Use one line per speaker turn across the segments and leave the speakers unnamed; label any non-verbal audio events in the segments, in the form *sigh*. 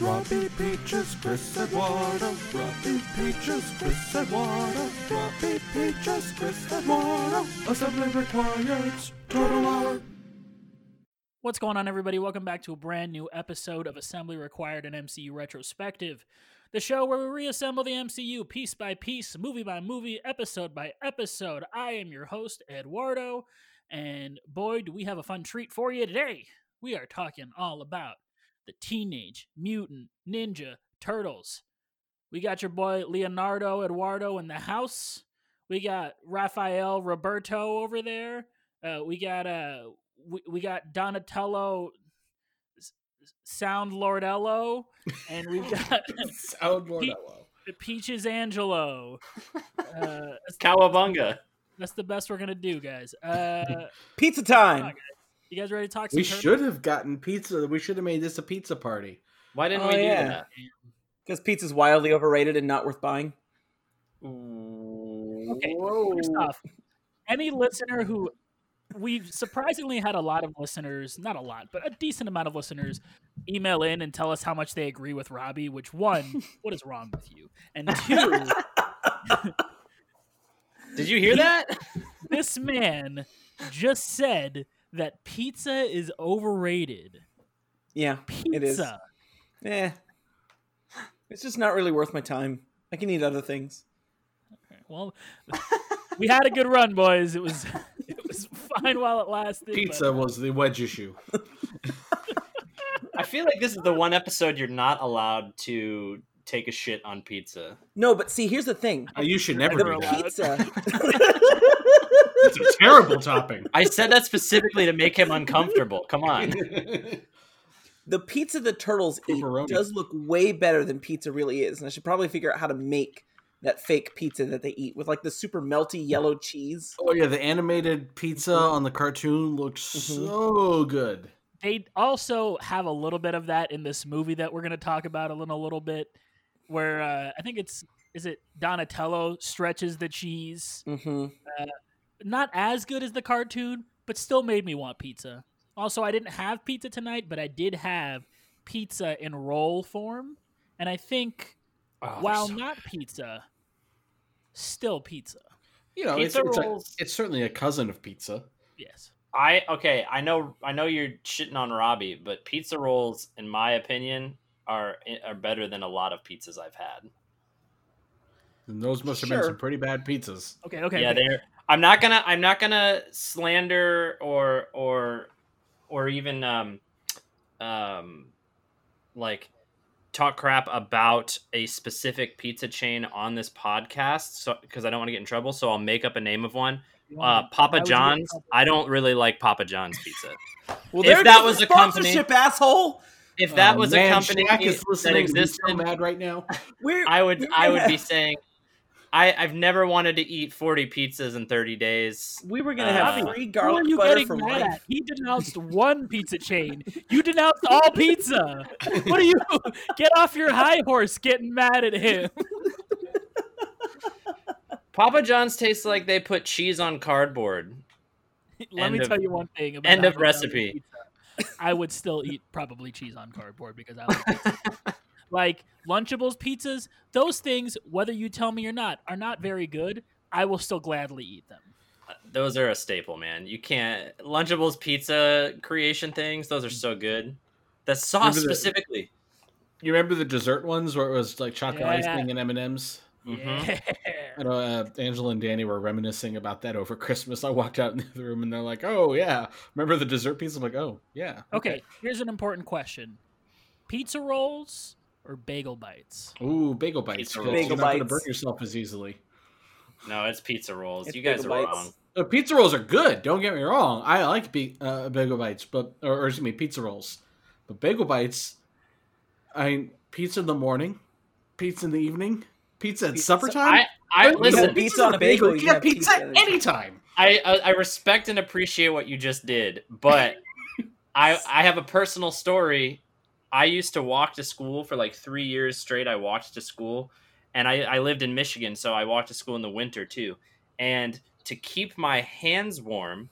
Robbie Peaches, Chris Eduardo. Robbie Peaches, Chris Eduardo. Robbie Peaches, Chris Eduardo. Assembly required. Total.
What's going on, everybody? Welcome back to a brand new episode of Assembly Required and MCU Retrospective, the show where we reassemble the MCU piece by piece, movie by movie, episode by episode. I am your host, Eduardo, and boy, do we have a fun treat for you today. We are talking all about the Teenage Mutant Ninja Turtles. We got your boy Leonardo Eduardo in the house. We got Raphael Roberto over there. Uh, we got uh, we, we got Donatello Sound Lordello, and we've *laughs* got
Sound Lordello.
Peaches Angelo. *laughs* Uh, that's,
Cowabunga.
that's the best we're gonna do, guys. Uh,
Pizza time.
Okay. you guys ready to talk? Some
We
turtles?
should have gotten pizza. We should have made this a pizza party.
Why didn't
Oh,
we do
yeah.
that?
Because pizza's wildly overrated and not worth buying.
Okay, first off, any listener who we've surprisingly had a lot of listeners, not a lot, but a decent amount of listeners email in and tell us how much they agree with Robbie, which one, *laughs* what is wrong with you? And two, *laughs*
Did you hear that?
this man just said that pizza is overrated.
Yeah, it is.
Pizza.
Eh. It's just not really worth my time. I can eat other things.
Well, *laughs* we had a good run, boys. It was *laughs* it was fine while it lasted. but-
Pizza was the wedge issue.
I feel like this is the one episode you're not allowed to take a shit on pizza.
No, but see, here's the thing.
Uh, you should never
The
do
pizza. *laughs*
It's a terrible topping.
I said that specifically to make him uncomfortable. Come on.
the pizza the turtles eat
Pepperoni.
does look way better than pizza really is, and I should probably figure out how to make that fake pizza that they eat with like the super melty yellow cheese.
Oh yeah, the animated pizza on the cartoon looks
Mhm.
so good.
they also have a little bit of that in this movie that we're going to talk about in a little bit where uh, i think it's is it donatello stretches the cheese
Mm-hmm.
Not as good as the cartoon but still made me want pizza also i didn't have pizza tonight but i did have pizza in roll form and i think
Oh,
while
so-
not pizza still pizza
You know, it's,
Pizza
it's, a-
rolls.
it's certainly a cousin of pizza.
yes
I okay, I know I know you're shitting on Robbie, but pizza rolls, in my opinion, are are better than a lot of pizzas I've had.
And those must have been some pretty bad pizzas.
okay okay
yeah,
okay.
they're. I'm not gonna. I'm not gonna slander or or or even um um like talk crap about a specific pizza chain on this podcast, so because I don't want to get in trouble. So I'll make up a name of one. Uh, Papa
would you get in
John's. I don't really like Papa John's pizza.
Well,
If that was
the
a company-
sponsorship, asshole.
If that
Oh,
was
man,
a company
Shaq is
that
listening. He's
existed,
so mad right now.
We're, *laughs*
I would
we're
I would
gonna-
be saying I, I've never wanted to eat 40 pizzas in 30 days.
We were gonna
Uh,
have free
Who are
garlic
you
butter
getting
for
mad
life.
at? He denounced one pizza chain. You denounced all pizza. What are you? *laughs* Get off your high horse getting mad at him.
Papa John's tastes like they put cheese on cardboard.
Let
End
me
of-
tell you one thing about
end of recipe.
pizza. I would still eat probably cheese on cardboard because I like pizza. *laughs* like Lunchables pizzas. Those things, whether you tell me or not, are not very good. I will still gladly eat them.
Those are a staple, man. You can't Lunchables pizza creation things. Those are so good. The sauce
Remember the-
specifically.
You remember the dessert ones where it was like chocolate
Yeah.
icing and M and M's?
Mhm.
Yeah.
I know uh, Angela and Danny were reminiscing about that over Christmas. I walked out in the room and they're like, "Oh yeah, remember the dessert pizza?" I'm like, "Oh yeah."
Okay, here's an important question: pizza rolls or bagel bites?
Ooh, bagel bites.
Pizza
'cause
rolls.
You're
Bagel
not going to burn yourself as easily.
No, it's pizza rolls.
It's
you guys are
bites.
wrong.
Uh, pizza rolls are good. Don't get me wrong. I like be- uh, bagel bites, but or, or excuse me, pizza rolls. But bagel bites, I mean, pizza in the morning, pizza in the evening, pizza at supper time.
I I listen.
got
pizza on a bagel,
You
you
can have pizza
pizza anytime.
anytime.
I, I I respect and appreciate what you just did, but *laughs* I I have a personal story. I used to walk to school for like three years straight. I walked to school, and I, I lived in Michigan, so I walked to school in the winter too. And to keep my hands warm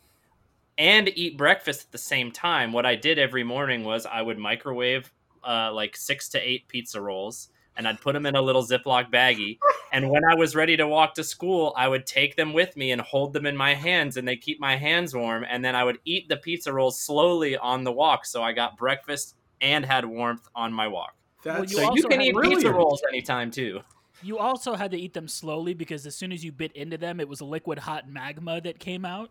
and eat breakfast at the same time, what I did every morning was I would microwave uh, like six to eight pizza rolls, and I'd put them in a little Ziploc baggie. *laughs* And when I was ready to walk to school, I would take them with me and hold them in my hands, and they keep my hands warm. And then I would eat the pizza rolls slowly on the walk, so I got breakfast and had warmth on my walk.
That's
you
So you
also
can eat
brilliant.
pizza rolls anytime too.
You also had to eat them slowly because as soon as you bit into them, it was a liquid hot magma that came out.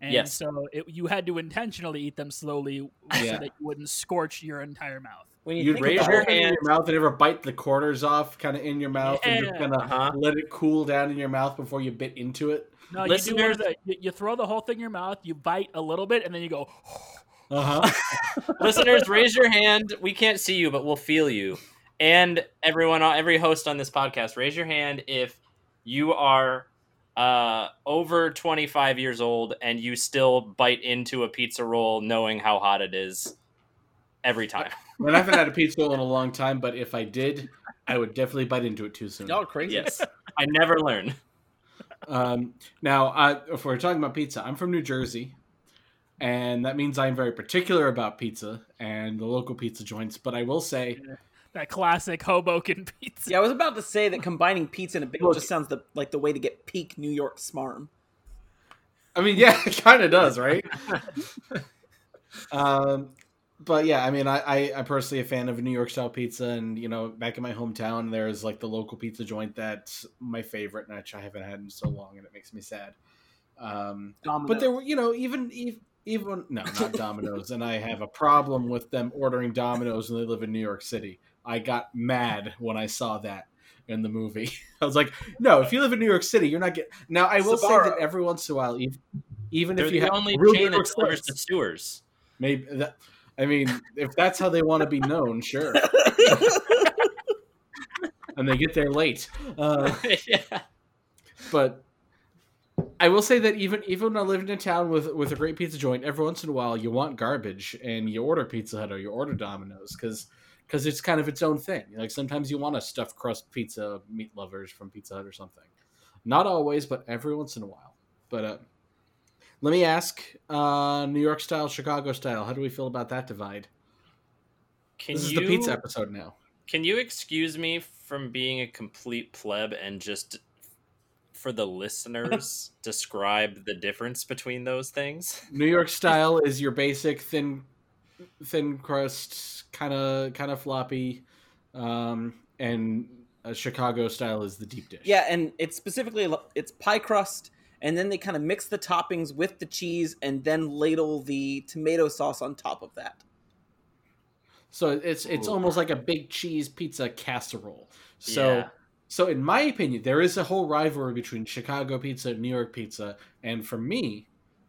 And
Yes.
so it, you had to intentionally eat them slowly so that you wouldn't scorch your entire mouth.
When you
You'd
raise your
it,
in
hand.
your mouth and ever bite the corners off, kind of in your mouth, and just
Yeah.
kind of
Uh-huh.
let it cool down in your mouth before you bit into it.
No, you do one
Listeners-
the, you, you throw the whole thing in your mouth, you bite a little bit, and then you go.
Uh huh. *laughs*
Listeners, raise your hand. We can't see you, but we'll feel you. And everyone, every host on this podcast, raise your hand if you are uh, over 25 years old and you still bite into a pizza roll knowing how hot it is every time.
and I haven't had a pizza roll in a long time, but if I did, I would definitely bite into it too soon.
y'all crazy.
Yes. I never learn.
Um, now, uh, if we're talking about pizza, I'm from New Jersey, and that means I'm very particular about pizza and the local pizza joints. But I will say,
That classic Hoboken *laughs* pizza.
Yeah, I was about to say that combining pizza and a bagel
Look-
just sounds the, like the way to get peak New York smarm.
I mean, yeah, *laughs* it kind of does, right? *laughs* um, but yeah, I mean, I, I I'm personally a fan of New York style pizza, and you know, back in my hometown, there's like the local pizza joint that's my favorite, and I haven't had in so long, and it makes me sad. Um, but there were, you know, even even even no, not *laughs* Domino's, and I have a problem with them ordering Domino's when they live in New York City. I got mad when I saw that in the movie. *laughs* I was like, no, if you live in New York City, you're not getting. Now, I will say that every once in a while, even, even
They're
if you
the
have
only
real
chain
New York
that delivers
slice,
to sewers.
maybe that. I mean, if that's how they want to be known, sure. *laughs* and they get there late. Uh,
yeah.
but I will say that even even when I lived in a town with with a great pizza joint, every once in a while you want garbage and you order Pizza Hut or you order Domino's because because it's kind of its own thing. Like sometimes you want a stuffed crust pizza, meat lovers from Pizza Hut or something. Not always, but every once in a while. But uh, let me ask, uh, New York style, Chicago style. How do we feel about that divide?
Can
this is the pizza episode now.
Can you excuse me from being a complete pleb and just for the listeners *laughs* describe the difference between those things?
New York *laughs* style is your basic thin, thin crust, kind of kind of floppy, um, and uh, Chicago style is the deep dish.
Yeah, and it's specifically it's pie crust, and then they kind of mix the toppings with the cheese, and then ladle the tomato sauce on top of that.
So it's it's
Ooh.
almost like a big cheese pizza casserole. So
Yeah.
So in my opinion, there is a whole rivalry between Chicago pizza and New York pizza, and for me.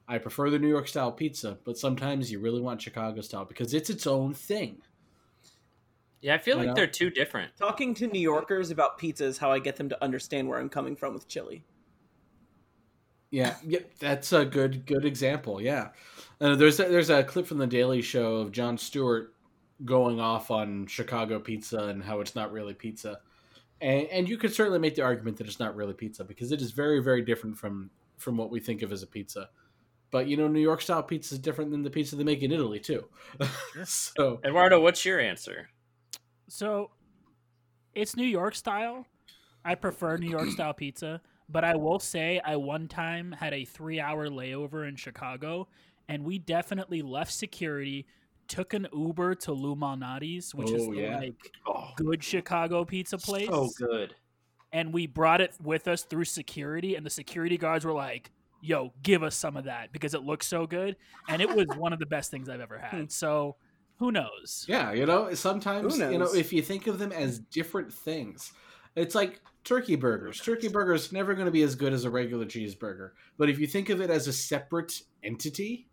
I prefer the New York style pizza, but sometimes you really want Chicago style because it's its own thing.
Yeah, I feel
You
like
know?
they're too different.
Talking to New Yorkers about pizza is how I get them to understand where I'm coming from with chili.
Yeah, yeah, that's a good good example. Yeah, uh, there's a, there's a clip from the Daily Show of Jon Stewart going off on Chicago pizza and how it's not really pizza, and and you could certainly make the argument that it's not really pizza because it is very very different from from what we think of as a pizza. But you know, New York style pizza is different than the pizza they make in Italy too. *laughs* so
Eduardo, what's your answer?
So it's New York style. I prefer New York style pizza, but I will say I one time had a three hour layover in Chicago, and we definitely left security, took an Uber to Lou Malnati's, which is
Oh,
the
yeah.
like
Oh,
good Chicago pizza place,
so good.
and we brought it with us through security, and the security guards were like. Yo, give us some of that because it looks so good, and it was one of the best things I've ever *laughs* hmm. had. So, who knows?
yeah, you know, sometimes you know if you think of them as different things, it's like turkey burgers. Turkey burgers never going to be as good as a regular cheeseburger, but if you think of it as a separate entity,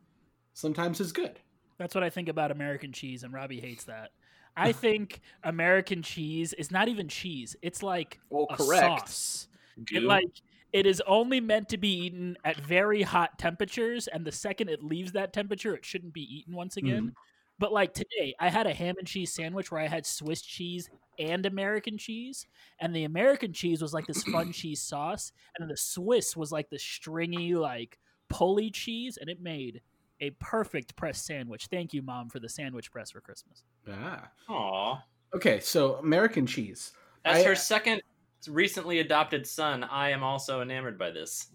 sometimes it's good.
That's what I think about American cheese, and Robbie hates that. I *laughs* think American cheese is not even cheese; it's like
Well,
a
correct.
sauce. It like it is only meant to be eaten at very hot temperatures, and the second it leaves that temperature, it shouldn't be eaten once hmm. again. But like today, I had a ham and cheese sandwich where I had Swiss cheese and American cheese, and the American cheese was like this fun *clears throat* cheese sauce, and then the Swiss was like the stringy, like pulley cheese, and it made a perfect press sandwich. Thank you, mom, for the sandwich press for Christmas.
Ah.
Aw.
Okay, so American cheese.
As
I-
her second recently adopted son, I am also enamored by this.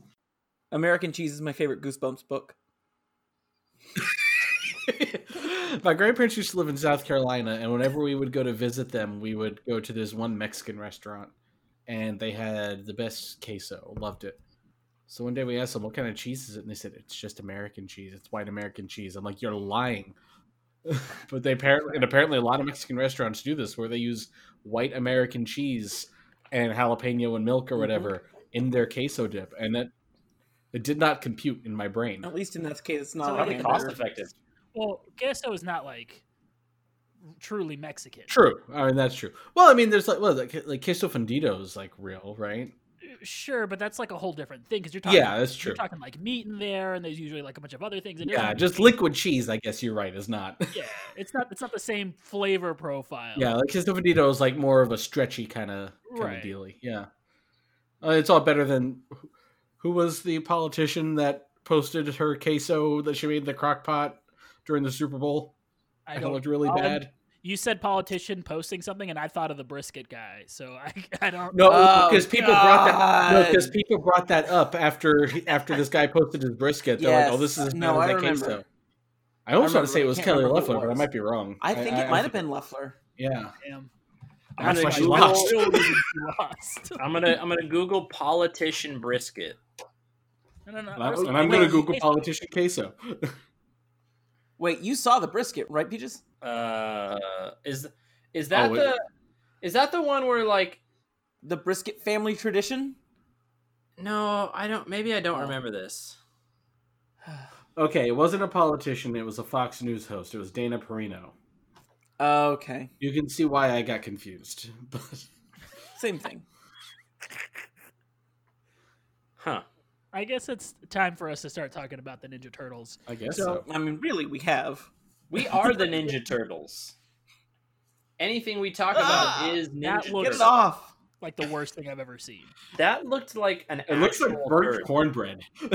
American Cheese is my favorite Goosebumps book. *laughs*
My grandparents used to live in South Carolina, and whenever we would go to visit them, we would go to this one Mexican restaurant, and they had the best queso. Loved it. So one day we asked them, "What kind of cheese is it?" And they said, "It's just American cheese. It's white American cheese." I'm like, "You're lying." *laughs* but they apparently, and apparently, a lot of Mexican restaurants do this, where they use white American cheese and jalapeno and milk or mm-hmm. whatever in their queso dip, and that, it did not compute in my brain.
At least in that case, it's not
So
like
Probably cost effective.
Well, queso is not like truly Mexican.
True. I mean, that's true. Well, I mean, there's like, well, like, like queso fundido is like real, right?
Sure, but that's like a whole different thing because you're talking.
Yeah, that's true.
You're talking like meat in there, and there's usually like a bunch of other things. You're
Yeah, just liquid cheese. I guess you're right. Is not.
Yeah, it's not. It's not the same flavor *laughs* profile.
yeah, like queso fundido is like more of a stretchy kind of kind
Right.
of dealy. Yeah, uh, it's all better than who was the politician that posted her queso that she made in the crock pot during the Super Bowl.
I don't.
looked really bad.
You said politician posting something, and I thought of the brisket guy. So I, *laughs* I don't.
No,
Oh,
because people brought that. No, because people brought that up after after this guy posted his brisket. They're like, "Oh, this is
No, I
that
remember.
queso." I almost want to say it was Kelly
remember
Loeffler, but I might be wrong.
I think it might have been Loeffler.
Yeah,
Damn.
I'm gonna
she
Google-
lost.
It'll be lost.
I'm gonna I'm gonna Google politician brisket.
No, no, no.
And I'm, and I'm
wait,
going to Google
wait,
politician queso. *laughs*
Wait, you saw the brisket, right, Peaches?
Uh, is is that
Oh,
the is that the one where like
The brisket family tradition?
no I don't maybe I don't
Oh.
remember this. *sighs*
okay, it wasn't a politician. It was a Fox News host. It was Dana Perino.
Okay.
You can see why I got confused. *laughs* But
Same thing.
Huh.
I guess it's time for us to start talking about the Ninja Turtles.
I guess
So-
so.
I mean, really, we have.
We are the Ninja Turtles. Anything we talk about
Ah,
is
that
Ninja
looks-
Get it off.
Like the worst thing I've ever seen.
That looked like an.
It looks like burnt
turd.
cornbread. *laughs*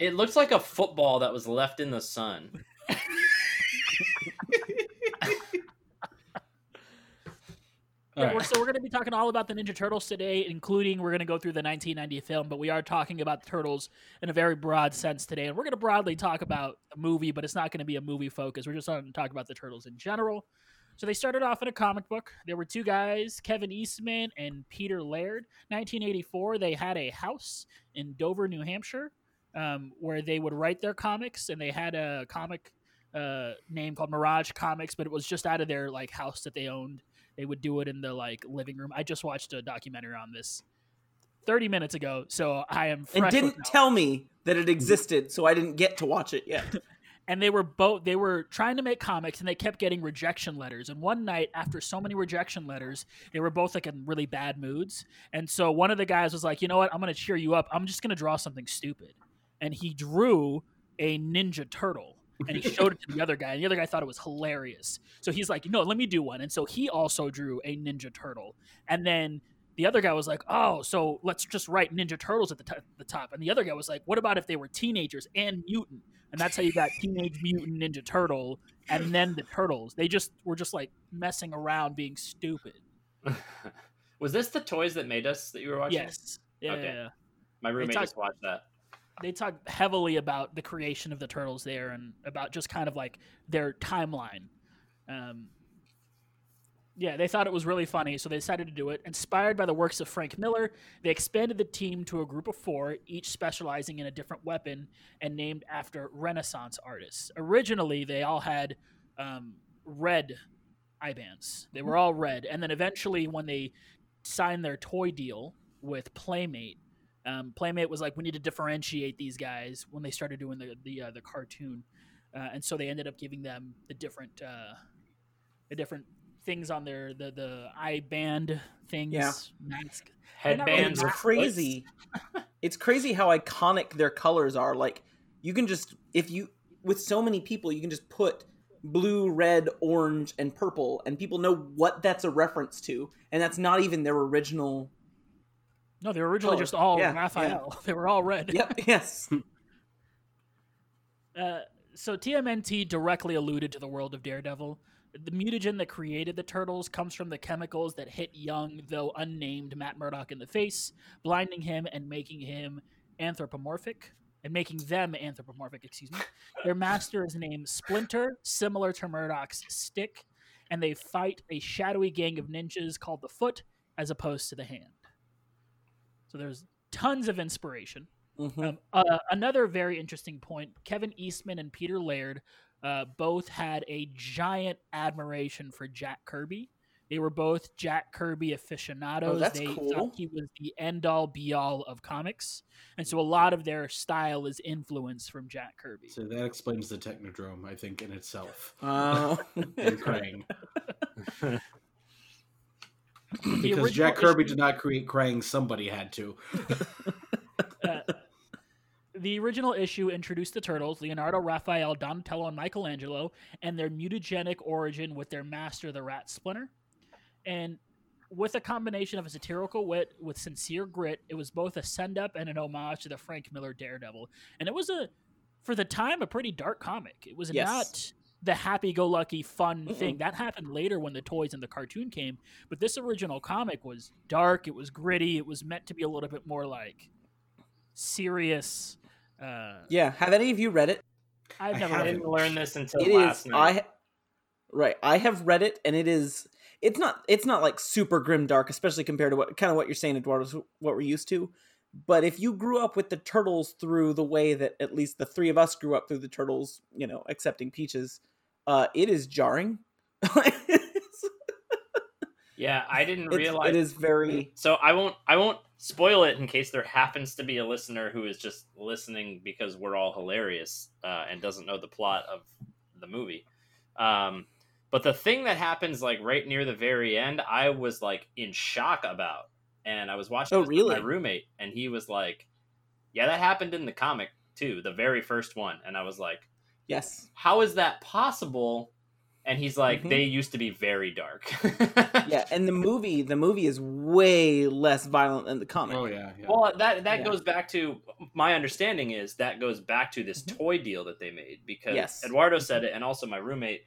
It looks like a football that was left in the sun. *laughs*
Yeah,
right.
we're, so we're going to be talking all about the Ninja Turtles today, including we're going to go through the 1990 film, but we are talking about the Turtles in a very broad sense today, and we're going to broadly talk about a movie, but it's not going to be a movie focus. We're just going to talk about the Turtles in general. So they started off in a comic book. There were two guys, Kevin Eastman and Peter Laird. 1984, they had a house in Dover, New Hampshire, um, where they would write their comics, and they had a comic uh, name called Mirage Comics, but it was just out of their like house that they owned they would do it in the like living room. I just watched a documentary on this 30 minutes ago, so I am fresh
And didn't tell me that it existed, so I didn't get to watch it yet. *laughs* *laughs*
and they were both they were trying to make comics and they kept getting rejection letters. And one night after so many rejection letters they were both like in really bad moods. And so one of the guys was like you know what? I'm going to cheer you up. I'm just going to draw something stupid. And he drew a ninja turtle and he showed it to the other guy and the other guy thought it was hilarious so he's like no let me do one and so he also drew a ninja turtle and then the other guy was like, "Oh, so let's just write Ninja Turtles at the, t- the top." And the other guy was like, "What about if they were teenagers and mutant?" And that's how you got Teenage Mutant Ninja Turtle, and then the Turtles. They just were just like messing around, being stupid. *laughs*
Was this the toys that made us that you were watching?
Yes, yeah,
Okay.
yeah, yeah.
My roommate
talk-
just watched that.
They talk heavily about the creation of the Turtles there, and about just kind of like their timeline. Um, yeah, they thought it was really funny, so they decided to do it. Inspired by the works of Frank Miller, they expanded the team to a group of four, each specializing in a different weapon and named after Renaissance artists. Originally, they all had um, red eye bands. They were all red, and then eventually, when they signed their toy deal with Playmate, um, Playmate was like, "We need to differentiate these guys." When they started doing the the uh, the cartoon, uh, and so they ended up giving them the different uh, the different things on their the the eye band things
Yeah.
mask. They're really
Headbands.
crazy. it's crazy how iconic their colors are. Like you can just if you with so many people, you can just put blue, red, orange, and purple, and people know what that's a reference to, and that's not even their original.
No, they were originally
Color.
just all
Yeah,
Raphael. *laughs* They were all red.
Yep. *laughs* Yes.
Uh, so TMNT directly alluded to the world of Daredevil. The mutagen that created the turtles comes from the chemicals that hit young, though unnamed, Matt Murdock in the face, blinding him and making him anthropomorphic, and making them anthropomorphic, excuse me. Their master is named Splinter, similar to Murdock's stick, and they fight a shadowy gang of ninjas called the Foot, as opposed to the Hand. So there's tons of inspiration.
Mhm.
Um, uh, another very interesting point Kevin Eastman and Peter Laird uh, both had a giant admiration for Jack Kirby. They were both Jack Kirby aficionados.
Oh, that's
they
cool.
thought he was the end all be all of comics. And so a lot of their style is influenced from Jack Kirby.
So that explains the Technodrome, I think, in itself.
Oh. *laughs*
And Krang. *laughs* *laughs* Because Jack Kirby
issue-
did not create Krang, somebody had to. *laughs*
uh, the original issue introduced the turtles leonardo raphael donatello and michelangelo and their mutagenic origin with their master the rat splinter and with a combination of a satirical wit with sincere grit it was both a send up and an homage to the frank miller daredevil and it was a for the time a pretty dark comic it was
Yes.
not the happy-go-lucky fun
Mm-mm.
thing that happened later when the toys and the cartoon came but this original comic was dark it was gritty it was meant to be a little bit more like serious uh
yeah. Have any of you read it?
i've never
I
read
didn't learn this until
It
last
is.
night.
I right. I have read it, and it is. It's not. It's not like super grim dark, especially compared to what kind of what you're saying, Eduardo, is what we're used to. But if you grew up with the turtles through the way that at least the three of us grew up through the turtles, you know, accepting peaches, uh, it is jarring.
Yeah, I didn't
it's-
realize.
it is very.
So I won't. I won't spoil it in case there happens to be a listener who is just listening because we're all hilarious uh, and doesn't know the plot of the movie. Um, but the thing that happens like right near the very end, I was like in shock about, and I was watching
Oh, really?
my roommate, and he was like, "Yeah, that happened in the comic too, the very first one," and I was like,
Yes.
"How is that possible?" And he's like,
Mhm.
"They used to be very dark." *laughs*
Yeah, and the movie, the movie is way less violent than the comic.
Oh, yeah. yeah.
Well, that that
Yeah.
goes back to my understanding is that goes back to this toy deal that they made because
Mm-hmm. Yes.
Eduardo said it, and also my roommate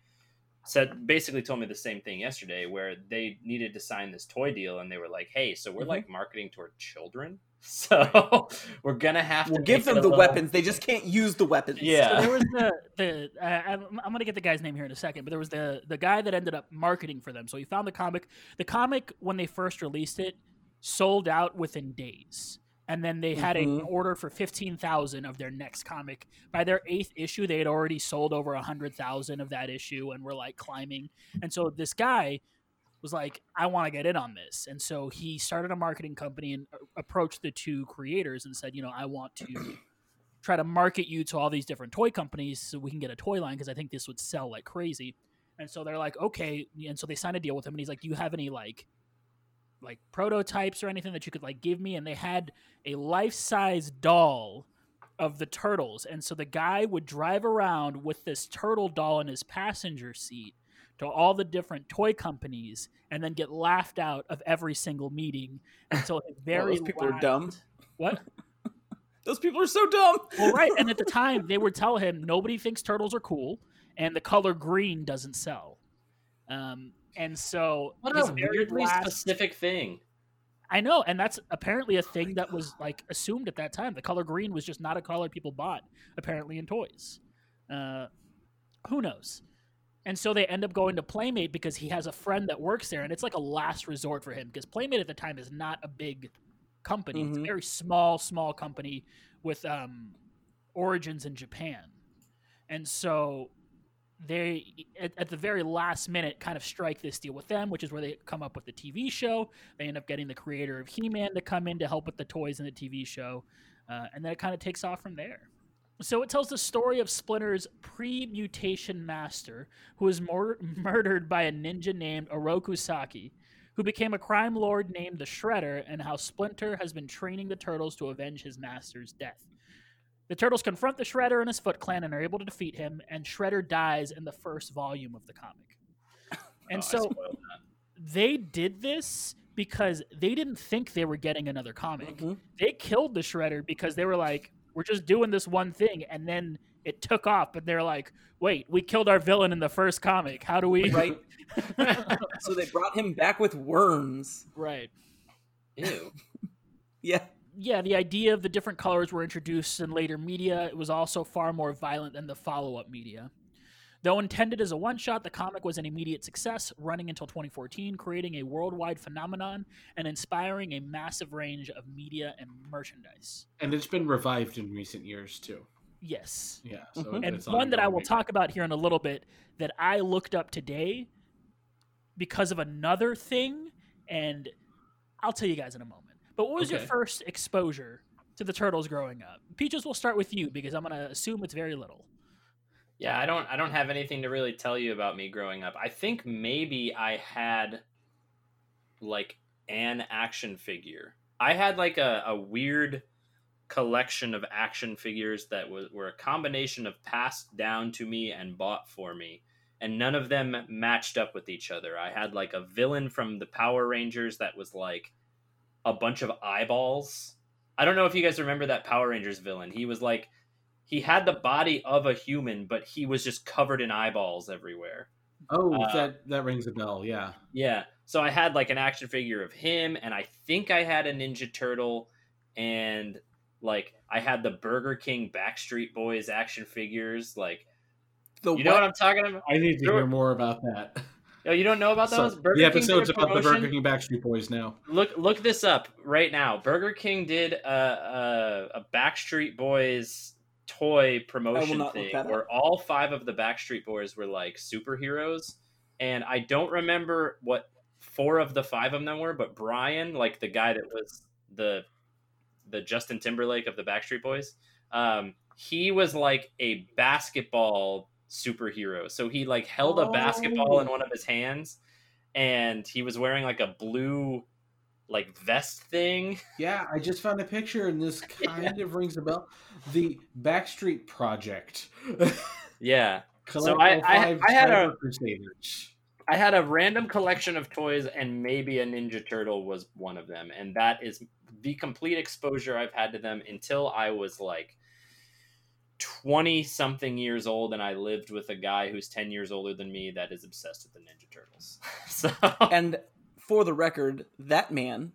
said basically told me the same thing yesterday, where they needed to sign this toy deal, and they were like, "Hey, so we're
Mhm.
like marketing toward children, *laughs* so we're gonna have
We'll
to
give them the
little-
weapons. They just can't use the weapons.
Yeah.
So there was the the uh, I'm, I'm gonna get the guy's name here in a second, but there was the the guy that ended up marketing for them. So he found the comic. The comic when they first released it sold out within days, and then they had an
Mhm.
order for fifteen thousand of their next comic. By their eighth issue, they had already sold over a hundred thousand of that issue, and were like climbing. And so this guy was like, I want to get in on this. And so he started a marketing company and uh, approached the two creators and said, you know, I want to *clears throat* try to market you to all these different toy companies so we can get a toy line because I think this would sell like crazy. And so they're like, okay. And so they signed a deal with him and he's like, do you have any like like prototypes or anything that you could like give me? And they had a life-size doll of the turtles. And so the guy would drive around with this turtle doll in his passenger seat to all the different toy companies and then get laughed out of every single meeting until his *laughs*
Well,
very
those people are dumb. *laughs*
What?
Those people are so dumb.
Well, right. And at the *laughs* time, they would tell him nobody thinks turtles are cool, and the color green doesn't sell. Um, and so
What
his
a
very
weirdly
last-
specific thing.
I know, and that's apparently a thing that was like assumed at that time. The color green was just not a color people bought apparently in toys. Uh, who knows? And so they end up going to Playmate because he has a friend that works there, and it's like a last resort for him because Playmate at the time is not a big company. It's a
Mhm.
very small, small company with um, origins in Japan, and so they at, at the very last minute kind of strike this deal with them, which is where they come up with the TV show. They end up getting the creator of He-Man to come in to help with the toys in the TV show, uh, and then it kind of takes off from there. So it tells the story of Splinter's pre-mutation master, who was mur- *laughs* murdered by a ninja named Oroku Saki, who became a crime lord named the Shredder, and how Splinter has been training the turtles to avenge his master's death. The turtles confront the Shredder and his Foot Clan and are able to defeat him, and Shredder dies in the first volume of the comic. *laughs* And
Oh,
so they did this because they didn't think they were getting another comic.
Mhm.
They killed the Shredder because they were like, we're just doing this one thing. And then it took off, but they're like, wait, we killed our villain in the first comic. How do we? *laughs*
Right. *laughs* so they brought him back with worms.
right.
Ew. *laughs*
Yeah.
yeah, the idea of the different colors were introduced in later media. It was also far more violent than the follow up media. Though intended as a one shot, the comic was an immediate success, running until 2014, creating a worldwide phenomenon and inspiring a massive range of media and merchandise.
And it's been revived in recent years too.
Yes.
Yeah. So
Mhm.
And
it's
one that I will
ongoing.
talk about here in a little bit that I looked up today because of another thing, and I'll tell you guys in a moment. But what was your first exposure to the turtles growing up? Peaches, we'll start with you because I'm going to assume it's very little.
Yeah, I don't I don't have anything to really tell you about me growing up. I think maybe I had like an action figure. I had like a, a weird collection of action figures that was, were a combination of passed down to me and bought for me. And none of them matched up with each other. I had like a villain from the Power Rangers that was like a bunch of eyeballs. I don't know if you guys remember that Power Rangers villain. He was like he had the body of a human, but he was just covered in eyeballs everywhere.
Oh,
uh,
that that rings a bell. Yeah.
Yeah. So I had like an action figure of him, and I think I had a Ninja Turtle, and like I had the Burger King Backstreet Boys action figures. Like,
The
you know what I'm talking about?
I need to hear more about that.
Oh, you don't know about
So,
those? Burger
the
King did a
episodes about the? Burger King Backstreet Boys now.
Look look this up right now. Burger King did a a, a Backstreet Boys toy promotion thing where all five of the Backstreet Boys were like superheroes, and I don't remember what four of the five of them were, but Brian, like the guy that was the the Justin Timberlake of the Backstreet Boys, um, he was like a basketball superhero. So he like held a basketball in
Oh.
one of his hands, and he was wearing like a blue like vest thing. *laughs*
Yeah, I just found a picture, and this *laughs* kind of rings a bell. The Backstreet Project.
Yeah. *laughs*
Collect
I- I- I had a-
Crusaders.
I had a random collection of toys, and maybe a Ninja Turtle was one of them. And that is the complete exposure I've had to them until I was like 20 something years old. And I lived with a guy who's 10 years older than me that is obsessed with the Ninja Turtles. so,
And for the record, that man,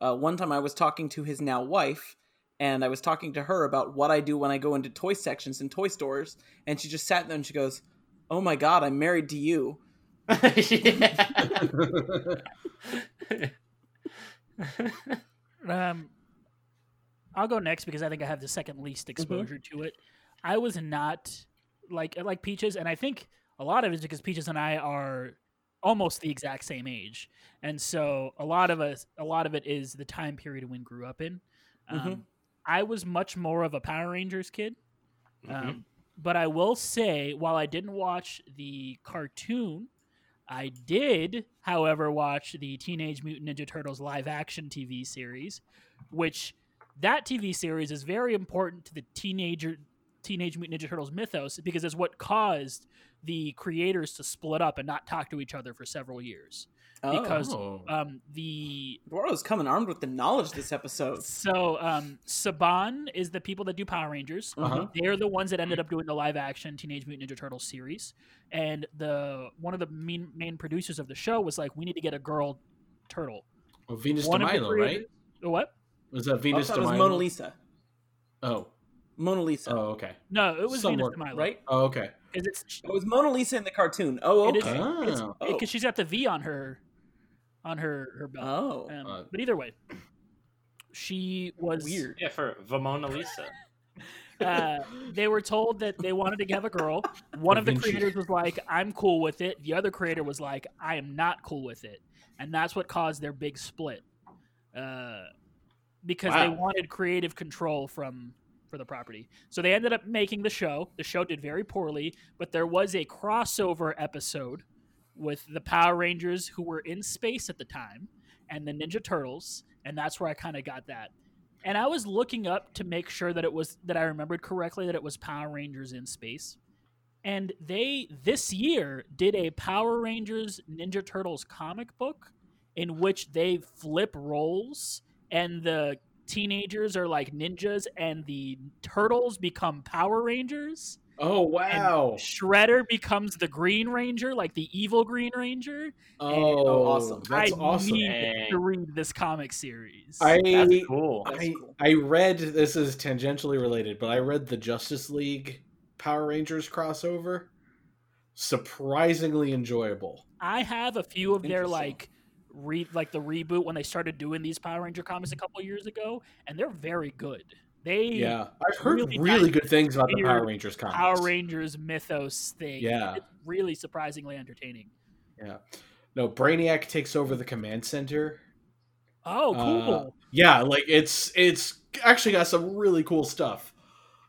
uh, one time I was talking to his now wife, and I was talking to her about what I do when I go into toy sections in toy stores, and she just sat there and she goes, "Oh my god, I'm married to you." *laughs*
Um, I'll go next because I think I have the second least exposure to it. I was not like like Peaches, and I think a lot of it is because Peaches and I are almost the exact same age, and so a lot of us, a lot of it is the time period we grew up in. Um,
Mhm.
I was much more of a Power Rangers kid,
Mhm.
um, but I will say, while I didn't watch the cartoon, I did, however, watch the Teenage Mutant Ninja Turtles live action TV series, which that TV series is very important to the teenager Teenage Mutant Ninja Turtles mythos because it's what caused the creators to split up and not talk to each other for several years.
Oh,
Because
Oh.
um, the
Eduardo's coming armed with the knowledge this episode.
so um, Saban is the people that do Power Rangers.
Uh-huh.
They're the ones that ended up doing the live action Teenage Mutant Ninja Turtles series, and the one of the main main producers of the show was like, "We need to get a girl turtle."
Well, Venus
One
de
of the
Milo, right?
creators- What?
Was that Venus de
it was
Milo?
Mona Lisa.
Oh,
Mona Lisa,
oh, okay.
No, it was
Somewhat,
Venus de Milo,
right?
Oh, okay.
Because it's
It was Mona Lisa in the cartoon. Oh,
It is-
okay.
Oh.
Oh.
because she's got the V on her on her her belt.
Oh,
Um,
Uh,
but either way, she was
weird.
Yeah, for the Mona Lisa. *laughs*
uh, they were told that they wanted to have a girl. One of the creators was like, "I'm cool with it." The other creator was like, "I am not cool with it," and that's what caused their big split. Uh, because they wanted creative control from for the property. So they ended up making the show. The show did very poorly, but there was a crossover episode with the Power Rangers who were in space at the time and the Ninja Turtles, and that's where I kind of got that. And I was looking up to make sure that it was that I remembered correctly that it was Power Rangers in space. And they this year did a Power Rangers Ninja Turtles comic book in which they flip roles and the teenagers are like ninjas and the turtles become Power Rangers.
Oh wow!
Shredder becomes the Green Ranger, like the evil Green Ranger.
Oh,
awesome.
That's
I
awesome.
need to read this comic series.
I
That's cool.
That's
I,
cool.
I read this is tangentially related, but I read the Justice League Power Rangers crossover. Surprisingly enjoyable.
I have a few of their like re like the reboot when they started doing these Power Ranger comics a couple years ago, and they're very good. They
Yeah, I've heard
really
really, good things about the Power Rangers comics.
Power Rangers mythos thing.
Yeah.
It's really surprisingly entertaining.
Yeah. No, Brainiac takes over the command center.
Oh, cool.
Uh, yeah, like it's it's actually got some really cool stuff.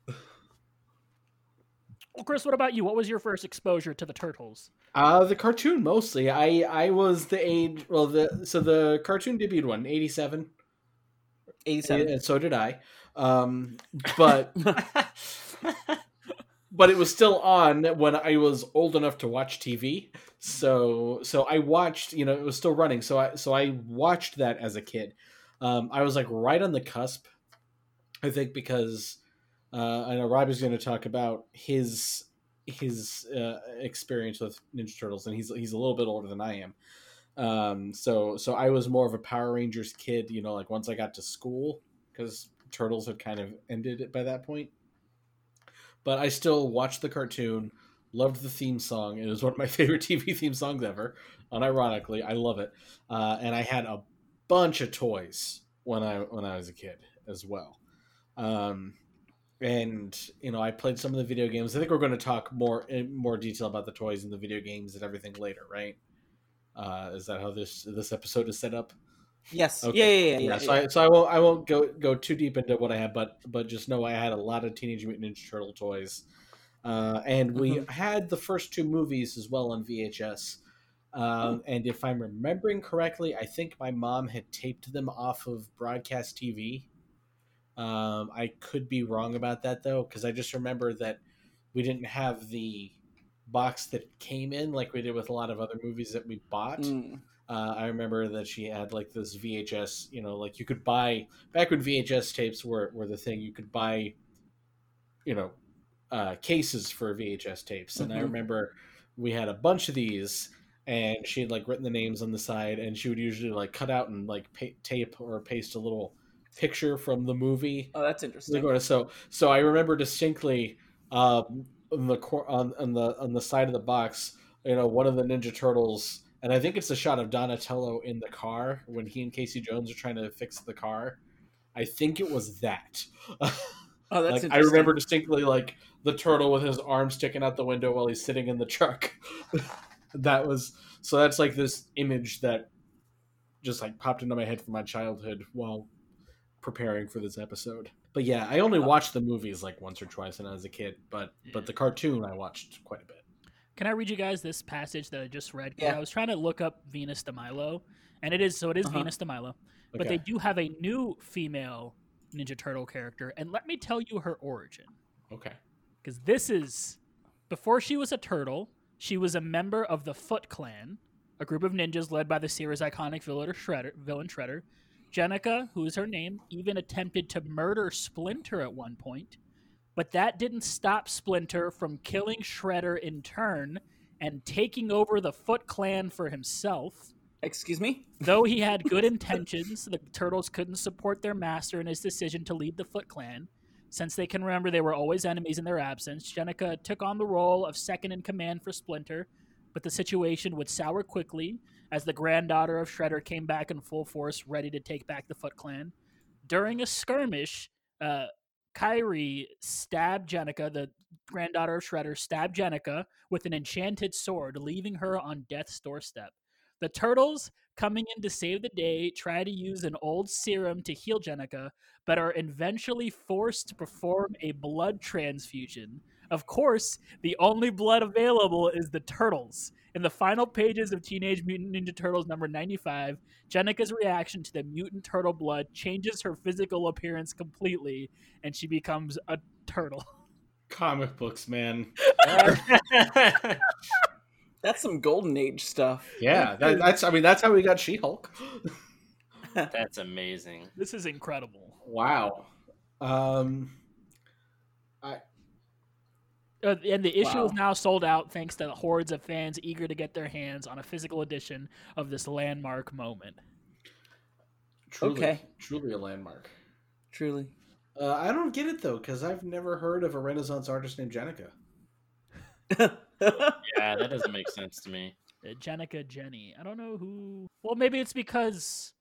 well, Chris, what about you? What was your first exposure to the Turtles?
Uh the cartoon mostly. I I was the age well the so the cartoon debuted one, 87.
87.
And so did I. Um but *laughs* but it was still on when I was old enough to watch TV. So so I watched, you know, it was still running. So I so I watched that as a kid. Um, I was like right on the cusp, I think, because uh, I know Rob is going to talk about his his uh, experience with Ninja Turtles, and he's he's a little bit older than I am. Um, so so I was more of a Power Rangers kid, you know, like once I got to school because Turtles had kind of ended it by that point but I still watched the cartoon, loved the theme song. It was one of my *laughs* favorite TV theme songs ever. Unironically, I love it. Uh, and I had a bunch of toys when I when I was a kid as well. Um, and you know, I played some of the video games. I think we're going to talk more in more detail about the toys and the video games and everything later, right? Uh, is that how this this episode is set up?
Yes.
Okay.
Yeah, yeah, yeah. yeah,
so. I, so I won't I won't go go too deep into what I had, but but just know I had a lot of Teenage Mutant Ninja Turtle toys, uh, and we
Mhm.
had the first two movies as well on VHS. Um, and if I'm remembering correctly, I think my mom had taped them off of broadcast TV. Um, I could be wrong about that though, because I just remember that we didn't have the box that came in like we did with a lot of other movies that we bought.
Mm.
Uh, I remember that she had like this VHS, you know, like you could buy back when VHS tapes were, were the thing. You could buy, you know, uh, cases for VHS tapes, and I
Mhm.
remember we had a bunch of these, and she had like written the names on the side, and she would usually like cut out and like pa- tape or paste a little picture from the movie
Oh, that's interesting.
So so I remember distinctly um, on the cor- on, on the on the side of the box, you know, one of the Ninja Turtles, and I think it's a shot of Donatello in the car when he and Casey Jones are trying to fix the car. I think it was that. *laughs*
Oh, that's
like I remember distinctly like the turtle with his arm sticking out the window while he's sitting in the truck. *laughs* that was so that's like this image that just like popped into my head from my childhood while preparing for this episode. But yeah, I only watched the movies like once or twice when I was a kid, but but the cartoon I watched quite a bit.
Can I read you guys this passage that I just read?
Yeah.
I was trying to look up Venus de Milo, and it is so it is
Uh-huh.
Venus de Milo, but
Okay.
they do have a new female Ninja Turtle character, and let me tell you her origin.
Okay.
because this is before she was a turtle she was a member of the foot clan a group of ninjas led by the series iconic villain shredder, villain shredder jennika who is her name even attempted to murder splinter at one point but that didn't stop splinter from killing shredder in turn and taking over the foot clan for himself
Excuse me? *laughs*
Though he had good intentions, the turtles couldn't support their master in his decision to lead the Foot Clan. Since they can remember they were always enemies in their absence, Jennika took on the role of second in command for Splinter, but the situation would sour quickly as the granddaughter of Shredder came back in full force, ready to take back the Foot Clan. During a skirmish, uh, Karai stabbed Jennika, the granddaughter of Shredder, stabbed Jennika with an enchanted sword, leaving her on death's doorstep. The turtles, coming in to save the day, try to use an old serum to heal Jennika, but are eventually forced to perform a blood transfusion. Of course, the only blood available is the turtles. In the final pages of Teenage Mutant Ninja Turtles number 95, Jennika's reaction to the mutant turtle blood changes her physical appearance completely, and she becomes a turtle.
Comic books, man. *laughs*
That's some golden age stuff.
Yeah, that, that's I mean that's how we got She-Hulk. *laughs*
That's amazing.
This is incredible.
Wow. Um I
Uh, and the issue is now sold out thanks to the hordes of fans eager to get their hands on a physical edition of this landmark moment.
Truly,
Okay.
truly a landmark.
Truly.
Uh, I don't get it though, because I've never heard of a Renaissance artist named Jennika. *laughs*
Yeah, that doesn't make sense to me.
Uh, Jennika Jenny. I don't know who. Well, maybe it's because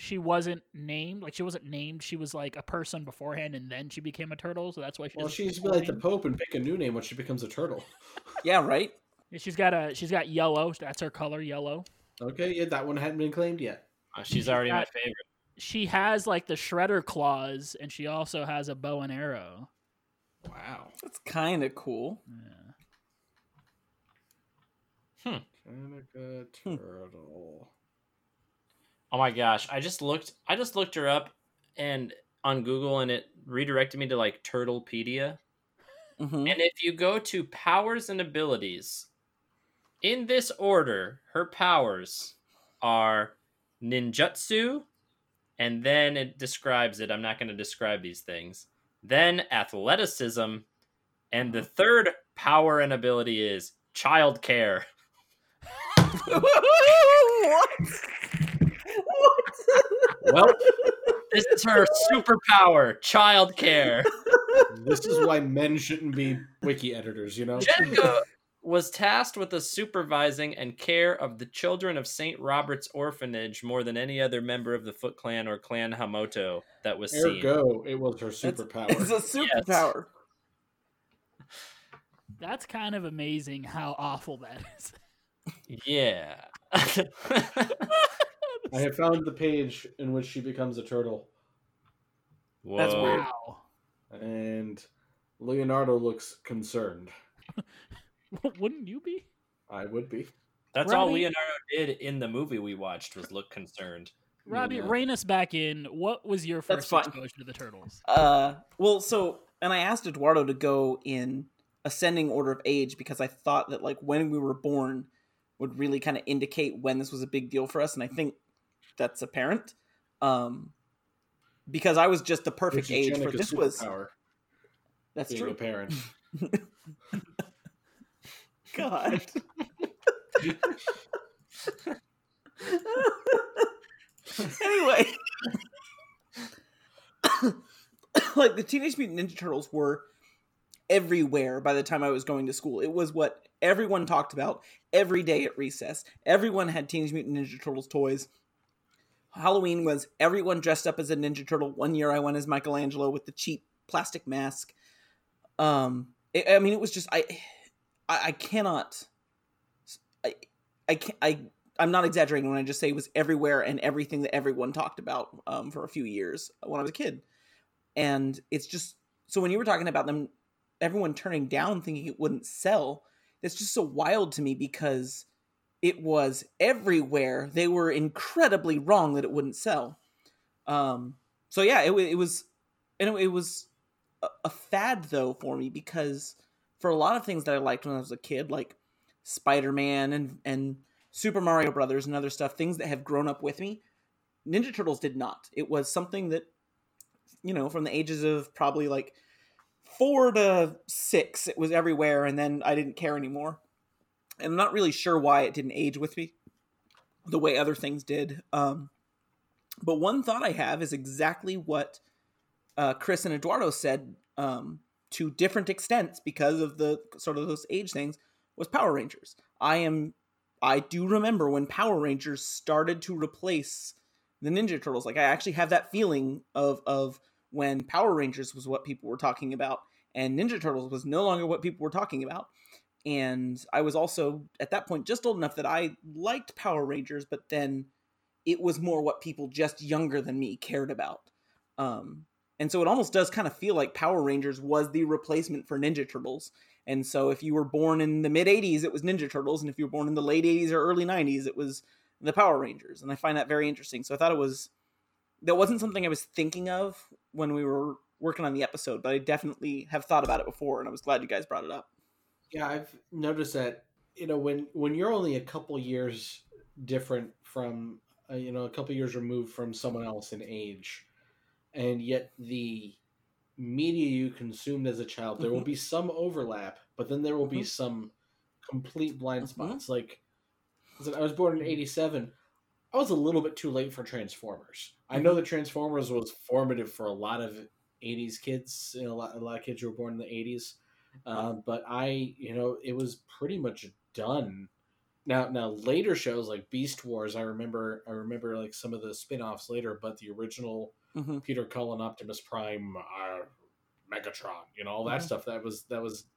she wasn't named. Like she wasn't named. She was like a person beforehand, and then she became a turtle. So that's why she.
Well,
doesn't
she
have
used
a
to be like the. Pope and pick a new name when she becomes a turtle. *laughs*
yeah, right?
Yeah, She's got a. She's got yellow. That's her color, yellow.
Okay, yeah, that one hadn't been claimed yet.
Uh, she's already my favorite.
She has like the shredder claws, and she also has a bow and arrow.
Wow.
That's kind of cool.
Yeah.
Jennika
Hmm.
Turtle.
Oh my gosh, I just looked. I just looked her up and on Google, and it redirected me to like Turtlepedia.
hmm
And if you go to powers and abilities, in this order, her powers are ninjutsu, and then it describes it. I'm not going to describe these things. Then athleticism, and the third power and ability is childcare. *laughs*
what? what?
Well,
This is her superpower, childcare.
this is why men shouldn't be wiki editors, you know?
Jennika was tasked with the supervising and care of the children of St. Robert's Orphanage more than any other member of the Foot Clan or Clan Hamato that was seen.
Ergo, it was her superpower.
It's
superpower.
a superpower.
That's kind of amazing how awful that is.
Yeah. *laughs*
I have found the page in which she becomes a turtle,
That's weird.
Wow.
and Leonardo looks concerned. *laughs*
Wouldn't you be?
I would be.
That's all Leonardo did in the movie we watched was look concerned.
Robbie,
Yeah.
rein us back in. What was your first exposure to the turtles?
Uh, well, so and I asked Eduardo to go in ascending order of age because I thought that like when we were born would really kind of indicate when this was a big deal for us, and I think that's apparent. Um, because I was just the perfect age for this was that's true.
a parent. *laughs*
God. *laughs* anyway, *coughs* like the Teenage Mutant Ninja Turtles were everywhere by the time I was going to school. It was what everyone talked about every day at recess. Everyone had Teenage Mutant Ninja Turtles toys. Halloween was everyone dressed up as a Ninja Turtle. One year I went as Michelangelo with the cheap plastic mask. Um, I I mean, it was just I, I, I cannot, I, I can't, I, I'm not exaggerating when I just say it was everywhere and everything that everyone talked about um, for a few years when I was a kid, and it's just so when you were talking about them, everyone turning down thinking it wouldn't sell. That's just so wild to me because it was everywhere. They were incredibly wrong that it wouldn't sell. Um, so yeah, it, it was, and it, was a, a fad though for me because for a lot of things that I liked when I was a kid, like Spider Man and and Super Mario Brothers and other stuff, things that have grown up with me, Ninja Turtles did not. It was something that, you know, from the ages of probably like four to six, it was everywhere, and then I didn't care anymore. I'm not really sure why it didn't age with me the way other things did. Um, but one thought I have is exactly what uh, Chris and Eduardo said um, to different extents because of the sort of those age things was Power Rangers. I am I do remember when Power Rangers started to replace the Ninja Turtles. Like I actually have that feeling of of when Power Rangers was what people were talking about and Ninja Turtles was no longer what people were talking about. And I was also at that point just old enough that I liked Power Rangers, but then it was more what people just younger than me cared about. Um, and so it almost does kind of feel like Power Rangers was the replacement for Ninja Turtles. And so if you were born in the mid 80s, it was Ninja Turtles. And if you were born in the late 80s or early 90s, it was the Power Rangers. And I find that very interesting. So I thought it was, that wasn't something I was thinking of when we were working on the episode, but I definitely have thought about it before. And I was glad you guys brought it up.
Yeah, I've noticed that you know when when you're only a couple years different from uh, you know a couple years removed from someone else in age, and yet the media you consumed as a child, there will
Mhm.
be some overlap, but then there will be
Mhm.
some complete blind
Mhm.
spots. Like, listen, I was born in '87. I was a little bit too late for Transformers. I know that Transformers was formative for a lot of '80s kids, you know, a lot, a lot of kids who were born in the '80s. Uh, but I, you know, it was pretty much done. Now, now later shows like Beast Wars, I remember, I remember like some of the spin-offs later, but the original
Mhm.
Peter Cullen, Optimus Prime, uh, Megatron, you know, all that
Mhm.
stuff. That was that was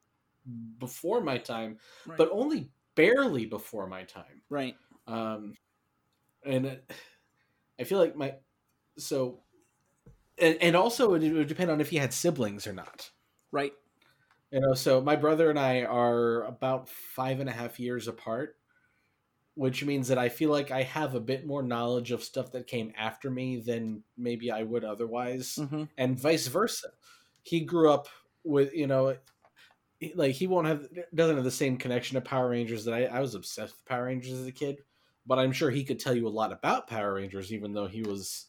before my time,
Right.
but only barely before my time.
right.
Um, and it- I feel like my so, and, and also it would depend on if you had siblings or not.
Right.
You know, so my brother and I are about five and a half years apart, which means that I feel like I have a bit more knowledge of stuff that came after me than maybe I would otherwise,
hmm
and vice versa. He grew up with, you know, like he won't have doesn't have the same connection to Power Rangers that I, I was obsessed with Power Rangers as a kid, but I'm sure he could tell you a lot about Power Rangers, even though he was.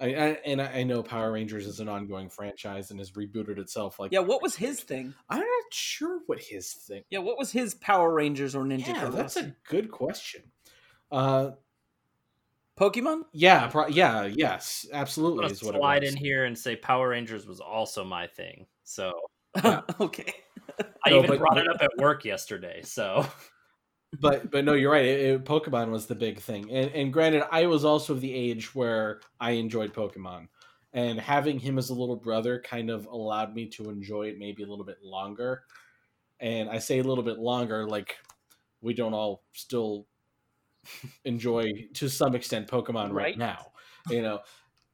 I, I and I I know Power Rangers is an ongoing franchise and has rebooted itself. Like
Yeah. What was his thing?
I'm not sure what his thing.
Yeah. What was his Power Rangers or Ninja
Yeah,
Turtles?
that's a good question. Uh,
Pokemon.
yeah, pro- yeah, yes,
I'm
absolutely
gonna
is what it
slide
was.
in here and say Power Rangers was also my thing. So
Yeah. *laughs*
okay.
I
No,
even
but-
brought it up at work yesterday. So
But but no, you're right. It, it- Pokemon was the big thing, and and granted, I was also of the age where I enjoyed Pokemon, and having him as a little brother kind of allowed me to enjoy it maybe a little bit longer. And I say a little bit longer, like we don't all still *laughs* enjoy to some extent Pokemon right,
Right.
now, you know.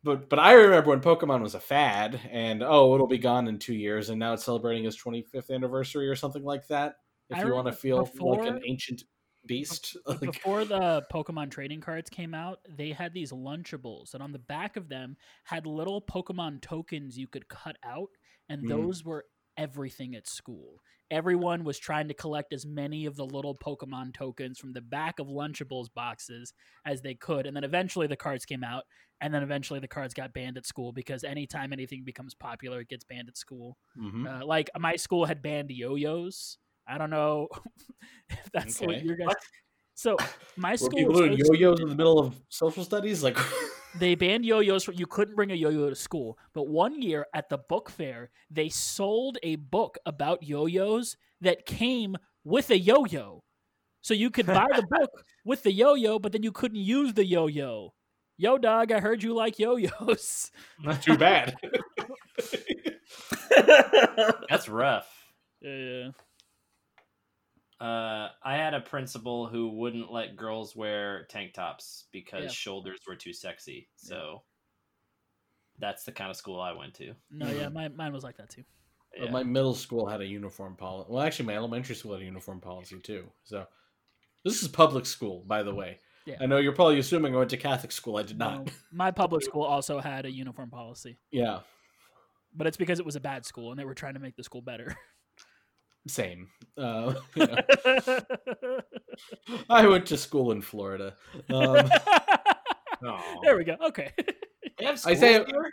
But but I remember when Pokemon was a fad, and oh, it'll be gone in two years, and now it's celebrating its 25th anniversary or something like that. If
I
you want to feel like an ancient beast, *laughs* like,
Before the Pokemon trading cards came out, they had these Lunchables, and on the back of them had little Pokemon tokens you could cut out, and
Mm.
those were everything at school. Everyone was trying to collect as many of the little Pokemon tokens from the back of Lunchables boxes as they could, and then eventually the cards came out, and then eventually the cards got banned at school because anytime anything becomes popular, it gets banned at school.
Mhm.
Uh, like my school had banned yo-yos. I don't know *laughs* if that's what
Okay.
your guys. So my
Were
school
people
was
doing yo-yos in the middle of social studies? Like, *laughs*
they banned yo-yos. For, you couldn't bring a yo-yo to school. But one year at the book fair, they sold a book about yo-yos that came with a yo-yo. So you could buy the book *laughs* with the yo-yo, but then you couldn't use the yo-yo. Yo, dog, I heard you like yo-yos.
Not too bad.
that's rough.
Yeah.
Uh, I had a principal who wouldn't let girls wear tank tops because
Yeah.
shoulders were too sexy. So that's the kind of school I went to.
No, yeah, my, mine was like that too.
Yeah.
My middle school had a uniform policy. Well, actually, my elementary school had a uniform policy too. So, this is public school, by the way.
Yeah.
I know you're probably assuming I went to Catholic school. I did not.
No, my public school also had a uniform policy,
Yeah,
but it's because it was a bad school and they were trying to make the school better. *laughs*
same. Uh, *laughs* you *laughs* know, I went to school in Florida. Um, *laughs*
there we go. Okay.
I say-
schools here?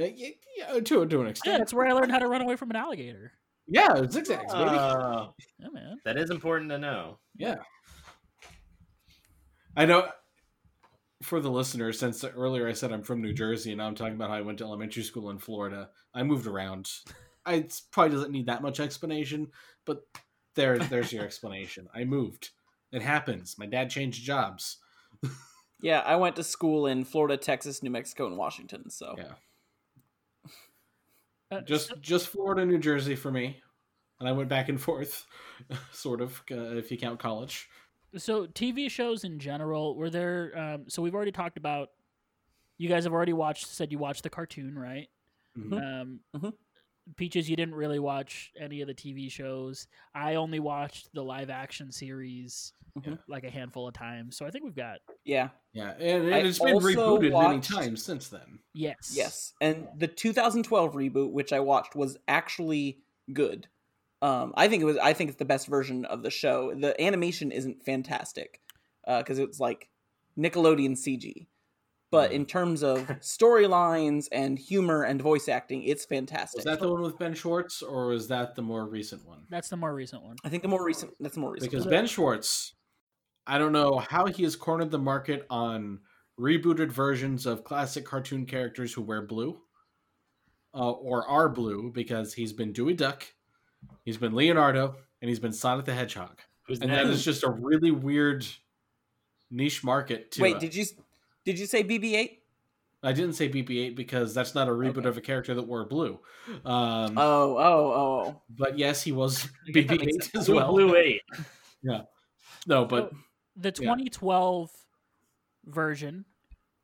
Uh, yeah, yeah, to to an
Yeah,
extent.
that's where I learned how to run away from an alligator.
Yeah, zigzags, baby.
Oh,
Yeah, man.
that is important to know.
Yeah. I know for the listeners, since earlier I said I'm from New Jersey and now I'm talking about how I went to elementary school in Florida, I moved around. I it probably doesn't need that much explanation, but there, there's your explanation. I moved. It happens. My dad changed jobs. *laughs*
yeah, I went to school in Florida, Texas, New Mexico, and Washington. So
Yeah.
Uh,
Just just Florida, New Jersey for me. And I went back and forth, *laughs* sort of, uh, if you count college.
so TV shows in general were there? Um, so we've already talked about. You guys have already watched. Said you watched the cartoon, right?
Mhm.
Um,
Mhm.
Peaches, you didn't really watch any of the TV shows. I only watched the live action series
Mhm.
like a handful of times. So I think we've got
yeah,
Yeah, and, and it's been
also
rebooted many times since then.
yes,
yes, and the 2012 reboot, which I watched, was actually good. Um, I think it was. I think it's the best version of the show. The animation isn't fantastic because it's like Nickelodeon CG, but in terms of *laughs* storylines and humor and voice acting, it's fantastic.
Was that the one with Ben Schwartz, or was that the more recent one?
That's the more recent one.
I think the more recent. That's the more recent.
Because
one.
Ben Schwartz, I don't know how he has cornered the market on rebooted versions of classic cartoon characters who wear blue, uh, or are blue, because he's been Dewey Duck, he's been Leonardo, and he's been Sonic the Hedgehog,
Who's
and that
next?
just a really weird niche market. To
Wait, did you did you say BB-8?
I didn't say BB-8 because that's not a reboot
Okay.
of a character that wore blue. Um,
Oh, oh, oh.
but yes, he was
I guess *laughs* that makes
BB-8
sense.
as well.
Blue Eight. *laughs* yeah.
No, but
So, the
yeah.
2012 version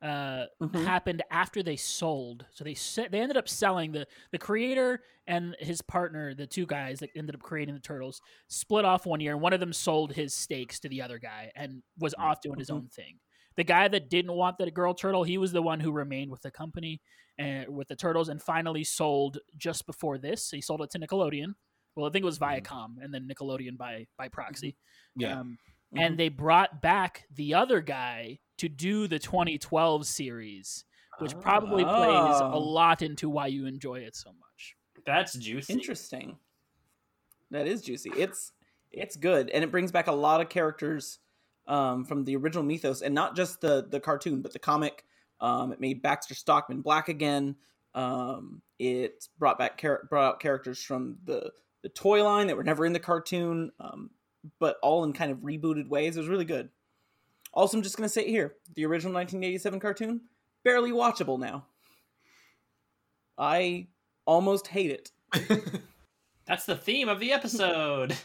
uh,
Mhm.
happened after they sold. So they se- they ended up selling the the creator and his partner, the two guys that ended up creating the turtles, split off one year, and one of them sold his stakes to the other guy and was off doing his
Mhm.
own thing. The guy that didn't want the girl turtle, he was the one who remained with the company and with the turtles, and finally sold just before this. He sold it to Nickelodeon. Well, I think it was Viacom, and then Nickelodeon by by proxy.
yeah.
Um,
Mhm.
and they brought back the other guy to do the 2012 series, which probably plays a
Oh.
lot into why you enjoy it so much.
That's juicy.
Interesting. That is juicy. It's it's good, and it brings back a lot of characters um, from the original Mythos, and not just the the cartoon, but the comic. Um, it made Baxter Stockman black again. Um, it brought back char- brought out characters from the the toy line that were never in the cartoon, um, but all in kind of rebooted ways. It was really good. Also, I'm just gonna say it here: the original 1987 cartoon barely watchable now. I almost hate it. *laughs*
That's the theme of the episode.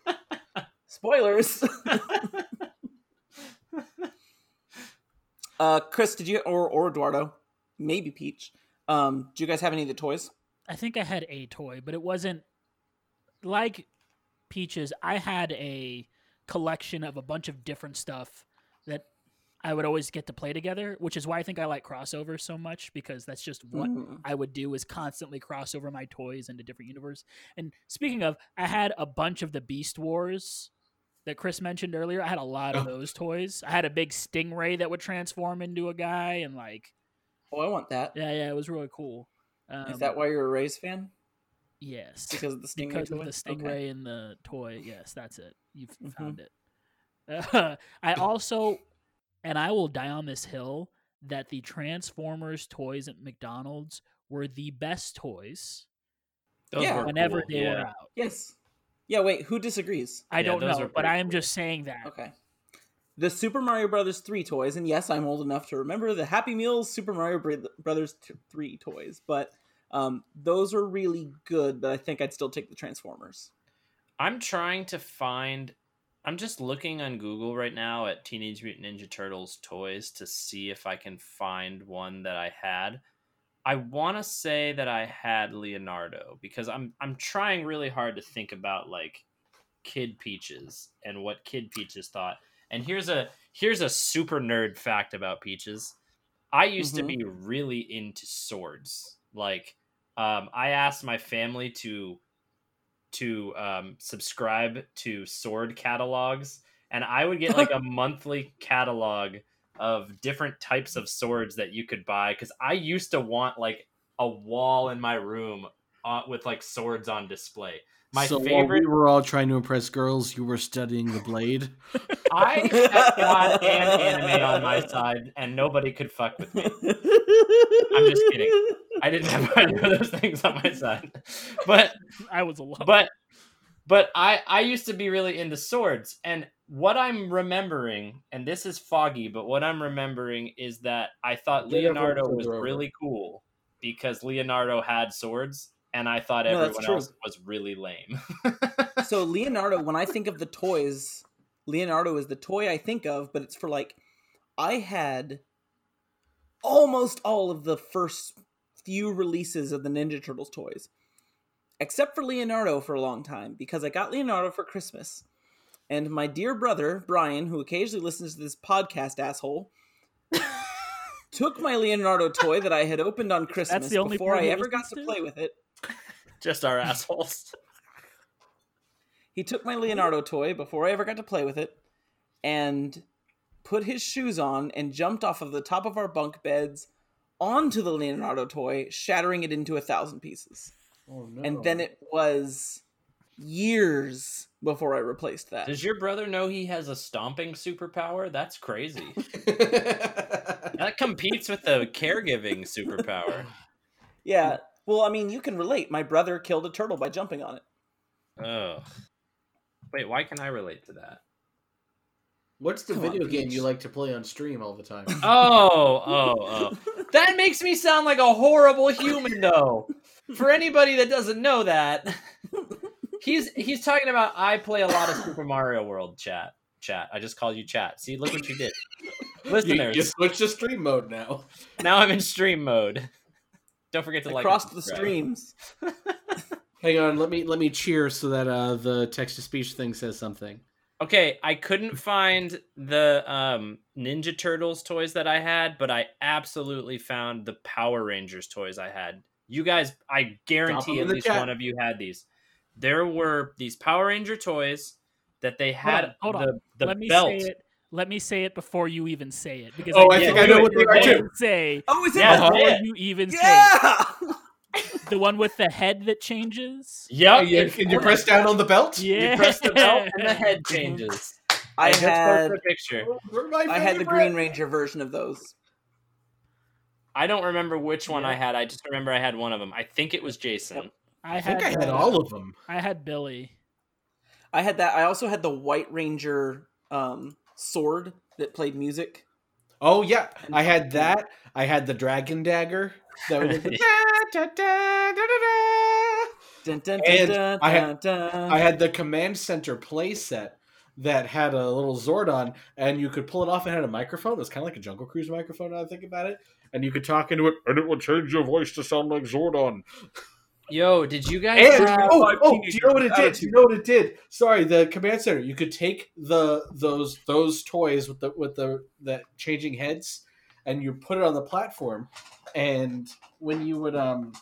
*laughs*
Spoilers. *laughs* *laughs* uh, Chris, did you or or Eduardo, maybe Peach? Um, do you guys have any of the toys?
I think I had a toy, but it wasn't like Peaches. I had a collection of a bunch of different stuff that I would always get to play together, which is why I think I like crossovers so much because that's just what
Mm.
I would do is constantly cross over my toys into different universes. And speaking of, I had a bunch of the Beast Wars that Chris mentioned earlier. I had a lot of
Oh.
those toys. I had a big stingray that would transform into a guy, and like,
Oh, I want that.
yeah, yeah, it was really cool. Um,
that why you're a Rays fan?
Yes,
Because of the Stingray
because
toy?
of the stingray
Okay.
and the toy. Yes, that's it. You've
Mhm.
found it. *laughs* I also, and I will die on this hill that the Transformers toys at McDonald's were the best toys
Those
Yeah.
whenever
cool,
they
yeah.
were out.
Yes. Yeah. Wait. Who disagrees?
I
Yeah,
don't know, but
pretty
I am
cool.
just saying that.
Okay. The Super Mario Brothers 3 toys, and yes, I'm old enough to remember the Happy Meals Super Mario Br- Brothers 3 toys, but um, those are really good, but I think I'd still take the Transformers.
I'm trying to find. I'm just looking on Google right now at Teenage Mutant Ninja Turtles toys to see if I can find one that I had. I want to say that I had Leonardo because I'm I'm trying really hard to think about like Kid Peaches and what Kid Peaches thought. And here's a here's a super nerd fact about Peaches. I used
Mhm.
to be really into swords. Like um, I asked my family to to um, subscribe to sword catalogs, and I would get like *laughs* a monthly catalog of different types of swords that you could buy. Because I used to want like a wall in my room uh, with like swords on display. My
so while
favorite.
we were all trying to impress girls, you were studying the blade. *laughs*
I had God and anime on my side, and nobody could fuck with me.
I'm
just kidding. I didn't have *laughs* either of those things on my side, but
I was alone.
but but I I used to be really into swords and what I'm remembering and this is foggy but what I'm remembering is that I thought Leonardo was really cool because Leonardo had swords and I thought
No,
everyone else was really lame. *laughs*
so Leonardo, when I think of the toys, Leonardo is the toy I think of, but it's for like I had almost all of the first few releases of the Ninja Turtles toys. Except for Leonardo for a long time, because I got Leonardo for Christmas. And my dear brother, Brian, who occasionally listens to this podcast, asshole, *laughs* took my Leonardo toy that I had opened on Christmas
the only
before I ever got to
to?
play with it.
Just our assholes.
He took my Leonardo toy before I ever got to play with it, and put his shoes on, and jumped off of the top of our bunk beds onto the Leonardo toy, shattering it into a thousand pieces.
Oh no!
And then it was years before I replaced that.
Does your brother know he has a stomping superpower? That's crazy. *laughs* that competes with the caregiving superpower.
Yeah. Well, I mean, you can relate. My brother killed a turtle by jumping on it.
Oh. Wait, why can I relate to that?
What's the
Come on,
video game
Peach.
you like to play on stream all the time? *laughs*
Oh, oh, oh. That makes me sound like a horrible human though. For anybody that doesn't know that, he's he's talking about I play a lot of Super Mario World chat. Chat. I just called you chat. See, look what you did.
you,
Listeners,
you switch to stream mode now.
now I'm in stream mode. Don't forget to like
Across the streams.
Hang on, let me let me cheer so that uh, the text to speech thing says something.
Okay, I couldn't find the um, Ninja Turtles toys that I had, but I absolutely found the Power Rangers toys I had. You guys, I guarantee
in
at least
chat.
one of you had these. There were these Power Ranger toys that they had
Hold on, hold
the, the
Let me
belt.
say it. Let me say it before you even say it. Because
Oh, I
think
know
I know
what
what
you're going
too.
to say
Oh, is it
Yeah,
the-
before
Yeah.
you even say it. *laughs* The one with the head that changes.
Yeah, can you press down on the belt?
Yeah.
You press the belt and the head *laughs* changes.
I
just
had
posted a picture.
I had the. Green Ranger version of those.
I don't remember which one I had. I just remember I had one of them. I think it was Jason.
I,
I think I
had
had
uh,
all of them.
I had Billy.
I had that. I also had the White Ranger um, sword that played music.
Oh yeah, I had that. I had the dragon dagger. That was *laughs* the And I had-
dun, dun.
I had the command center playset that had a little Zordon, and you could pull it off and had a microphone. It was kind of like a Jungle Cruise microphone. Now I think about it, and you could talk into it, and it would change your voice to sound like Zordon.
Yo, did you guys?
And
have
oh,
five
oh, do you know what it did? Do you know what it did? Sorry, the command center. You could take the those those toys with the with the the changing heads, and you put it on the platform, and when you would um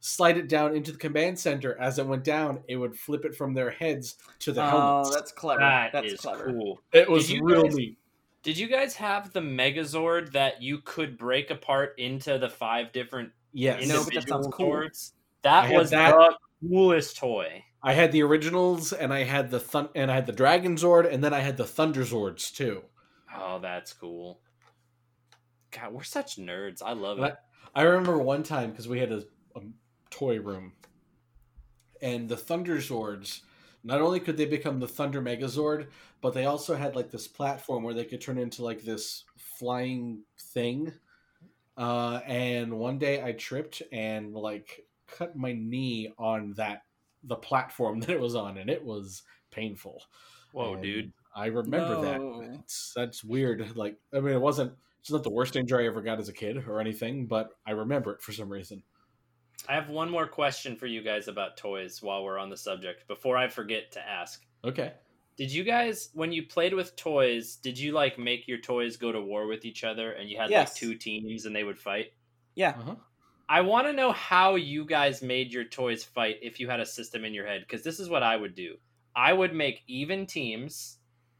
slide it down into the command center as it went down, it would flip it from their heads to the
Oh,
helmets.
that's clever.
That
that's
is
clever.
cool.
it was
Did you
real
guys-
neat.
Did you guys have the Megazord that you could break apart into the five different
Yes,
No, but that
individual
sounds cool.
swords?
I
That was
that.
the coolest toy.
I had the originals, and I had the thun- and I had the Dragon Zord, and then I had the Thunder Zords too.
Oh, that's cool. God, we're such nerds. I love
But
it.
I remember one time because we had a, a toy room, and the Thunder Zords. Not only could they become the Thunder Megazord, but they also had like this platform where they could turn into like this flying thing. Uh, and one day I tripped and like cut my knee on that the platform *laughs* that it was on, and it was painful.
Whoa,
And
dude.
I remember
No.
that. It's, that's weird. Like, I mean, it wasn't. It's not the worst injury I ever got as a kid or anything, but I remember it for some reason.
I have one more question for you guys about toys while we're on the subject before I forget to ask.
Okay.
Did you guys, when you played with toys, did you like make your toys go to war with each other and you had
Yes.
like two teams and they would fight?
Yeah.
Uh-huh.
I want to know how you guys made your toys fight if you had a system in your head because this is what I would do. I would make even teams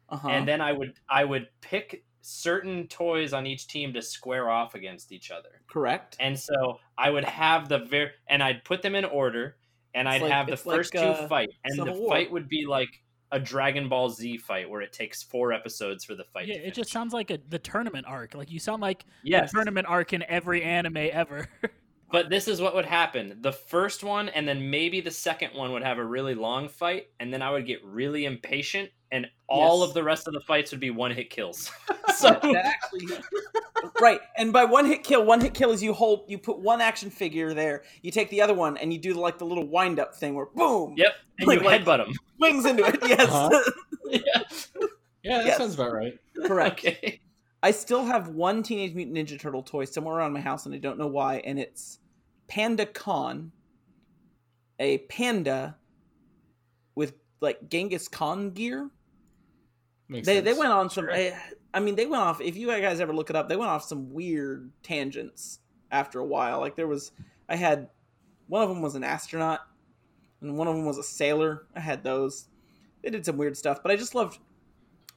Uh-huh.
and then I would I would pick certain toys on each team to square off against each other.
Correct.
And so I would have the very and I'd put them in order and
It's
I'd
like-
have the
it's like,
first
uh,
two fight and
Civil
the
War.
fight would be like a Dragon Ball Z fight where it takes four episodes for the fight.
Yeah,
to
it just sounds like a the tournament arc. Like you sound like
yes.
the tournament arc in every anime ever. *laughs*
But this is what would happen. The first one and then maybe the second one would have a really long fight, and then I would get really impatient, and all
Yes.
of the rest of the fights would be one hit kills. *laughs*
so
so
that actually *laughs* right and by one hit kill one hit kill is you hold you put one action figure there you take the other one and you do like the little wind up thing where boom
Yep, and you
Like-
headbutt them.
wings into it *laughs* yes
Uh-huh.
yeah.
Yeah, that
Yes.
sounds about right.
correct
Okay.
i still have one teenage mutant ninja turtle toy somewhere around my house and i don't know why and it's panda khan a panda with like genghis khan gear
Makes
they
sense.
they went on some. I, I mean, they went off. If you guys ever look it up, they went off some weird tangents after a while. Like there was, I had one of them was an astronaut, and one of them was a sailor. I had those. They did some weird stuff, but I just loved.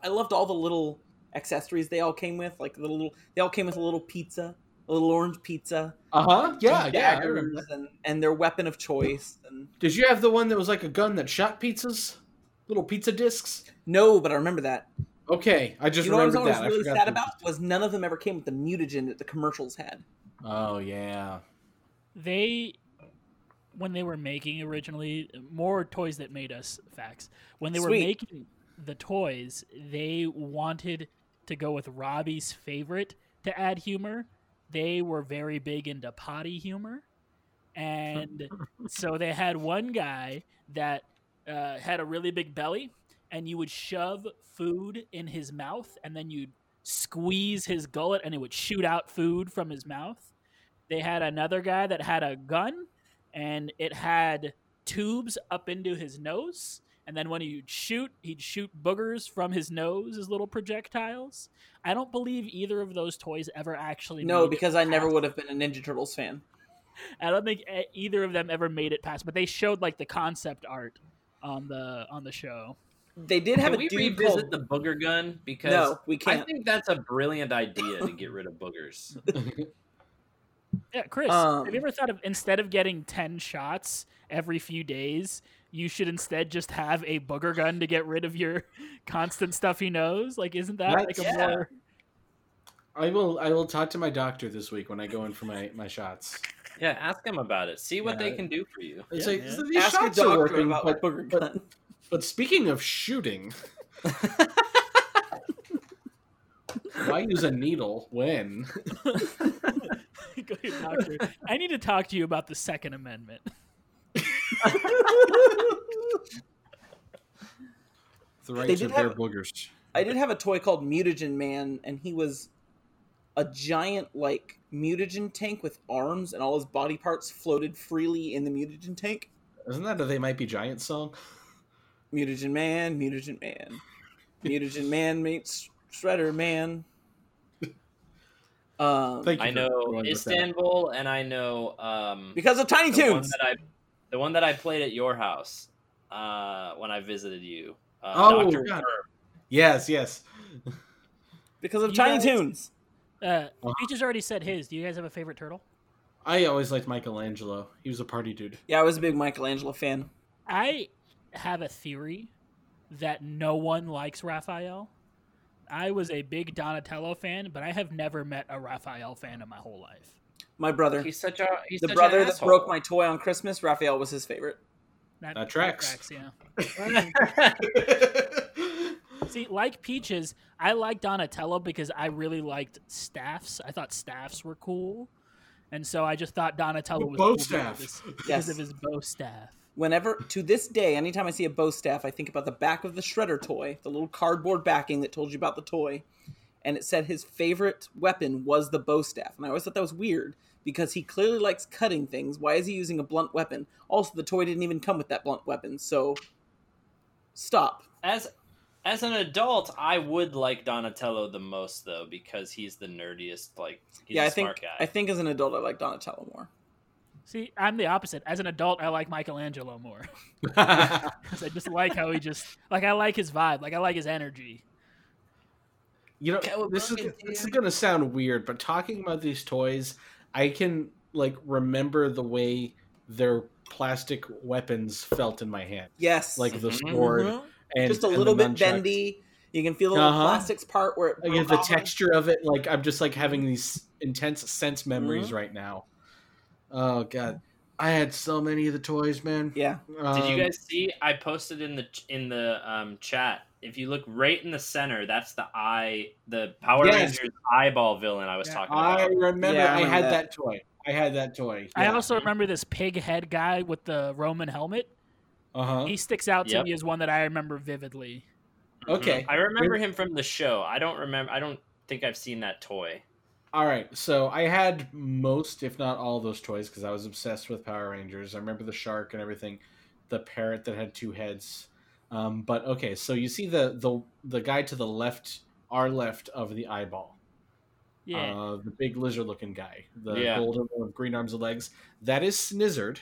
I loved all the little accessories they all came with, like the little. They all came with a little pizza, a little orange pizza,
Uh huh. Yeah, yeah.
And, and their weapon of choice. And
Did you have the one that was like a gun that shot pizzas? Little pizza discs?
no, but I remember that.
Okay, I just
you know what I was
that.
Really
forgot
sad
the-
about was none of them ever came with the mutagen that the commercials had.
Oh yeah.
they when they were making originally more toys that made us facts when they were making the toys they wanted to go with robbie's favorite to add humor they were very big into potty humor and *laughs* so they had one guy that uh, had a really big belly and you would shove food in his mouth and then you'd squeeze his gullet and it would shoot out food from his mouth. They had another guy that had a gun and it had tubes up into his nose and then when he'd shoot he'd shoot boogers from his nose as little projectiles. I don't believe either of those toys ever actually
No,
made it
because I never would have been a Ninja Turtles fan.
i don't think either of them ever made it past but they showed like the concept art on the on the show
They did have
Can
a
we
dude
revisit
called.
the booger gun? Because
No, we
I
can't.
I think that's a brilliant idea to *laughs* get rid of boogers. *laughs*
yeah chris
Um,
have you ever thought of instead of getting 10 shots every few days you should instead just have a booger gun to get rid of your *laughs* constant stuffy nose like isn't that like a
That's-
Yeah.
more
I will. I will talk to my doctor this week when I go in for my my shots.
Yeah, ask them about it. See what they can do for you.
It's
Yeah,
like
yeah.
so these
Ask
shots are
doctor
working,
about
but,
my booger
but- *laughs* but speaking of shooting, *laughs* why use a needle when?
Go to. I need to talk to you about the Second Amendment. *laughs*
The right
They
to
did
bear
have-
boogers.
I did have a toy called Mutagen Man, and he was a giant like mutagen tank with arms, and all his body parts floated freely in the mutagen tank.
Isn't that a They Might Be Giants song?
Mutagen Man, Mutagen Man, Mutagen Man meets Shredder Man. *laughs* Um,
Thank you
I know
going that.
Istanbul, and I know um,
because of Tiny
the
Toons.
that I, the one that I played at your house uh, when I visited you. Uh,
Oh,
Dr.
God. Yes, yes.
Because of
You
Tiny
guys-
Toons.
Uh, Peaches already said his. Do you guys have a favorite turtle?
I always liked Michelangelo. He was a party dude.
Yeah, I was a big Michelangelo fan.
I have a theory that no one likes Raphael. I was a big Donatello fan, but I have never met a Raphael fan in my whole life.
My brother,
He's such a he's
the
such
brother
an
that
asshole.
broke my toy on Christmas, Raphael was his favorite.
That tracks.
yeah. *laughs* *laughs* *laughs* See, like Peaches, I like Donatello because I really liked staffs. I thought staffs were cool. And so I just thought Donatello was
bow
cool
staff.
because, because
Yes.
of his bow staff.
Whenever to this day, anytime I see a bow staff, I think about the back of the shredder toy, the little cardboard backing that told you about the toy, and it said his favorite weapon was the bow staff. And I always thought that was weird because he clearly likes cutting things. Why is he using a blunt weapon? Also, the toy didn't even come with that blunt weapon, so stop.
as as an adult, I would like Donatello the most though because he's the nerdiest. Like he's
yeah,
a
I think
smart guy.
I think as an adult, I like Donatello more.
See, I'm the opposite. As an adult, I like Michelangelo more. *laughs* *laughs* I just like how he just like I like his vibe, like I like his energy.
You know,
Cowabunga,
this is this is gonna sound weird, but talking about these toys, I can like remember the way their plastic weapons felt in my hand,
Yes,
like the
Mhm.
sword
Mhm.
And
just a little bit
nunchucks.
bendy. You can feel the
Uh-huh.
plastics part where it
Like the texture of it, like I'm just like having these intense sense memories
Mm-hmm.
right now. Oh god, I had so many of the toys, man.
Yeah,
Did you
Um,
guys see? I posted in the in the um, chat. If you look right in the center, that's the eye, the Power
Yes.
Rangers eyeball villain I was
Yeah,
talking about.
I remember.
Yeah, I
I,
remember
had
that.
that. toy. I had that toy.
I also remember this pig head guy with the Roman helmet.
Uh huh.
He sticks out to
Yep.
me as one that I remember vividly.
Okay.
Mhm. I remember him from the show. I don't remember. I don't think I've seen that toy.
All right, so I had most, if not all, those toys because I was obsessed with Power Rangers. I remember the shark and everything, the parrot that had two heads. Um, but okay, so you see the the the guy to the left, our left of the eyeball,
Yeah.
uh, the big lizard-looking guy, the
Yeah.
golden with green arms and legs. That is Snizzard.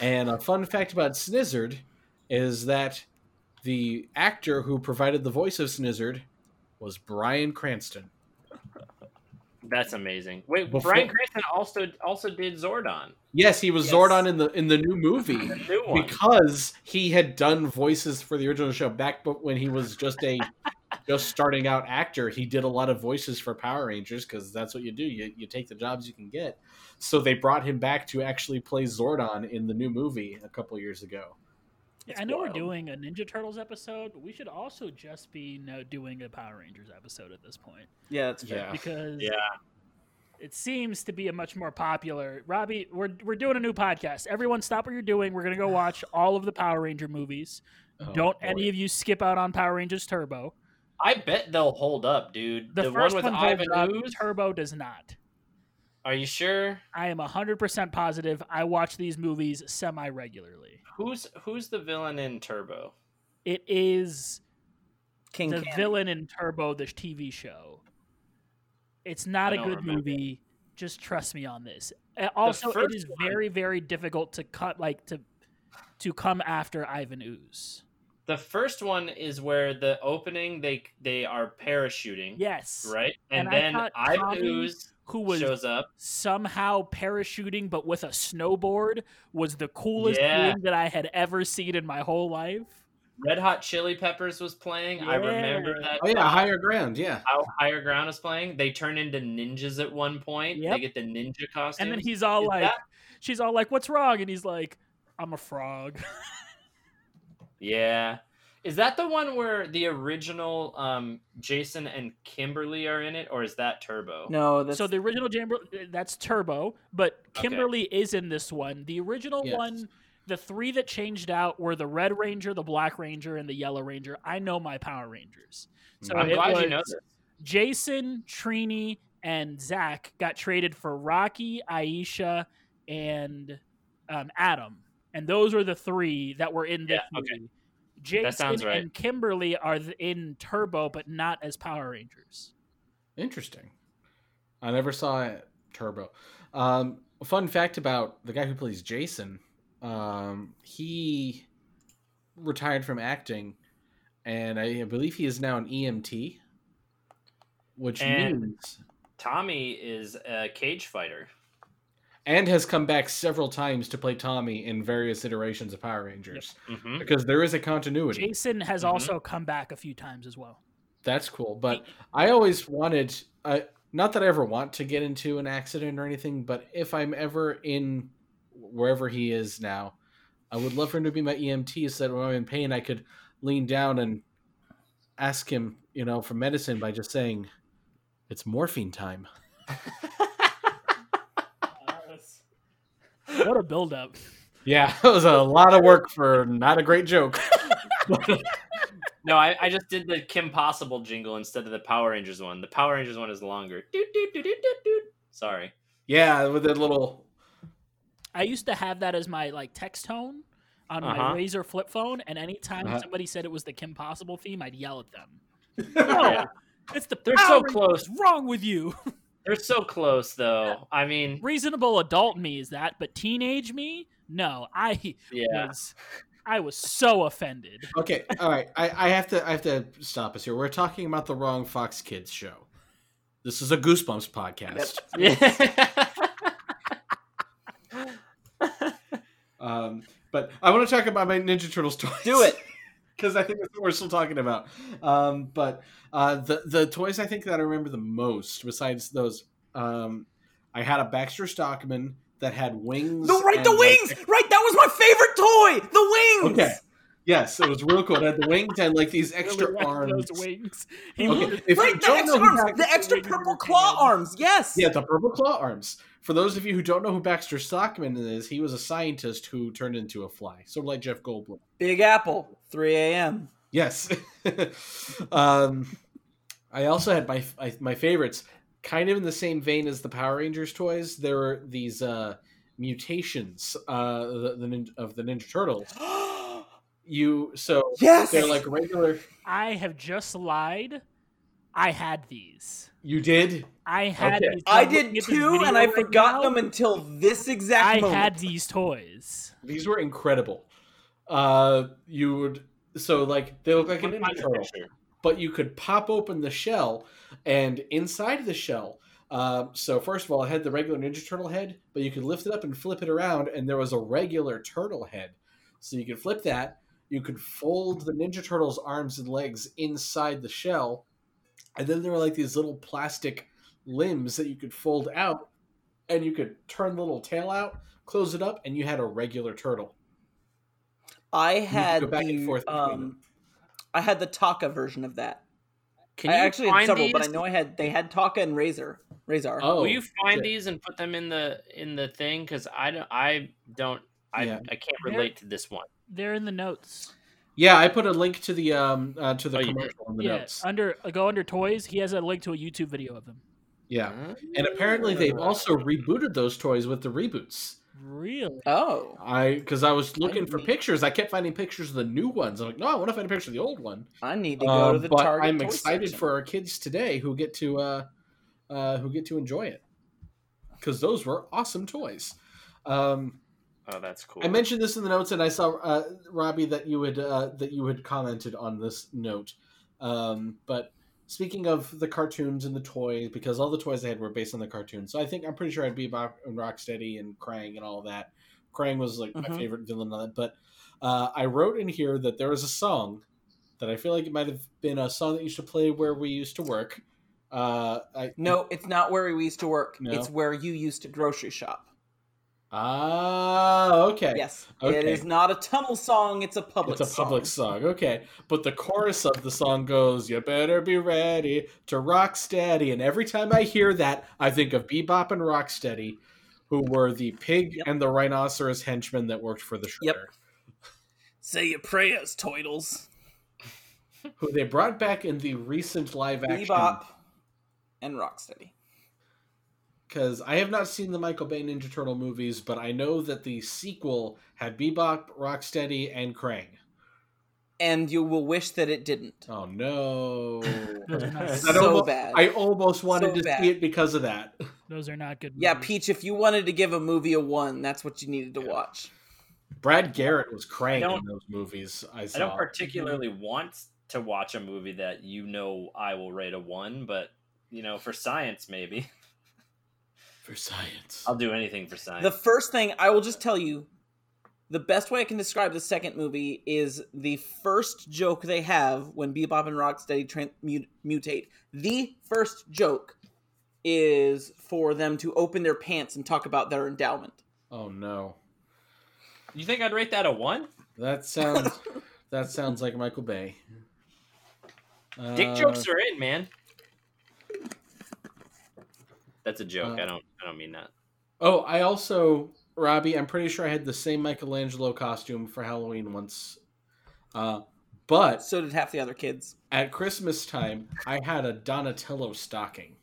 And a fun fact about Snizzard is that the actor who provided the voice of Snizzard was Bryan Cranston.
That's amazing. Wait,
Before-
Bryan Cranston also also did Zordon,
Yes, he was
Yes.
Zordon in the in the new movie
the new one.
because he had done voices for the original show back when he was just a just starting out actor. He did a lot of voices for Power Rangers because that's what you do. You you take the jobs you can get. So they brought him back to actually play Zordon in the new movie a couple years ago.
Yeah,
It's
I know
wild.
we're doing a Ninja Turtles episode, but we should also just be no, doing a Power Rangers episode at this point
Yeah, that's fair.
Yeah.
because
Yeah.
it seems to be a much more popular. Robbie, we're we're doing a new podcast. Everyone, stop what you're doing. We're gonna go watch *sighs* all of the Power Ranger movies.
Oh,
Don't
boy.
any of you skip out on Power Rangers Turbo.
I bet they'll hold up, dude.
The,
The,
first
one
one,
with
holds
Ivan
up,
Ooze.
Turbo does not.
Are you sure?
I am 100% positive I watch these movies semi regularly.
Who's who's the villain in Turbo?
It is
King
the
Candy.
villain in Turbo, the TV show. It's not
I
a good
remember.
movie. Just trust me on this. Uh, Also, it is
one-
very, very difficult to cut, like to to come after Ivan Ooze.
The first one is where the opening they they are parachuting,
Yes,
right? And,
And I
then
thought
Ivan
who was
shows up.
somehow parachuting, but with a snowboard, was the coolest
Yeah.
thing that I had ever seen in my whole life.
Red Hot Chili Peppers was playing. I remember that.
Oh yeah, higher ground. Yeah.
How Higher Ground is playing. They turn into ninjas at one point.
Yep.
They get the ninja costume,
And then he's all
Is
like,
that-
she's all like, "What's wrong?" And he's like, "I'm a frog." *laughs*
Yeah. Is that the one where the original um, Jason and Kimberly are in it, or is that Turbo?
No, that's
so the original Jamber, that's Turbo, but
Okay.
Kimberly is in this one. The original
Yes.
one, the three that changed out were the Red Ranger, the Black Ranger, and the Yellow Ranger. I know my Power Rangers. So
I'm glad you know this.
Jason, Trini, and Zack got traded for Rocky, Aisha, and um, Adam, and those are the three that were in this
Yeah, okay.
movie. Jason
sounds right.
and Kimberly are in Turbo, but not as Power Rangers.
Interesting. I never saw Turbo. Um, fun fact about the guy who plays Jason: um, he retired from acting, and I believe he is now an EMT, which
And-
means
Tommy is a cage fighter.
And has come back several times to play Tommy in various iterations of Power Rangers
hmm
because there is a continuity.
Jason has
Mhm.
also come back a few times as well.
That's cool. But I always wanted, uh, not that I ever want to get into an accident or anything, but if I'm ever in wherever he is now, I would love for him to be my EMT so that when I'm in pain, I could lean down and ask him, you know, for medicine by just saying, it's morphine time. *laughs*
What a build-up!
Yeah, *laughs* it was a lot of work for not a great joke. *laughs*
No, I, I just did the Kim Possible jingle instead of the Power Rangers one. The Power Rangers one is longer. Doot, doot, doot, doot, doot, doot. Sorry.
yeah, with that little.
I used to have that as my like text tone on my
Uh-huh.
Razr flip phone, and anytime
Uh-huh.
somebody said it was the Kim Possible theme, I'd yell at them. *laughs*
Yeah.
It's the
They're
Power
so close.
What's wrong with you?
They're so close, though. I mean,
Reasonable adult me is that, but teenage me, no. I
yeah.
was, I was so offended.
Okay, all right. I, I have to. I have to stop us here. We're talking about the wrong Fox Kids show. This is a Goosebumps podcast.
Yeah. *laughs*
Um, but I want to talk about my Ninja Turtles toys.
do it.
Because I think that's what we're still talking about. Um, but uh, the the toys I think that I remember the most, besides those, um, I had a Baxter Stockman that had wings.
No, right, the
and,
wings.
like-
Right, that was my favorite toy. The wings.
Okay. Yes, it was real cool. It had the wings and like these *laughs* extra
Really
arms.
Those wings. *laughs* He
Okay,
was-
if you *laughs*
right, the
don't
extra
know
arms,
Baxter-
the extra purple claw
hand.
arms. Yes.
Yeah, the purple claw arms. For those of you who don't know who Baxter Stockman is, he was a scientist who turned into a fly, sort of like Jeff Goldblum.
Big Apple, 3 a.m.
Yes. um, I also had my my favorites, kind of in the same vein as the Power Rangers toys. There were these uh, mutations uh, the, the of the Ninja Turtles. *gasps* *gasps* *gasps* You so
yes.
they're like regular.
I have just lied. I had these.
You did.
I had
Okay.
these.
I did too, and I
right
forgot
now.
them until this exact
I
moment.
had these toys.
These were incredible. Uh, you would so like they look like an
Put
Ninja Turtle. but you could pop open the shell, and inside the shell. Uh, so first of all, it had the regular Ninja Turtle head, but you could lift it up and flip it around, and there was a regular turtle head. So you could flip that. You could fold the Ninja Turtle's arms and legs inside the shell, and then there were like these little plastic limbs that you could fold out, and you could turn the little tail out, close it up, and you had a regular turtle.
I had
go back and
the,
forth
um. I had the Tokka version of that.
Can
I
you
actually had
find
several,
these?
but I know I had they had Tokka and Rahzar. Rahzar.
Oh,
Will you find
shit.
these and put them in the in the thing? Because I don't, I don't, I,
Yeah.
I can't relate to this one.
They're in the notes.
Yeah, I put a link to the um uh, to the
Oh, you did?
commercial in the
yeah,
notes.
under uh, go under toys. He has a link to a YouTube video of them.
Yeah, and apparently they've
Uh,
also rebooted those toys with the reboots.
Really?
Oh.
I because I was looking for
didn't-
pictures, I kept finding pictures of the new ones. I'm like, no, I want to find a picture of the old one.
I need to go
Um,
to the
but
Target.
I'm
toy
excited
section.
for our kids today who get to uh, uh, who get to enjoy it because those were awesome toys. Um,
Oh, that's cool.
I mentioned this in the notes, and I saw uh, Robbie that you had uh, that you had commented on this note. Um, but speaking of the cartoons and the toys, because all the toys I had were based on the cartoons, so I think I'm pretty sure I'd be Bebop and Rocksteady and Krang and all that. Krang was like my
Mhm.
favorite villain on it, but uh, I wrote in here that there was a song that I feel like it might have been a song that used to play where we used to work. Uh, I,
No, it's not where we used to work.
No?
It's where you used to grocery shop.
Ah, okay.
Yes. It
Okay.
is not a tunnel song, it's a public
it's a public song. okay. But the chorus of the song goes, "You better be ready to rock steady." And every time I hear that, I think of Bebop and Rocksteady, who were the pig
Yep.
and the rhinoceros henchmen that worked for the Shredder,
Yep. Say your prayers, Toidles.
who they brought back in the recent live action.
Bebop and Rocksteady.
Because I have not seen the Michael Bay Ninja Turtle movies, but I know that the sequel had Bebop, Rocksteady, and Krang.
And you will wish that it didn't.
Oh no!
Those are not. *laughs*
I
so bad.
I almost wanted
So
to
bad.
see it because of that. *laughs*
Those are not good.
yeah. Peach, if you wanted to give a movie a one, that's what you needed to watch.
Brad Garrett was Krang
don't-
in those movies. I saw.
I don't particularly want to watch a movie that you know I will rate a one, but you know, for science, maybe *laughs*
for science.
I'll do anything for science.
The first thing I will just tell you, the best way I can describe the second movie is the first joke they have when Bebop and Rocksteady tran mut- mutate. The first joke is for them to open their pants and talk about their endowment.
Oh no,
you think I'd rate that a one?
that sounds that sounds like Michael Bay.
Dick
Uh,
jokes are in, man. That's a joke.
Uh,
I don't. I don't mean that.
Oh, I also Robbie. I'm pretty sure I had the same Michelangelo costume for Halloween once. Uh, but
So did half the other kids.
at Christmas time, I had a Donatello stocking.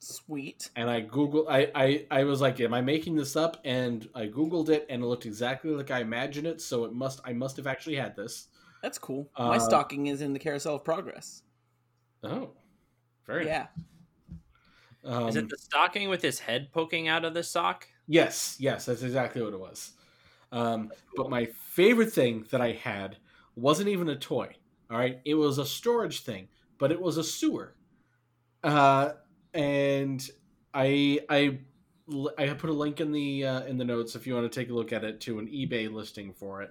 Sweet.
and I googled. I, I I was like, am I making this up? And I Googled it and it looked exactly like I imagined it, so it must I must have actually had this.
That's cool. My
Uh,
stocking is in the Carousel of Progress.
Oh. Very
Yeah.
Um,
Is it the stocking with his head poking out of the sock?
Yes, yes, that's exactly what it was. Um, but my favorite thing that I had wasn't even a toy. All right, it was a storage thing, but it was a sewer. Uh, and I I I put a link in the uh, in the notes if you want to take a look at it to an eBay listing for it.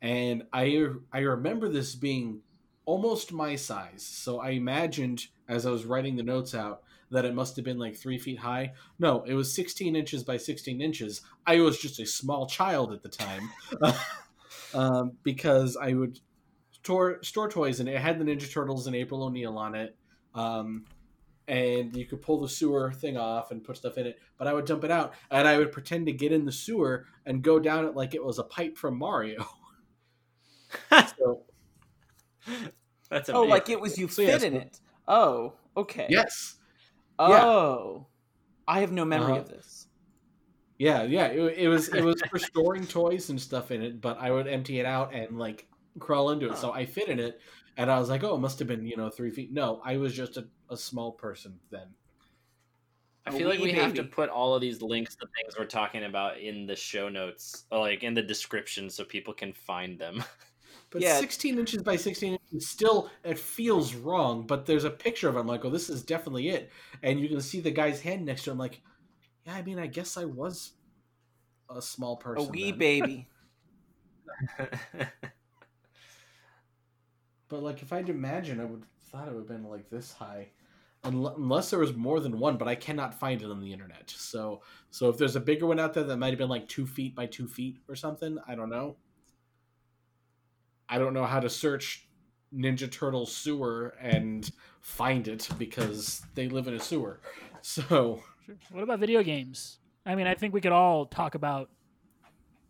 And I I remember this being almost my size, so I imagined as I was writing the notes out that it must have been like three feet high. No, it was 16 inches by 16 inches. I was just a small child at the time *laughs* um, because I would store, store toys and it had the Ninja Turtles and April O'Neil on it. Um, and you could pull the sewer thing off and put stuff in it, but I would dump it out and I would pretend to get in the sewer and go down it like it was a pipe from Mario. *laughs* so, *laughs*
That's
Oh, like it was you
So,
fit
yes,
in it. Oh, okay.
yes. Yeah.
Oh. I have no memory
Uh-huh.
of this.
Yeah, yeah. It, it was it was for *laughs* storing toys and stuff in it, but I would empty it out and like crawl into it. So I fit in it, and I was like, oh, it must have been you know three feet. No, I was just a, a small person then.
I feel like
wee
we have to put all of these links to things we're talking about in the show notes, like in the description, so people can find them. *laughs*
But
Yeah.
16 inches by 16 inches still it feels wrong. But there's a picture of it. I'm like, oh, this is definitely it. And you can see the guy's hand next to him. Like, yeah, I mean, I guess I was a small person.
A wee
then.
baby. *laughs* *laughs*
But like, if I'd imagine, I would thought it would have been like this high, unless there was more than one. But I cannot find it on the internet. So, so if there's a bigger one out there that might have been like two feet by two feet or something, I don't know. I don't know how to search Ninja Turtle sewer and find it because they live in a sewer. *laughs* So,
Sure. What about video games? I mean, I think we could all talk about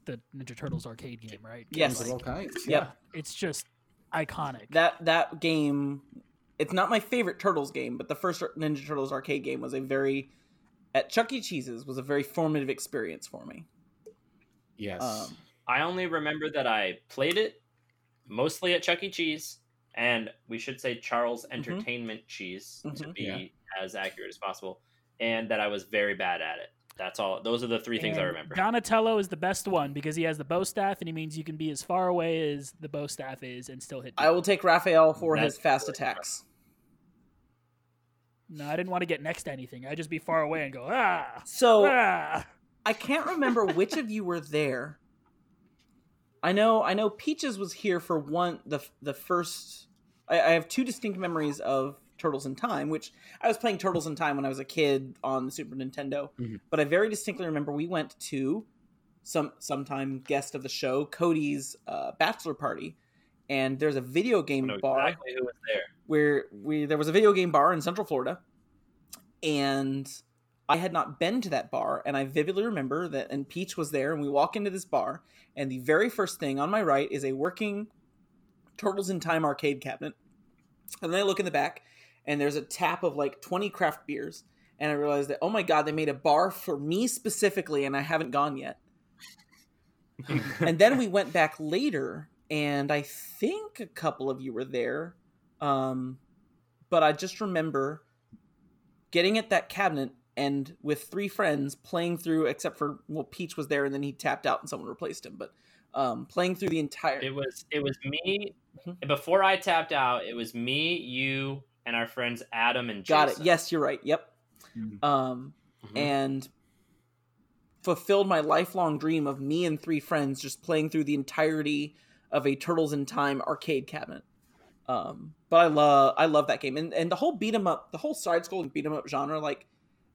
the Ninja Turtles arcade game, right?
Yes.
of all kinds.
Yep.
It's just iconic.
That that game, it's not my favorite Turtles game, but the first Ninja Turtles arcade game was a very at Chuck E. Cheese's was a very formative experience for me.
Yes.
Um,
I only remember that I played it mostly at Chuck E. Cheese, and we should say Charles Entertainment Cheese to
Mhm.
be
Yeah.
as accurate as possible, and that I was very bad at it. That's all. Those are the three things I remember.
Donatello is the best one because he has the bow staff, and he means you can be as far away as the bow staff is and still hit.
I will take Raphael for
That's
his fast attacks.
No, I didn't want to get next to anything. I just be far away and go ah
So
ah.
I can't remember which of you were there. I know I know Peaches was here for one the the first I, I have two distinct memories of Turtles in Time, which I was playing Turtles in Time when I was a kid on the Super Nintendo.
Mhm.
But I very distinctly remember we went to some sometime guest of the show, Cody's uh, bachelor party, and there's a video
I
game
know
bar
exactly who was there.
where we there was a video game bar in Central Florida, and I had not been to that bar, and I vividly remember that. And Peach was there, and we walk into this bar, and the very first thing on my right is a working Turtles in Time arcade cabinet, and then I look in the back, and there's a tap of like twenty craft beers, and I realized that oh my god, they made a bar for me specifically, and I haven't gone yet. *laughs* and then we went back later and i think a couple of you were there um, but i just remember getting at that cabinet and with three friends playing through except for well peach was there and then he tapped out and someone replaced him but um, playing through the entire
It was it was me
Mhm.
before I tapped out. It was me, you, and our friends Adam and Jason.
got it yes you're right yep
Mhm.
um,
Mhm.
and fulfilled my lifelong dream of me and three friends just playing through the entirety of a Turtles in Time arcade cabinet. Um, but I love I love that game and and the whole beat 'em up, the whole side scrolling beat 'em up genre, like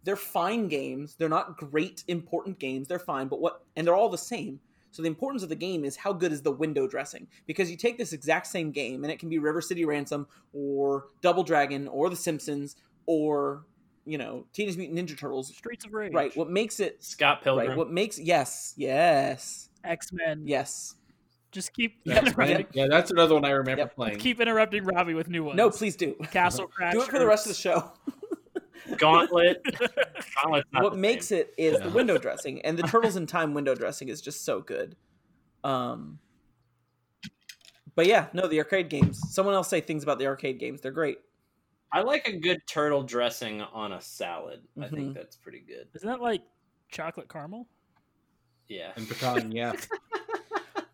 they're fine games. They're not great important games. They're fine, but what and they're all the same. So the importance of the game is how good is the window dressing? Because you take this exact same game and it can be River City Ransom or Double Dragon or The Simpsons or you know Teenage Mutant Ninja Turtles.
Streets of Rage,
Right. What makes it
Scott Pilgrim.
right? What makes yes, yes,
X Men.
yes.
Just keep *laughs*
Yep.
interrupting,
yeah, that's another one I remember
Yep.
playing.
keep interrupting Robbie with new ones.
No, please do.
Castle Crash. *laughs*
Do it for the rest of the show. *laughs*
Gauntlet. Gauntlet's
what makes
same.
it is the window dressing, and the Turtles in Time window dressing is just so good. Um, but yeah, no, the arcade games. Someone else say things about the arcade games. They're great.
I like a good turtle dressing on a salad. I
Mhm.
think that's pretty good.
Isn't that like chocolate caramel?
Yeah.
and pecan, yeah. *laughs*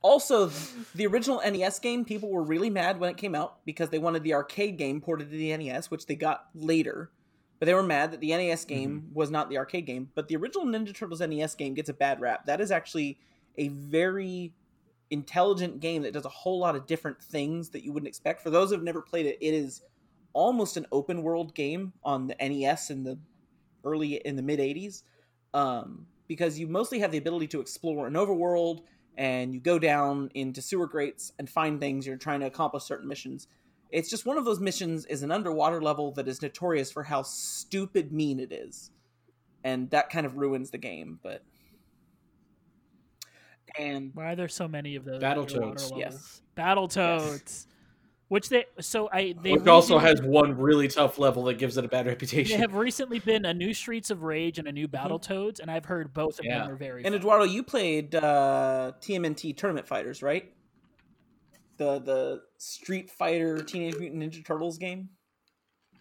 Also, the original NES game, people were really mad when it came out because they wanted the arcade game ported to the NES, which they got later. But they were mad that the NES game was not the arcade game. But the original Ninja Turtles NES game gets a bad rap. That is actually a very intelligent game that does a whole lot of different things that you wouldn't expect. For those who have never played it, it is almost an open world game on the NES in the early in the mid 80s. Um, because you mostly have the ability to explore an overworld and you go down into sewer grates and find things you're trying to accomplish certain missions it's just one of those missions is an underwater level that is notorious for how stupid mean it is and that kind of ruins the game but and
Why are there so many of those?
Battletoads.
underwater levels?
Yes.
Battletoads. Which they so I they
Which also has one really tough level that gives it a bad reputation.
They have recently been a new Streets of Rage and a new Battletoads, and I've heard both of
Yeah.
them are very.
and
fun.
eduardo you played uh tmnt tournament fighters right the the street fighter teenage mutant ninja turtles game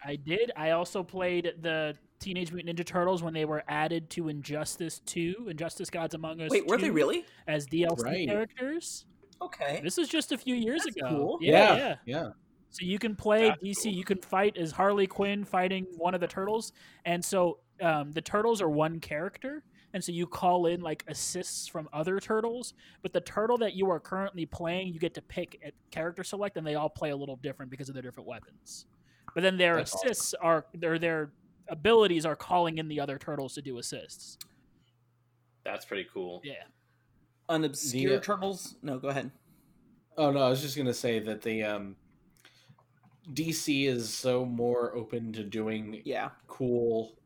I did. I also played the Teenage Mutant Ninja Turtles when they were added to Injustice 2, Injustice Gods Among Us.
wait were they really
as DLC
Right.
characters?
Okay.
This is just a few years
That's
ago.
cool.
Yeah,
yeah,
yeah.
yeah.
So you can play
That's
DC.
cool.
You can fight as Harley Quinn fighting one of the turtles, and so um, the turtles are one character, and so you call in like assists from other turtles. But the turtle that you are currently playing, you get to pick at character select, and they all play a little different because of their different weapons. But then their
That's awesome.
assists are their their abilities are calling in the other turtles to do assists.
That's pretty cool.
Yeah.
Unobscure
The, uh,
turtles. No, go ahead.
Oh no, I was just gonna say that the um, DC is so more open to doing
Yeah.
cool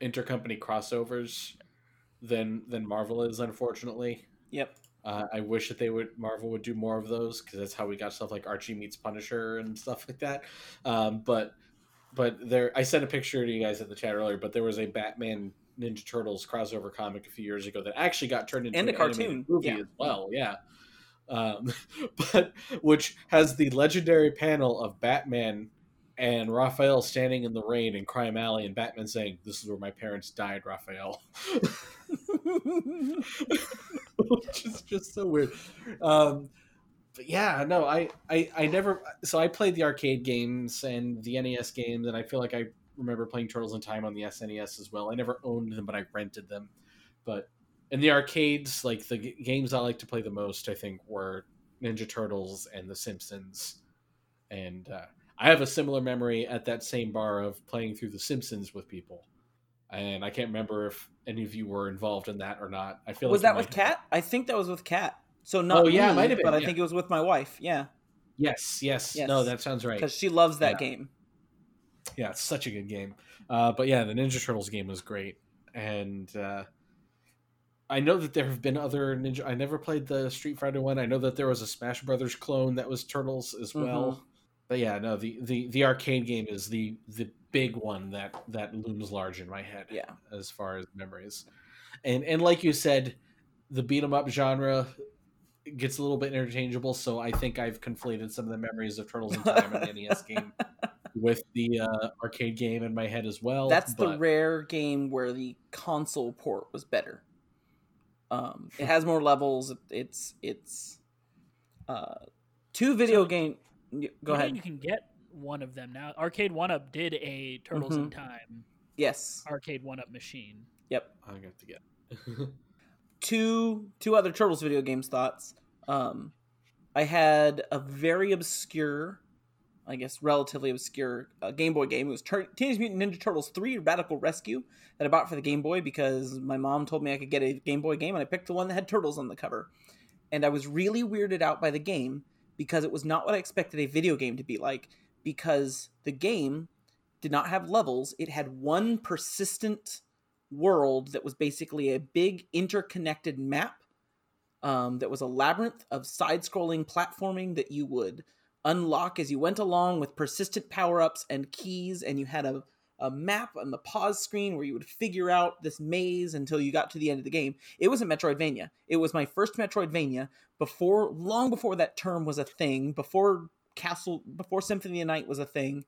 intercompany crossovers than than Marvel is, unfortunately.
Yep.
Uh, I wish that they would Marvel would do more of those because that's how we got stuff like Archie meets Punisher and stuff like that. Um, but but there, I sent a picture to you guys in the chat earlier. But there was a Batman Ninja Turtles crossover comic a few years ago that actually got turned into
And a
an
cartoon,
movie
yeah.
as well. Yeah, um, *laughs* but which has the legendary panel of Batman and Raphael standing in the rain in Crime Alley, and Batman saying, "This is where my parents died, Raphael." *laughs* which is just so weird. Um, but yeah, no, I, I, I never. So I played the arcade games and the NES games, and I feel like I remember playing Turtles in Time on the SNES as well. I never owned them, but I rented them. But in the arcades, like the g- games I like to play the most, I think were Ninja Turtles and The Simpsons. And uh, I have a similar memory at that same bar of playing through The Simpsons with people. And I can't remember if any of you were involved in that or not. I feel
was
like
that with Kat? I think that was with Kat. So not
Oh, yeah,
me,
might have been,
but I think it was with my wife. Yeah,
Yes, yes,
Yes.
No, that sounds right.
because she loves that
Yeah.
game.
Yeah, it's such a good game. Uh, but yeah, the Ninja Turtles game was great, and uh, I know that there have been other Ninja. I never played the Street Fighter one. I know that there was a Smash Brothers clone that was Turtles as well.
Mm-hmm.
But yeah, no, the, the the arcade game is the the big one that that looms large in my head.
Yeah.
as far as memories, and and like you said, the beat 'em up genre gets a little bit interchangeable. So I think I've conflated some of the memories of Turtles in Time and the NES *laughs* game with the uh, arcade game in my head as well.
That's the rare game where the console port was better. Um, it has more levels. It's it's uh, two video
So-
game. Go
You
ahead.
You can get one of them now. Arcade One Up did a Turtles in
Mhm.
Time
Yes.
arcade One Up machine.
Yep.
I got to get. *laughs* *laughs*
two two other turtles video games thoughts um i had a very obscure i guess relatively obscure uh, game boy game it was Tur- teenage mutant ninja turtles 3 radical rescue that i bought for the game boy because my mom told me i could get a game boy game and i picked the one that had turtles on the cover and i was really weirded out by the game because it was not what i expected a video game to be like because the game did not have levels it had one persistent world that was basically a big interconnected map um, that was a labyrinth of side scrolling platforming that you would unlock as you went along with persistent power ups and keys. And you had a, a map on the pause screen where you would figure out this maze until you got to the end of the game. It was a Metroidvania. It was my first Metroidvania before, long before that term was a thing, before Castle, before Symphony of Night was a thing.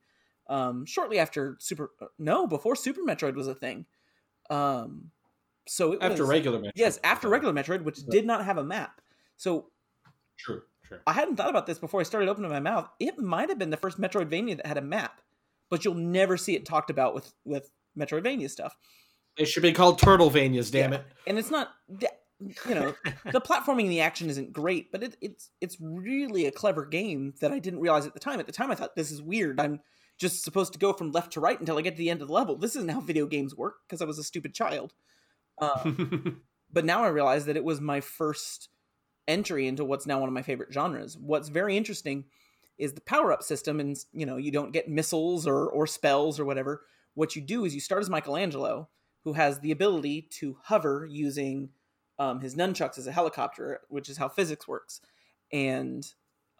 Um, shortly after Super, no, before Super Metroid was a thing. Um, so it
after
was,
regular Metroid.
yes, after regular Metroid, which did not have a map. So
True, true.
I hadn't thought about this before I started opening my mouth. It might have been the first Metroidvania that had a map, but you'll never see it talked about with with Metroidvania stuff.
They should be called Turtlevanias. Damn
Yeah.
it.
And it's not, you know, the *laughs* platforming and the action isn't great, but it, it's it's really a clever game that I didn't realize at the time. At the time, I thought this is weird. I'm just supposed to go from left to right until I get to the end of the level. This isn't how video games work because I was a stupid child. Uh, *laughs* but now I realize that it was my first entry into what's now one of my favorite genres. What's very interesting is the power up system, and you know, you don't get missiles or or spells or whatever. What you do is you start as Michelangelo, who has the ability to hover using um, his nunchucks as a helicopter, which is how physics works, and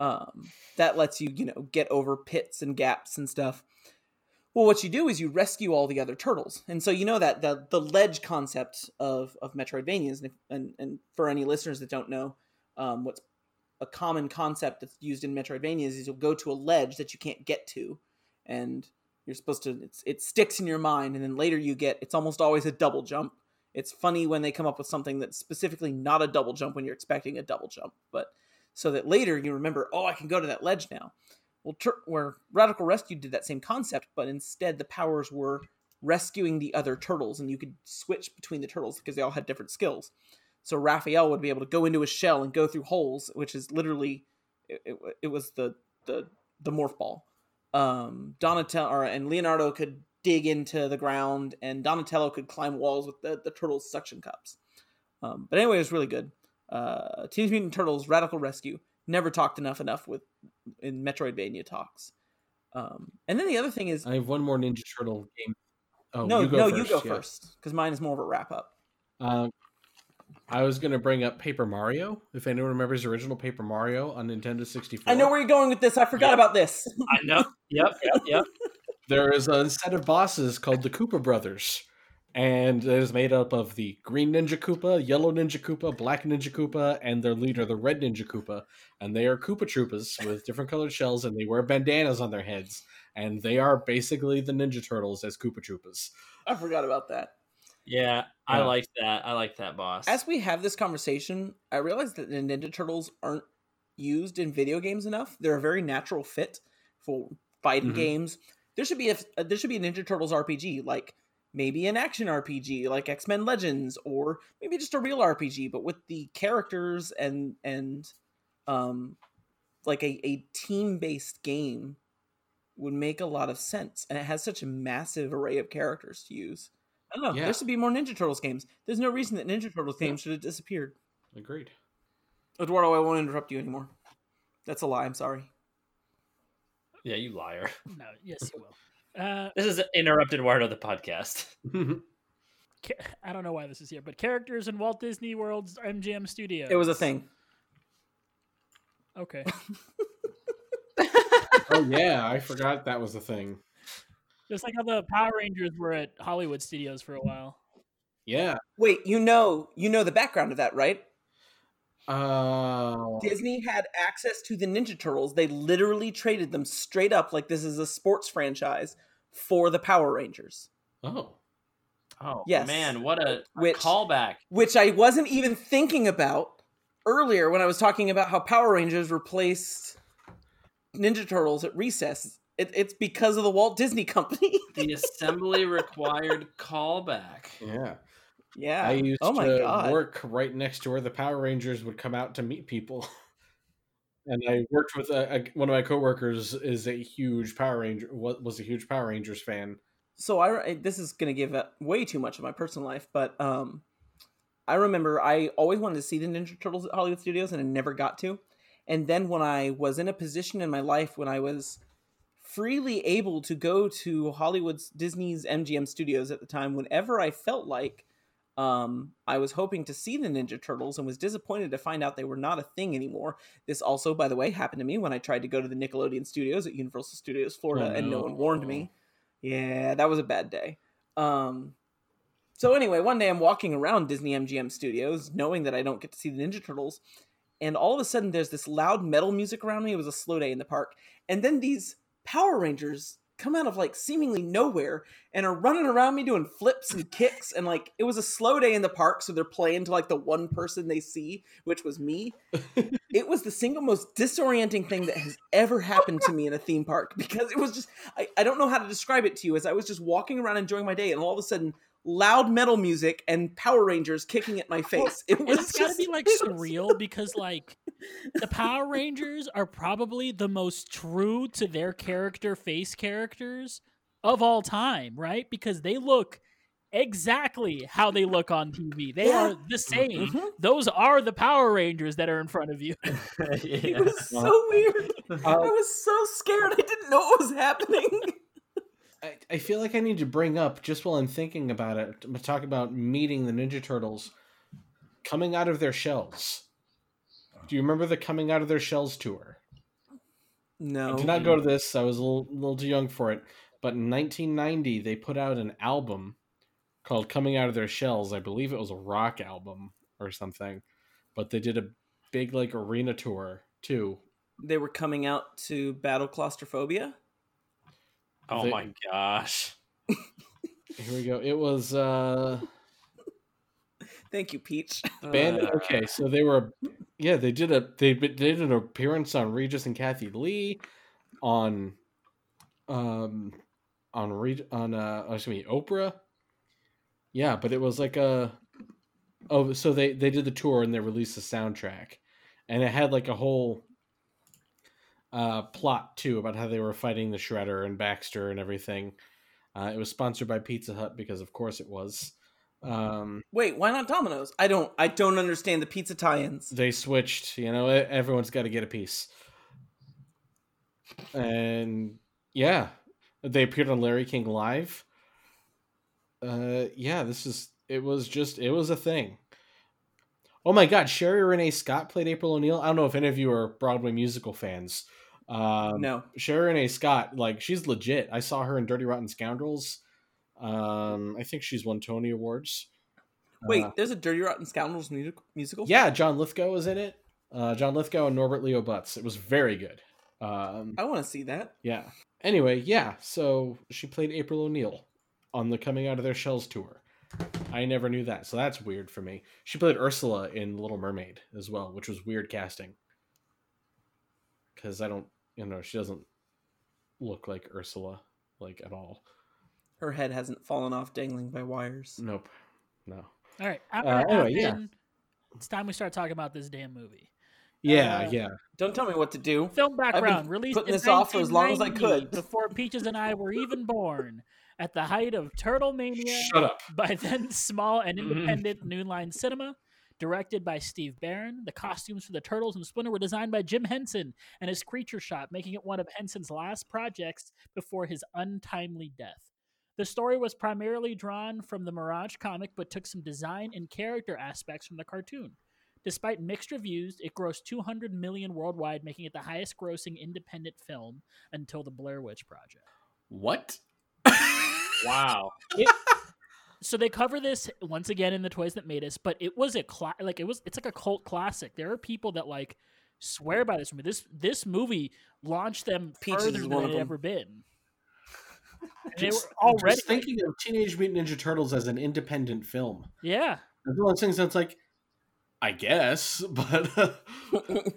um, that lets you you know get over pits and gaps and stuff. Well, what you do is you rescue all the other turtles, and so you know that the the ledge concept of of Metroidvanias, and if, and, and for any listeners that don't know, um, what's a common concept that's used in Metroidvanias is you'll go to a ledge that you can't get to, and you're supposed to it sticks in your mind, and then later you get it's almost always a double jump. It's funny when they come up with something that's specifically not a double jump when you're expecting a double jump, but so that later you remember, oh, I can go to that ledge now. Well, tur- where Radical Rescue did that same concept, but instead the powers were rescuing the other turtles, and you could switch between the turtles because they all had different skills. So Raphael would be able to go into his shell and go through holes, which is literally it, it, it was the the the morph ball. Um, Donatello or, and Leonardo could dig into the ground, and Donatello could climb walls with the, the turtles' suction cups. Um, but anyway, it was really good. Uh, Teenage Mutant Turtles: Radical Rescue never talked enough enough with in Metroidvania talks. Um, and then the other thing is
I have one more Ninja Turtle game. Oh,
no,
you go
no,
first,
you go
yeah.
first because mine is more of a wrap up.
Uh, I was going to bring up Paper Mario. If anyone remembers the original Paper Mario on Nintendo 64.
I know where you're going with this. I forgot
Yeah.
about this.
I know. Yep, yep, yep. *laughs*
there is a set of bosses called the Koopa Brothers, and it is made up of the Green Ninja Koopa, Yellow Ninja Koopa, Black Ninja Koopa, and their leader, the Red Ninja Koopa. And they are Koopa Troopas with different colored shells, and they wear bandanas on their heads. And they are basically the Ninja Turtles as Koopa Troopas.
I forgot about that.
Yeah, I
Yeah.
like that. I like that boss.
As we have this conversation, I realize that the Ninja Turtles aren't used in video games enough. They're a very natural fit for fighting
Mhm.
games. There should be a uh, there should be a Ninja Turtles RPG, like maybe an action RPG, like X Men Legends, or maybe just a real RPG, but with the characters and and um like a, a team based game would make a lot of sense, and it has such a massive array of characters to use. I don't know.
Yeah.
There should be more Ninja Turtles games. There's no reason that Ninja Turtles
Yeah.
games should have disappeared.
Agreed.
Eduardo, I won't interrupt you anymore. That's a lie. I'm sorry.
Yeah, you liar. *laughs*
No, yes, you will. Uh,
This is interrupted Eduardo the podcast. *laughs* *laughs*
I don't know why this is here, but characters in Walt Disney World's MGM Studios.
It was a thing.
Okay.
oh, yeah, I forgot that was a thing.
Just like how the Power Rangers were at Hollywood Studios for a while.
Yeah.
Wait, you know, you know the background of that, right?
Uh,
Disney had access to the Ninja Turtles. They literally traded them straight up like this is a sports franchise for the Power Rangers,
oh.
Oh
Yes.
man, what a, a
Which-
callback!
which I wasn't even thinking about earlier when I was talking about how Power Rangers replaced Ninja Turtles at recess. It, it's because of the Walt Disney *laughs* Company.
The assembly required callback.
Yeah.
Yeah.
I used
oh
to
god.
work right next to where the Power Rangers would come out to meet people. *laughs* And I worked with a, a, one of my coworkers is a huge Power Ranger was, was a huge Power Rangers fan.
so I this is gonna give way too much of my personal life, but um, I remember I always wanted to see the Ninja Turtles at Hollywood Studios, and I never got to. And then when I was in a position in my life when I was freely able to go to Hollywood's Disney's MGM Studios at the time, whenever I felt like um, I was hoping to see the Ninja Turtles and was disappointed to find out they were not a thing anymore. This also, by the way, happened to me when I tried to go to the Nickelodeon Studios at Universal Studios Florida,
Oh,
and no
no.
one warned me. Yeah, that was a bad day. Um, so anyway, one day I'm walking around Disney MGM Studios, knowing that I don't get to see the Ninja Turtles, and all of a sudden there's this loud metal music around me. It was a slow day in the park, and then these Power Rangers come out of like seemingly nowhere and are running around me doing flips and kicks, and like it was a slow day in the park, so they're playing to like the one person they see, which was me. *laughs* it was the single most disorienting thing that has ever happened to me in a theme park *laughs* because it was just I, I don't know how to describe it to you as I was just walking around enjoying my day and all of a sudden loud metal music and Power Rangers kicking at my *laughs* face. It
And
was
it's gotta
just
be like *laughs* surreal because like the *laughs* Power Rangers are probably the most true to their character face characters of all time, right? Because they look exactly how they look on TV. They
Yeah.
are the same.
Mhm.
Those are the Power Rangers that are in front of you.
It was so weird. I was so scared. I didn't know what was happening.
I, I feel like I need to bring up just while I'm thinking about it, to talk about meeting the Ninja Turtles coming out of their shells. Do you remember the coming out of their shells tour?
No.
I did not go to this. I was a little, little too young for it. But in 1990, they put out an album called "Coming Out of Their Shells." I believe it was a rock album or something. But they did a big like arena tour too.
They were coming out to battle claustrophobia.
Oh
They-
my gosh.
Here we go. It was uh
Thank you, Peach.
band.
Uh,
Okay, so they were yeah, they did a they did an appearance on Regis and Kathie Lee, on, um, on Reg on uh excuse me Oprah. Yeah, but it was like a, oh, so they they did the tour and they released the soundtrack, and it had like a whole, uh, plot too about how they were fighting the Shredder and Baxter and everything. Uh, it was sponsored by Pizza Hut because of course it was. Um,
Wait, why not Domino's? I don't. I don't understand the pizza tie-ins.
they switched you know everyone's got to get a piece and yeah they appeared on larry king live uh yeah this is it was just it was a thing oh my god Sherie Rene Scott played april o'neil i don't know if any of you are broadway musical fans um
no.
Sharon Rene Scott like she's legit i saw her in dirty rotten scoundrels um i think she's won tony awards
Wait,
Uh,
there's a Dirty Rotten Scoundrels music- musical.
yeah, John Lithgow was in it. Uh, John Lithgow and Norbert Leo Butz. It was very good. Um,
I want to see that.
yeah. Anyway, yeah. So she played April O'Neil on the Coming Out of Their Shells tour. I never knew that, so that's weird for me. She played Ursula in Little Mermaid as well, which was weird casting. Because I don't, you know, she doesn't look like Ursula like at all.
Her head hasn't fallen off dangling by wires.
Nope. No.
All right, I'm
Uh,
gonna
anyway,
hop
yeah.
in. It's time we start talking about this damn movie.
Yeah,
Uh,
yeah.
Don't tell me what to do.
Film background released
putting
in
this off for as long as I could.
before Peaches and I were even born. At the height of Turtle Mania,
Shut up.
by then small and
Mhm.
independent New Line Cinema, directed by Steve Barron. The costumes for the Turtles and Splinter were designed by Jim Henson and his Creature Shop, making it one of Henson's last projects before his untimely death. The story was primarily drawn from the Mirage comic, but took some design and character aspects from the cartoon. Despite mixed reviews, it grossed 200 million worldwide, making it the highest-grossing independent film until the Blair Witch Project.
What? *laughs*
Wow.
So they cover this once again in the toys that made us but it was a cla- like it was it's like a cult classic there are people that like swear by this movie this this movie launched them
Peaches
further than
one
it
of
had
them.
ever been And they
Just,
were already
just thinking of Teenage Mutant Ninja Turtles as an independent film.
yeah
That's one of those things that's like, I guess, *laughs* but *laughs*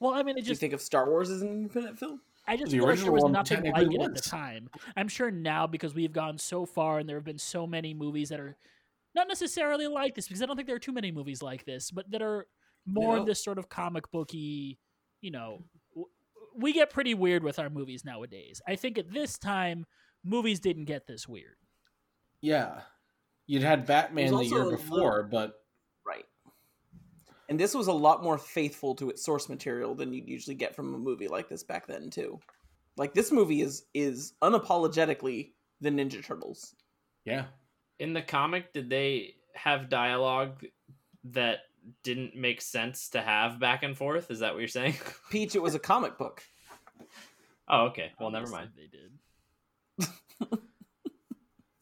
well i mean it
Do you think of Star Wars as an independent film?
I just
The
feel like there
original
was
one
nothing like
technically
it at the
was.
time i'm sure now because we've gone so far and there have been so many movies that are not necessarily like this because i don't think there are too many movies like this but that are more
No.
of this sort of comic booky you know w- we get pretty weird with our movies nowadays i think at this time movies didn't get this weird
yeah, you'd had Batman the year
also a
before, but
Right. And this was a lot more faithful to its source material than you'd usually get from a movie like this back then too. Like this movie is is unapologetically the Ninja Turtles.
yeah,
In the comic, did they have dialogue that didn't make sense to have back and forth? Is that what you're saying? *laughs*
Peach, it was a comic book.
oh, okay. Well, never mind.
they did *laughs*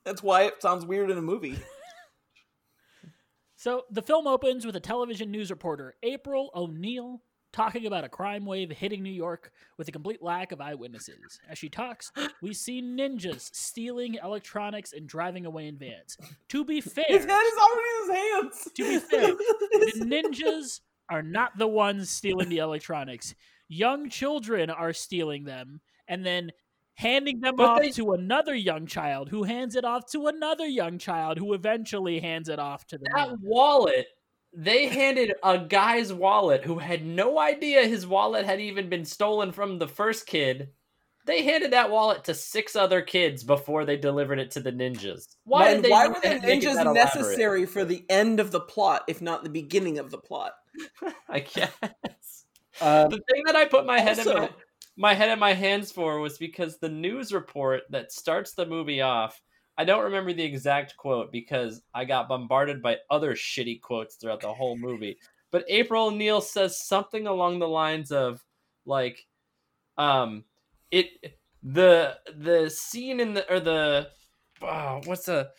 That's why it sounds weird in a movie.
So the film opens with a television news reporter, April O'Neil, talking about a crime wave hitting New York with a complete lack of eyewitnesses. As she talks, we see ninjas stealing electronics and driving away in vans. To be *laughs* fair,
His head is already in his hands.
To be fair, the *laughs* ninjas are not the ones stealing the electronics. Young children are stealing them and then handing them
But
off
they-
to another young child who hands it off to another young child who eventually hands it off to the
That
ninja.
wallet, they handed a guy's wallet who had no idea his wallet had even been stolen from the first kid. They handed that wallet to six other kids before they delivered it to the ninjas. Why
and
did they
why were the ninjas necessary for the end of the plot, if not the beginning of the plot? *laughs*
I guess.
um,
the thing that I put my head in my, my head in my hands for was because the news report that starts the movie off. I don't remember the exact quote because I got bombarded by other shitty quotes throughout the whole movie. But April O'Neil says something along the lines of like um it the the scene in the or the oh, what's the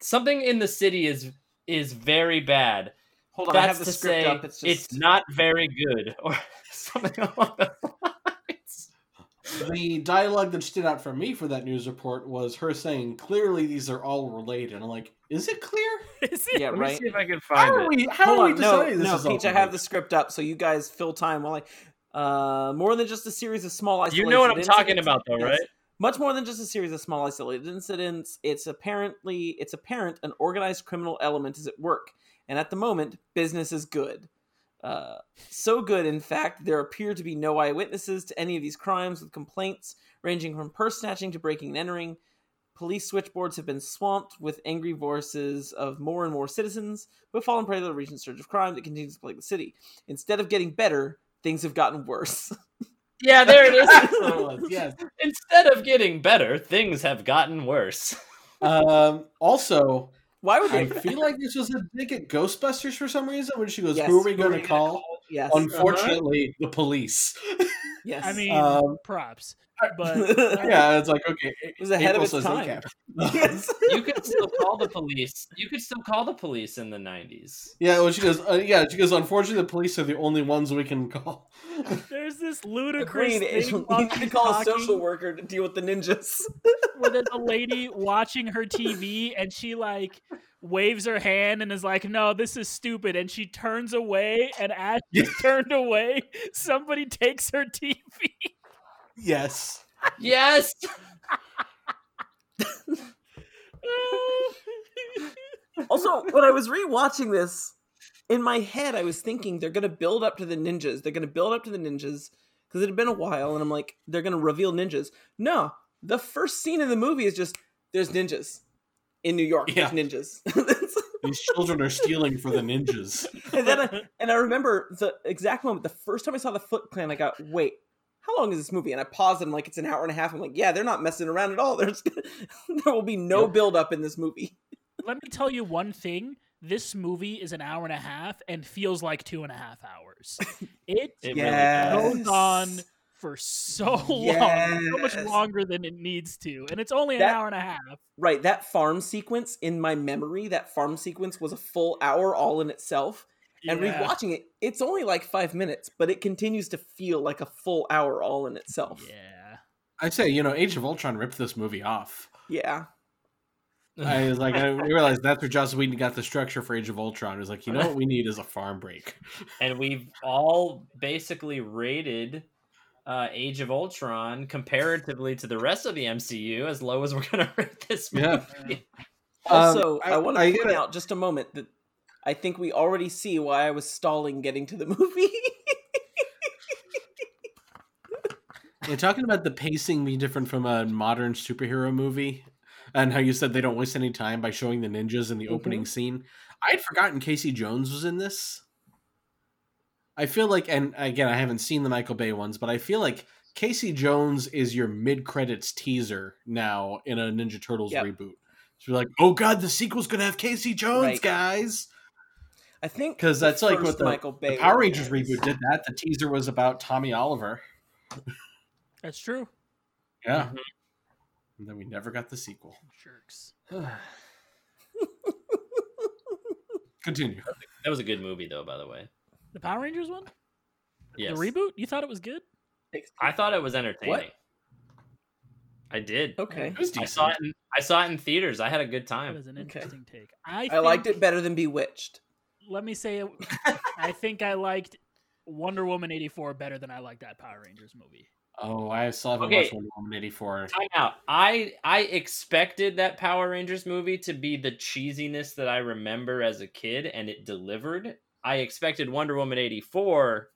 something in the city is is very bad
Hold on, I
that's
have the
to
script
say
up. It's just
it's not very good *laughs* or something along those.
The dialogue that stood out for me for that news report was her saying, "Clearly, these are all related." I'm like, "Is it clear? *laughs*
Is it?
Yeah,
Let me see if I can
How
find
are
it.
we? How
Hold
are we
on, no,
deciding this
no,
is all
Peach, I have the script up, so you guys fill time while I. Uh, more than just a series of small
You know what I'm
incidents-
talking about, though,
Yes.
right?
Much more than just a series of small isolated incidents, it's apparently it's apparent an organized criminal element is at work, and at the moment, business is good. Uh, so good, in fact, there appear to be no eyewitnesses to any of these crimes, with complaints ranging from purse snatching to breaking and entering. Police switchboards have been swamped with angry voices of more and more citizens who have fallen prey to the recent surge of crime that continues to plague the city. Instead of getting better, things have gotten worse. *laughs*
Yeah, there it is.
Yes. *laughs*
Instead of getting better, things have gotten worse.
Um, also,
Why would
I
they?
feel like this was a dig at Ghostbusters for some reason when she goes,
Yes,
"Who are we going to call?"
yes.
Unfortunately, the police. *laughs*
yes.
I mean,
Um,
props. But *laughs*
yeah, it's like okay, it
was ahead of its time. Yes. *laughs* *laughs*
You could still call the police. You could still call the police in the 90s.
Yeah, well, she goes. Uh, yeah, she goes. Unfortunately, the police are the only ones we can call.
there's this ludicrous
Agreed.
thing
You
while
need to call a social worker to deal with the ninjas.
where there's a lady watching her TV and she like waves her hand and is like, "No, this is stupid," and she turns away. And as she turned away, somebody takes her TV.
Yes.
Yes.
also, when I was rewatching this, in my head, I was thinking they're gonna build up to the ninjas. They're gonna build up to the ninjas because it had been a while, and I'm like, they're gonna reveal ninjas. No, the first scene in the movie is just there's ninjas in New York.
Yeah.
There's ninjas. *laughs*
These children are stealing for the ninjas.
and then I, and I remember the exact moment. The first time I saw the Foot Clan, I got, wait, how long is this movie? And I paused and I'm like, it's an hour and a half. I'm like, yeah, they're not messing around at all. *laughs* There's there will be no
Yep.
build up in this movie. *laughs*
Let me tell you one thing. This movie is an hour and a half and feels like two and a half hours. *laughs* It
It
Yes.
really
goes on for so long, so much longer than it needs to, and it's only an
That-
hour and a half.
Right, that farm sequence in my memory, that farm sequence was a full hour all in itself. And
Yeah.
rewatching it, it's only like five minutes, but it continues to feel like a full hour all in itself.
Yeah.
I say, you know, Age of Ultron ripped this movie off.
Yeah.
I was like, I *laughs* realized that's where Joss Whedon got the structure for Age of Ultron. It was like, you know what we need is a farm break. *laughs*
and we've all basically rated uh, Age of Ultron comparatively to the rest of the MCU as low as we're gonna *laughs* rate this movie.
Yeah.
Also,
Um,
I, want to point
gotta-
out just a moment that I think we already see why I was stalling getting to the *laughs* movie.
You're talking about the pacing being different from a modern superhero movie, and how you said they don't waste any time by showing the ninjas in the mm-hmm. opening scene. I'd forgotten Casey Jones was in this. I feel like, and again, I haven't seen the Michael Bay ones, but I feel like Casey Jones is your mid-credits teaser now in a Ninja Turtles
Yep.
reboot. So you're like, oh god, the sequel's gonna have Casey Jones,
Right.
guys,
I think
because that's like what the,
Michael Bay
the Power Rangers
was.
reboot did. That the teaser was about Tommy Oliver.
That's true.
Yeah,
Mhm.
and then we never got the sequel.
Jerks. *sighs*
Continue.
That was a good movie, though. By the way,
The Power Rangers one?
yes,
The reboot? You thought it was good?
I thought it was entertaining. I did.
Okay.
It was
I saw it. In, I saw it in theaters. I had a good
That
time.
was an
Okay.
interesting take. I,
I liked it better than Bewitched.
Let me say. *laughs* I think I liked Wonder Woman 84 better than I liked that Power Rangers movie.
Oh, I still haven't
Okay.
watched Wonder Woman eighty four.
Time out. I I expected that Power Rangers movie to be the cheesiness that I remember as a kid, and it delivered. I expected Wonder Woman eighty four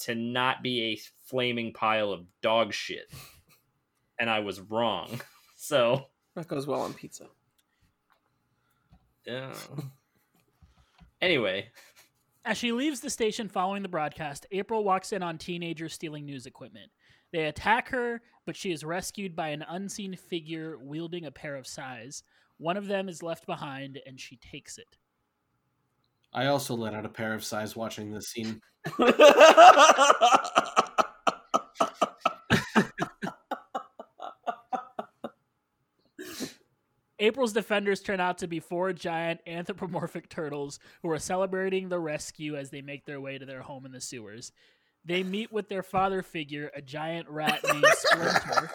to not be a flaming pile of dog shit, and I was wrong. *laughs* So
That goes well on pizza.
yeah. Anyway,
As she leaves the station following the broadcast, April walks in on teenagers stealing news equipment. They attack her, but she is rescued by an unseen figure wielding a pair of sais. One of them is left behind, and she takes it.
I also let out a pair of sighs watching this scene. *laughs*
April's defenders turn out to be four giant anthropomorphic turtles who are celebrating the rescue as they make their way to their home in the sewers. they meet with their father figure, a giant rat *laughs* named Splinter.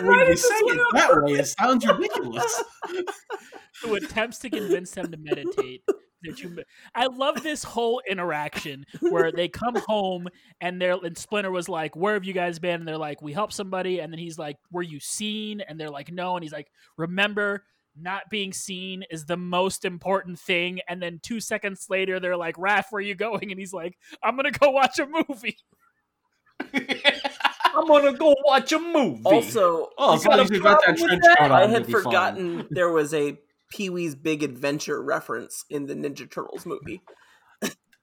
When you say it that way, it sounds ridiculous. *laughs*
who attempts to convince them to meditate. That you, I love this whole interaction where they come home and they're and Splinter was like, "Where have you guys been?" And they're like, "We helped somebody." And then he's like, "Were you seen?" And they're like, "No." And he's like, "Remember, not being seen is the most important thing." And then two seconds later, they're like, "Raph, where are you going?" And he's like, "I'm gonna go watch a movie." *laughs*
I'm gonna go watch a movie.
Also,
Oh,
You got a
got that
problem with
trench
that?
coat on,
I
you'll
had
be fine.
forgotten there was a Pee Wee's Big Adventure reference in the Ninja Turtles movie.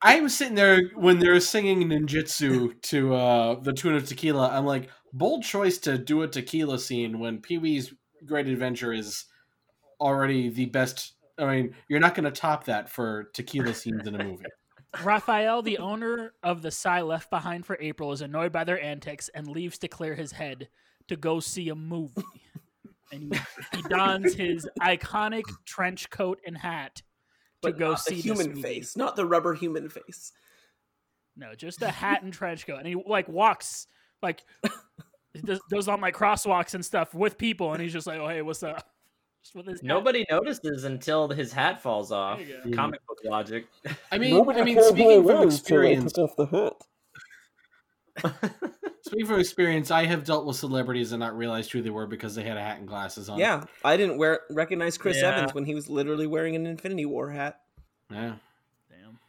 I was sitting there when they were singing ninjutsu to uh, the tune of tequila. I'm like, bold choice to do a tequila scene when Pee Wee's Great Adventure is already the best. I mean, you're not going to top that for tequila scenes in a movie. *laughs*
Raphael, the owner of the sai left behind for April, is annoyed by their antics and leaves to clear his head to go see a movie. *laughs* and he, he dons his iconic trench coat and hat to
But
go
not
see
the
this
human
movie.
face, not the rubber human face.
No, just a hat and trench coat, and he like walks like does, does all my crosswalks and stuff with people, and he's just like, "Oh hey, what's up?" Just hat.
Nobody notices until his hat falls off.
There.
Comic book logic.
I *laughs* mean, I mean, speaking from experience,
off the hook. *laughs*
speaking from experience, I have dealt with celebrities and not realized who they were because they had a hat and glasses on.
Yeah, I didn't wear recognize Chris
Yeah.
Evans when he was literally wearing an Infinity War hat.
yeah.
Damn.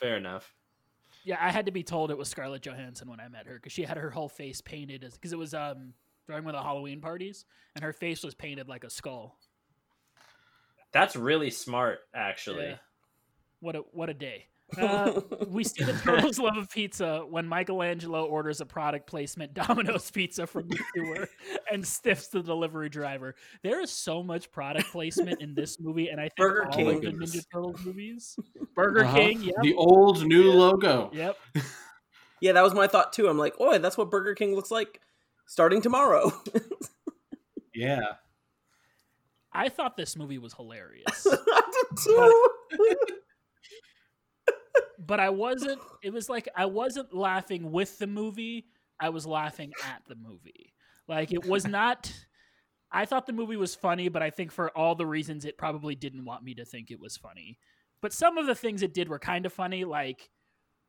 Fair enough.
Yeah, I had to be told it was Scarlett Johansson when I met her because she had her whole face painted as because it was um during one of the Halloween parties, and her face was painted like a skull.
That's really smart, actually.
Yeah. What a what a day. Uh, *laughs* we see the Turtles' love of pizza when Michelangelo orders a product placement Domino's pizza from the sewer and stiffs the delivery driver. There is so much product placement in this movie, and I think
Burger
all
King.
of the Ninja Turtles movies. *laughs* Burger
Uh-huh.
King, yep,
The old new logo.
yep. *laughs*
Yeah, that was my thought too. I'm like, oh, that's what Burger King looks like starting tomorrow.
Yeah.
I thought this movie was hilarious.
I did too.
but I wasn't. It was like I wasn't laughing with the movie. I was laughing at the movie. Like it was not. I thought the movie was funny, but I think for all the reasons it probably didn't want me to think it was funny. But some of the things it did were kind of funny, like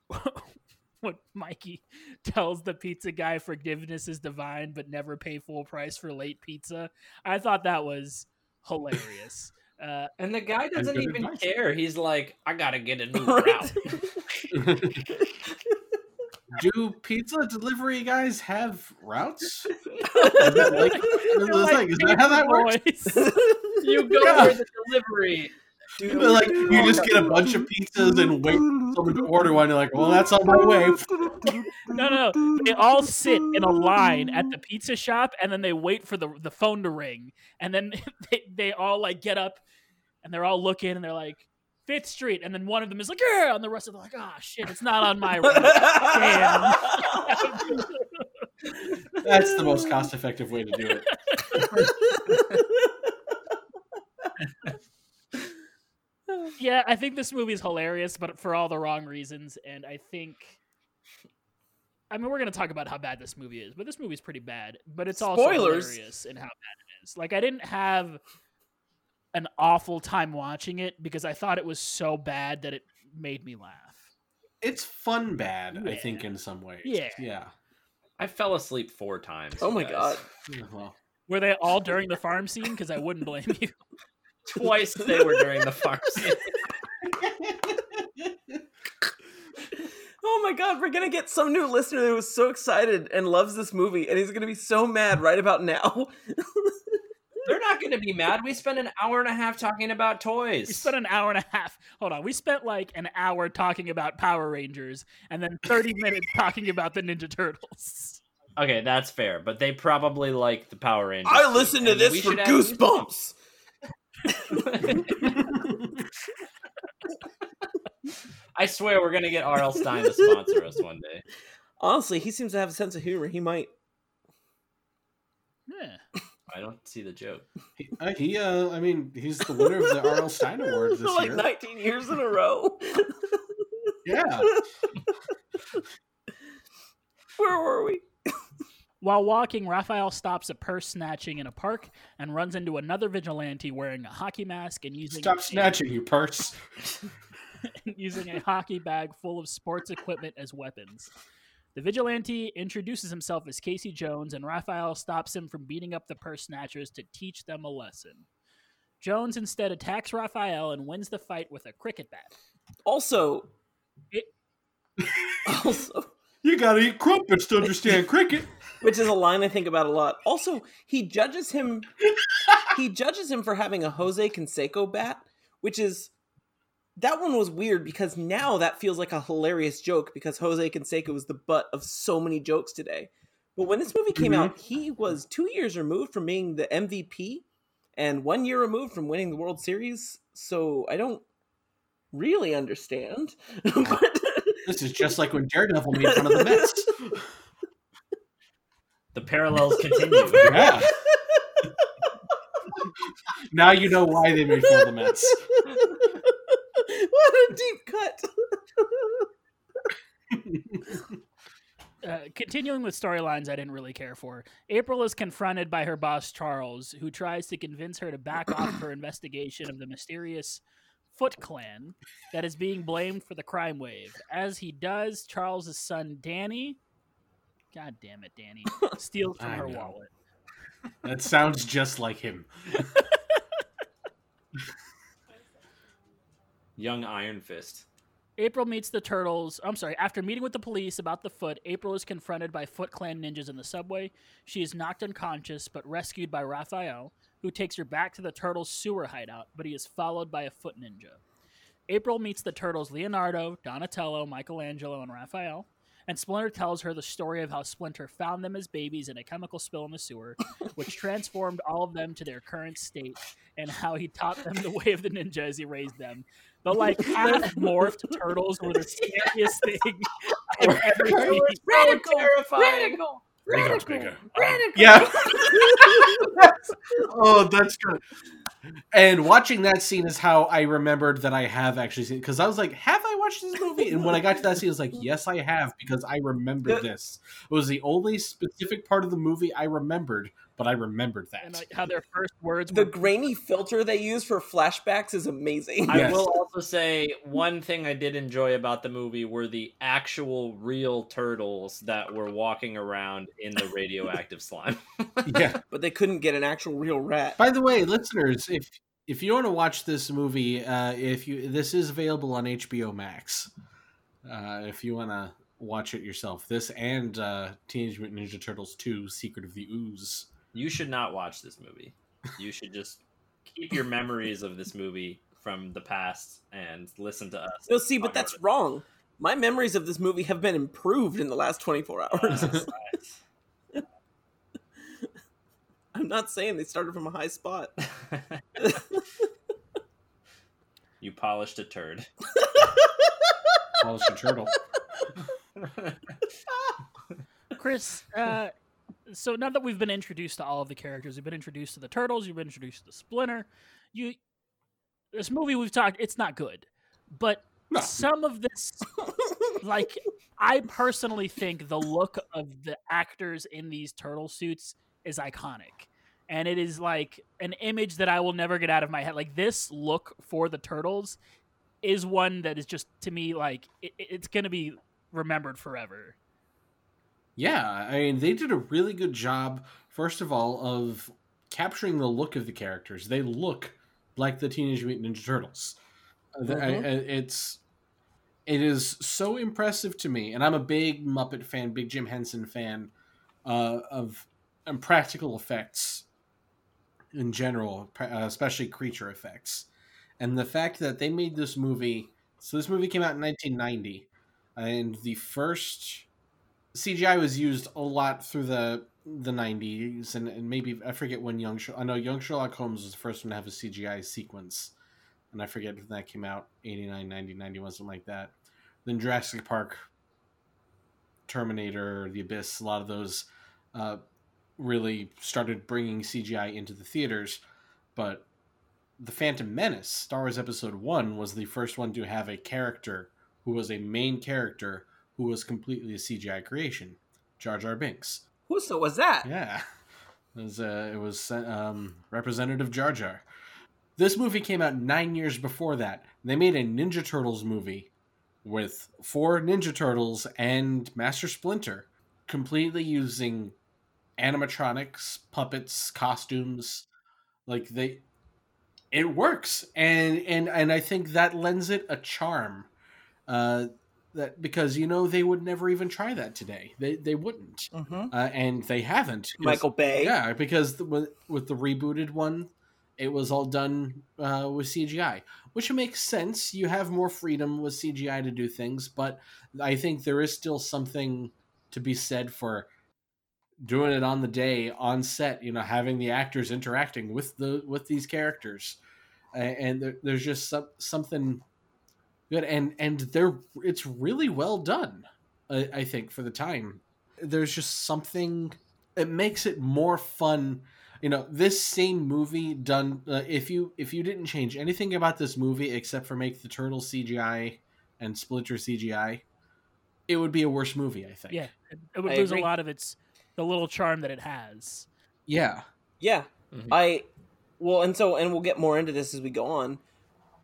*laughs* what Mikey tells the pizza guy forgiveness is divine, but never pay full price for late pizza. I thought that was hilarious. Uh,
And the guy doesn't even
advice.
care. He's like, I gotta get a *laughs* new
Right?
route. *laughs* *laughs*
Do pizza delivery guys have routes? Is that, like, is that- is that how that works?
You go
Yeah.
for the delivery.
They're like you just get a bunch of pizzas and wait for someone to order one. You're like, well, that's on my way. *laughs*
No, no, no. They all sit in a line at the pizza shop, and then they wait for the the phone to ring, and then *laughs* they, they all like get up, and they're all looking, and they're like Fifth Street, and then one of them is like, yeah, and the rest of them are like, oh shit, it's not on my route. Damn. *laughs*
That's the most cost-effective way to do it.
Yeah, I think this movie is hilarious, but for all the wrong reasons, and I think. I mean, we're gonna talk about how bad this movie is, but this movie's pretty bad. But it's also
Spoilers.
hilarious in how bad it is. Like, I didn't have an awful time watching it because I thought it was so bad that it made me laugh.
It's fun bad, I think, in some ways.
Yeah.
Yeah.
I fell asleep four times.
oh my
guys.
god. *laughs*
Well,
Were they all during the farm scene? Because I wouldn't blame *laughs* you.
Twice they were during the farm scene. *laughs*
Oh my god, we're gonna get some new listener that was so excited and loves this movie, and he's gonna be so mad right about now. *laughs*
They're not going to be mad. We spent an hour and a half talking about toys.
We spent an hour and a half. Hold on. We spent like an hour talking about Power Rangers and then 30 *laughs* minutes talking about the Ninja Turtles.
Okay, that's fair, but they probably like the Power Rangers.
I listened to this
we
for
should add
goosebumps.
I swear we're gonna get R.L. Stine to sponsor us one day.
Honestly, he seems to have a sense of humor. He might.
Yeah.
I don't see the joke.
he, uh, he, uh, I mean, he's the winner of the *laughs* R.L. Stine Award
For
this
like
year.
19 years in a row.
Yeah. *laughs*
Where were we?
While walking, Raphael stops a purse snatching in a park and runs into another vigilante wearing a hockey mask and using
Stop
a-
snatching, you purse. *laughs*
using a hockey bag full of sports equipment as weapons. The vigilante introduces himself as Casey Jones, and Raphael stops him from beating up the purse snatchers to teach them a lesson. Jones instead attacks Raphael and wins the fight with a cricket bat.
Also,
It- *laughs*
also,
You gotta eat crumpets to understand cricket.
Which is a line I think about a lot. Also, he judges him. he judges him for having a Jose Canseco bat, which is that one was weird because now that feels like a hilarious joke because Jose Canseco was the butt of so many jokes today. But when this movie came mm-hmm. out, he was two years removed from being the MVP and one year removed from winning the World Series. So I don't really understand. *laughs* but
This is just like when Daredevil made fun of the Mets. *laughs*
The parallels *laughs* continue.
Yeah. *laughs* now you know why they made fun of the Mets. *laughs*
what a deep cut.
Uh, continuing with storylines I didn't really care for, April is confronted by her boss Charles, who tries to convince her to back off *coughs* her investigation of the mysterious Foot Clan that is being blamed for the crime wave. As he does, Charles's son Danny, God damn it, Danny, *laughs* steals from
I
her
know.
wallet.
That sounds just like him. *laughs*
Young Iron Fist.
April meets the turtles. I'm sorry. After meeting with the police about the foot, April is confronted by Foot Clan ninjas in the subway. She is knocked unconscious, but rescued by Raphael, who takes her back to the turtles' sewer hideout. But he is followed by a foot ninja. April meets the turtles Leonardo, Donatello, Michelangelo, and Raphael. And Splinter tells her the story of how Splinter found them as babies in a chemical spill in the sewer, which *laughs* transformed all of them to their current state, and how he taught them the way of the ninja as he raised them. The like *laughs* half morphed turtles were the scariest *laughs* thing I've ever seen.
Radical,
terrifying.
radical,
Rico's
radical,
bigger.
radical.
Yeah. Oh, that's good. And watching that scene is how I remembered that I have actually seen because I was like, "Have I watched this movie?" And when I got to that scene, I was like, "Yes, I have," because I remember this. It was the only specific part of the movie I remembered, but I remembered that.
And like how their first words
The
were
grainy filter they use for flashbacks is amazing.
I will also say one thing I did enjoy about the movie were the actual real turtles that were walking around in the radioactive slime. *laughs*
yeah.
but they couldn't get an actual real rat.
By the way, listeners, if if you want to watch this movie, uh, if you this is available on HBO Max. Uh, if you want to watch it yourself, this and uh, Teenage Mutant Ninja Turtles Two: Secret of the Ooze.
You should not watch this movie. You should just keep your memories of this movie from the past and listen to us.
No, see, but that's
about
wrong. My memories of this movie have been improved in the last 24 hours. *laughs*
it.
I'm not saying they started from a high spot. *laughs*
you polished a turd.
Polish a turtle. *laughs*
Chris, uh, so now that we've been introduced to all of the characters, we've been introduced to the turtles, you've been introduced to the Splinter. You, this movie we've talked, it's not good, but
No.
some of this, like, I personally think the look of the actors in these turtle suits is iconic. And it is like an image that I will never get out of my head. Like this look for the turtles is one that is just to me like it, it's going to be remembered forever.
Yeah, I mean, they did a really good job, first of all, of capturing the look of the characters. They look like the Teenage Mutant Ninja Turtles. Uh, the- I-
Mhm.
I- it's it is so impressive to me, and I'm a big Muppet fan, big Jim Henson fan uh, of and practical effects in general, uh, especially creature effects, and the fact that they made this movie. So this movie came out in 1990, and the first CGI was used a lot through the the 90s and, and maybe I forget when Young I know Young Sherlock Holmes was the first one to have a CGI sequence. And I forget when that came out 89 90 91 something like that. Then Jurassic Park Terminator The Abyss a lot of those uh, really started bringing CGI into the theaters. But the Phantom Menace Star Wars episode 1 was the first one to have a character who was a main character who was completely a CGI creation, Jar Jar Binks.
Who so was that?
Yeah, it was uh, it was um, Representative Jar Jar. This movie came out nine years before that. They made a Ninja Turtles movie with four Ninja Turtles and Master Splinter, completely using animatronics, puppets, costumes. Like they, it works, and and and I think that lends it a charm. Uh, that because you know they would never even try that today. They they wouldn't,
Mm-hmm.
uh, and they haven't.
Michael Bay.
yeah, because the, with, with the rebooted one, it was all done uh, with CGI, which makes sense. You have more freedom with CGI to do things, but I think there is still something to be said for doing it on the day on set. You know, having the actors interacting with the with these characters, and there, there's just some, something good, and and they're it's really well done. I, I think for the time, there's just something it makes it more fun you know this same movie done uh, if you if you didn't change anything about this movie except for make the turtle cgi and splinter cgi it would be a worse movie i think
Yeah, it, it would
I
lose
agree.
a lot of its the little charm that it has.
yeah
Yeah.
Mhm.
I well, and so and we'll get more into this as we go on.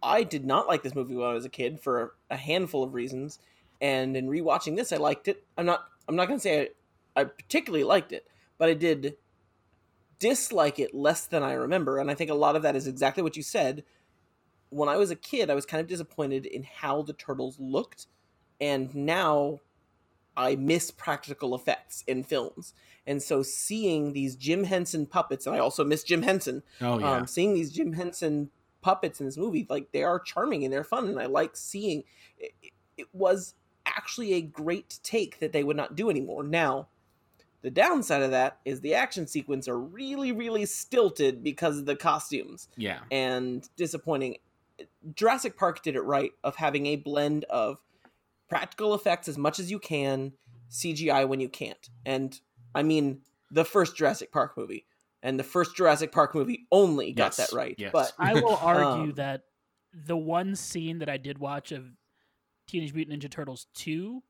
I did not like this movie when I was a kid for a handful of reasons, and in rewatching this, I liked it. I'm not. I'm not going to say I, I particularly liked it, but I did dislike it less than I remember, and I think a lot of that is exactly what you said. When I was a kid, I was kind of disappointed in how the turtles looked, and now I miss practical effects in films. And so seeing these Jim Henson puppets, and I also miss Jim Henson,
oh yeah
um, seeing these Jim Henson puppets in this movie, like they are charming and they're fun, and I like seeing. It, it- was actually a great take that they would not do anymore. Now, the downside of that is the action sequence are really, really stilted because of the costumes
yeah
and disappointing. Jurassic Park did it right of having a blend of practical effects as much as you can, CGI when you can't. And I mean the first Jurassic Park movie. And the first Jurassic Park movie only got
Yes,
that right.
yes.
But
I will *laughs* argue
Um,
that the one scene that I did watch of Teenage Mutant Ninja Turtles 2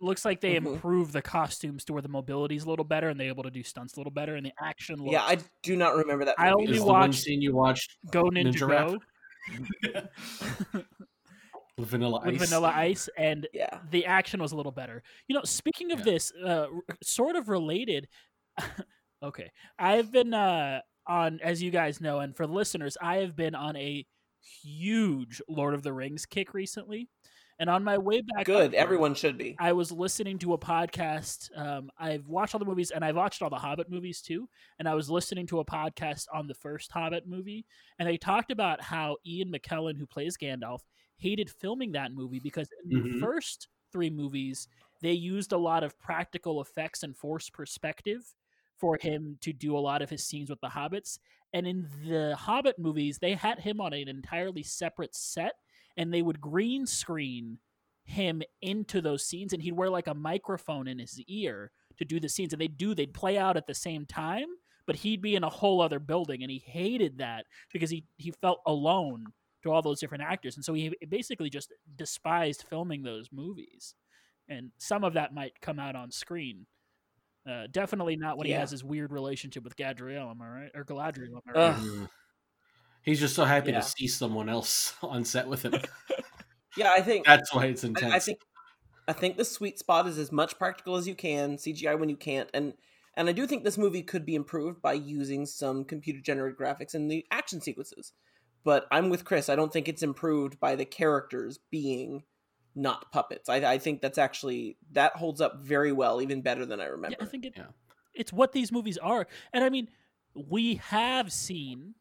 looks like they
Mhm.
improved the costumes to where the mobility is a little better and they're able to do stunts a little better and the action looks
yeah, I do not remember that.
I only
is
at
the
watched-
one scene you watched
Go Ninja,
Ninja
Go *laughs*
with vanilla
with
ice
Vanilla Ice and
Yeah.
the action was a little better. You know, speaking of
Yeah.
this, uh, r- sort of related. *laughs* okay, I've been uh, on, as you guys know, and for the listeners, I have been on a huge Lord of the Rings kick recently, and on my way back,
Good.
here,
Everyone should be.
I was listening to a podcast. Um, I've watched all the movies, and I've watched all the Hobbit movies too. And I was listening to a podcast on the first Hobbit movie, and they talked about how Ian McKellen, who plays Gandalf, hated filming that movie because in
Mhm.
the first three movies they used a lot of practical effects and forced perspective for him to do a lot of his scenes with the hobbits and in the hobbit movies they had him on an entirely separate set and they would green screen him into those scenes and he'd wear like a microphone in his ear to do the scenes and they'd do they'd play out at the same time but he'd be in a whole other building and he hated that because he he felt alone to all those different actors and so he basically just despised filming those movies and some of that might come out on screen uh, definitely not when he has his weird relationship with Gadriel, am I right? Or Galadriel, am I right?
Ugh.
Mhm. he's just so happy
Yeah.
to see someone else *laughs* on set with him *laughs*
Yeah, I think
that's why it's intense
I, I think I think the sweet spot is as much practical as you can, CGI when you can't, and and I do think this movie could be improved by using some computer generated graphics in the action sequences. But I'm with Chris. I don't think it's improved by the characters being not puppets. I, I think that's actually that holds up very well, even better than I remember.
Yeah, I think it,
Yeah.
it's what these movies are. And I mean, we have seen,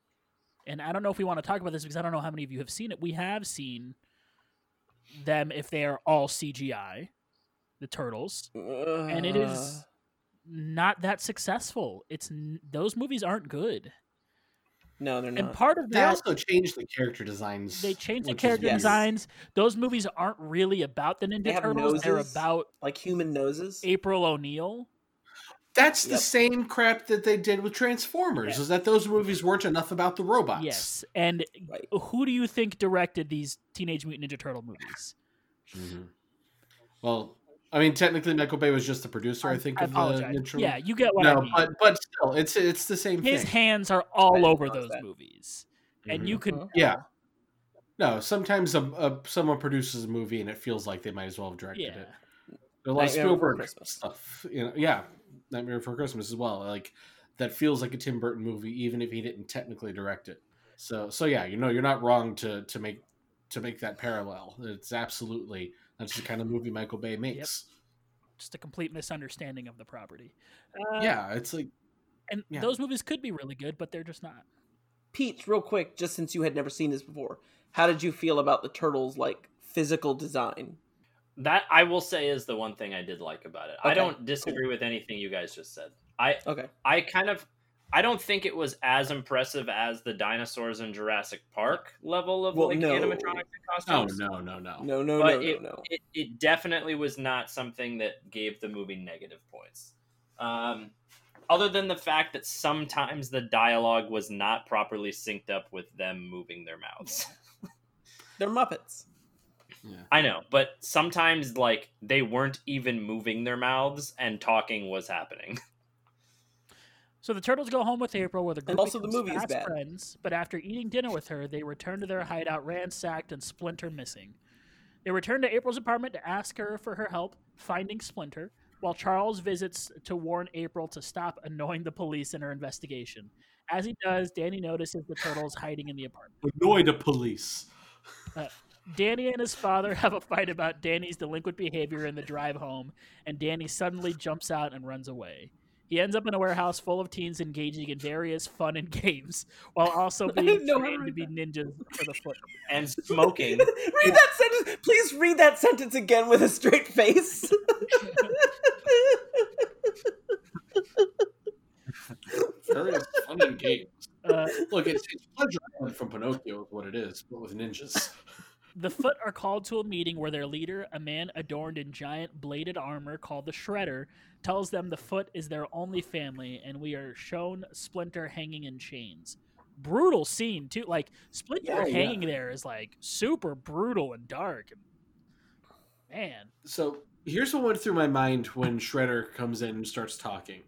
and I don't know if we want to talk about this because I don't know how many of you have seen it. We have seen them if they are all CGI, the turtles, and it is
Uh,
not that successful. It's those movies aren't good,
no, they're not.
and part of
they
that
also changed the character designs
they changed the
which is
character.
Yes.
designs. Those movies aren't really about the Ninja
They have
Turtles. They're about
like human noses.
April O'Neil.
That's the
Yep.
same crap that they did with Transformers.
Yeah.
Is that those movies weren't enough about the robots?
Yes, and
Right.
who do you think directed these Teenage Mutant Ninja Turtle movies?
Mhm. Well, I mean, technically, Michael Bay was just the producer. I think
I
of the
apologize. Yeah, you get what I
no,
mean.
but but still, it's it's the same thing.
His
thing.
hands are all
didn't
over those
that.
movies, and
Mhm.
you could.
Mhm.
Yeah. No, sometimes a, a, someone produces a movie and it feels like they might as well have directed
Yeah.
it. They're like
Nightmare
Spielberg
Christmas.
stuff, you know. Yeah, Nightmare Before Christmas as well. Like that feels like a Tim Burton movie, even if he didn't technically direct it. So, so yeah, you know, you're not wrong to to make to make that parallel. It's absolutely that's the kind of movie Michael Bay makes.
Just a complete misunderstanding of the property. Uh,
Yeah, it's like
and
yeah.
those movies could be really good, but they're just not.
Pete, real quick, just since you had never seen this before, how did you feel about the turtles' like physical design?
That I will say is the one thing I did like about it. I don't disagree with anything you guys just said. I
Okay.
I kind of I don't think it was as impressive as the dinosaurs in Jurassic Park level of
Well,
like
no.
animatronics and
oh
costumes.
no no no
No, no,
But
no,
it,
no, no.
It, it definitely was not something that gave the movie negative points. Um, other than the fact that sometimes the dialogue was not properly synced up with them moving their mouths. *laughs*
They're Muppets.
Yeah.
I know, but sometimes like they weren't even moving their mouths and talking was happening. *laughs*
So the turtles go home with April, where the group
also the
becomes
movie is bad.
friends. But after eating dinner with her, they return to their hideout, ransacked and Splinter missing. They return to April's apartment to ask her for her help finding Splinter, while Charles visits to warn April to stop annoying the police in her investigation. As he does, Danny notices the turtles hiding in the apartment.
Annoy the police.
Uh, Danny and his father *laughs* have a fight about Danny's delinquent behavior in the drive home, and Danny suddenly jumps out and runs away. He ends up in a warehouse full of teens engaging in various fun and games, while also *laughs* being
didn't know to
trained to
read
be ninjas for the foot. *laughs*
And smoking. *laughs*
read that sentence. Please read that sentence again with a straight face.
Various fun and games.
Uh,
Look, it's, it's Pleasure Island from Pinocchio, is what it is, but with ninjas.
The Foot are called to a meeting where their leader, a man adorned in giant bladed armor called the Shredder, tells them the Foot is their only family, and we are shown Splinter hanging in chains. Brutal scene too. Like Splinter
Yeah, yeah.
hanging there is like super brutal and dark. Man,
So here's what went through my mind when Shredder comes in and starts talking.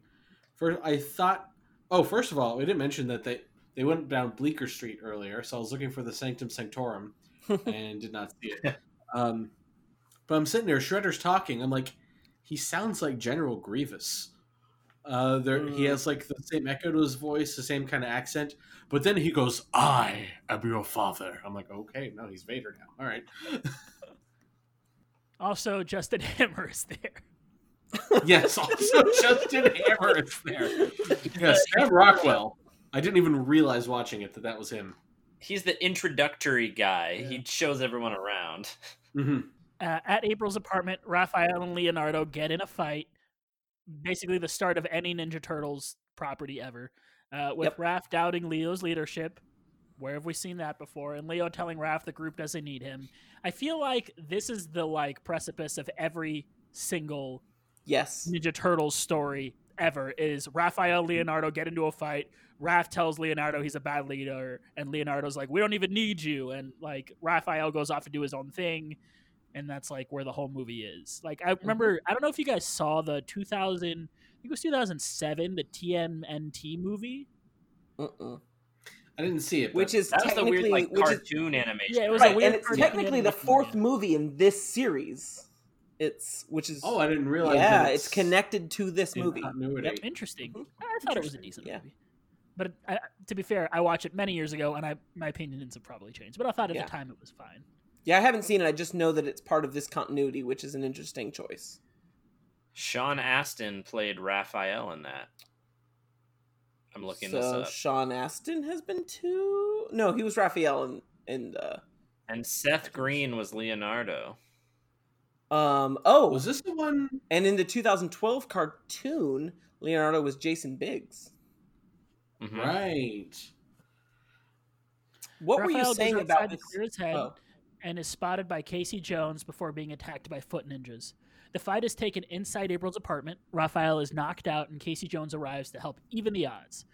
First, I thought, oh, first of all, we didn't mention that they they went down Bleecker Street earlier, so I was looking for the Sanctum Sanctorum and did not see it. *laughs* Um, but I'm sitting there, Shredder's talking. I'm like, he sounds like General Grievous. Uh, there, he
Mm.
has like the same echo to his voice, the same kind of accent. But then he goes, "I am your father." I'm like, okay, no, he's Vader now. All right. *laughs*
also Justin Hammer is there. *laughs*
Yes, also Justin Hammer is there. Yes, Sam Rockwell. I didn't even realize watching it that that was him.
He's the introductory guy.
Yeah.
He shows everyone around. *laughs*
hmm
Uh, at April's apartment, Raphael and Leonardo get in a fight. Basically, the start of any Ninja Turtles property ever. Uh, with
Yep.
Raph doubting Leo's leadership. Where have we seen that before? And Leo telling Raph the group doesn't need him. I feel like this is the like precipice of every single
yes.
Ninja Turtles story ever. Is Raphael Leonardo get into a fight? Raph tells Leonardo he's a bad leader, and Leonardo's like, "We don't even need you." And like Raphael goes off to do his own thing, and that's like where the whole movie is. Like I remember, I don't know if you guys saw the 2000, I think it was 2007, the TMNT movie.
Mm-mm.
I didn't see it,
Which is
That was the
technically
weird like
which is
cartoon animation.
Yeah, it was a
right,
weird
and it's
cartoon
technically the fourth
yeah.
movie in this series. It's which is
oh, I didn't realize.
yeah,
that
it's connected to this movie.
Continuity.
Yep.
Interesting.
Mhm.
I thought it was a decent
yeah.
movie. But I, to be fair, I watched it many years ago, and I my opinions have probably changed. But I thought at
Yeah.
the time it was fine.
Yeah, I haven't seen it. I just know that it's part of this continuity, which is an interesting choice.
Sean Astin played Raphael in that. I'm looking this
so
up.
Sean Astin has been too. No, he was Raphael and and uh,
And Seth Green was Leonardo.
um oh
Was this the one?
and in the 2012 cartoon, Leonardo was Jason Biggs.
Mhm.
Right.
What were you
Raphael goes
saying
outside
about
to
this?
clear his head
Oh.
and is spotted by Casey Jones before being attacked by foot ninjas. The fight is taken inside April's apartment. Raphael is knocked out, and Casey Jones arrives to help even the odds.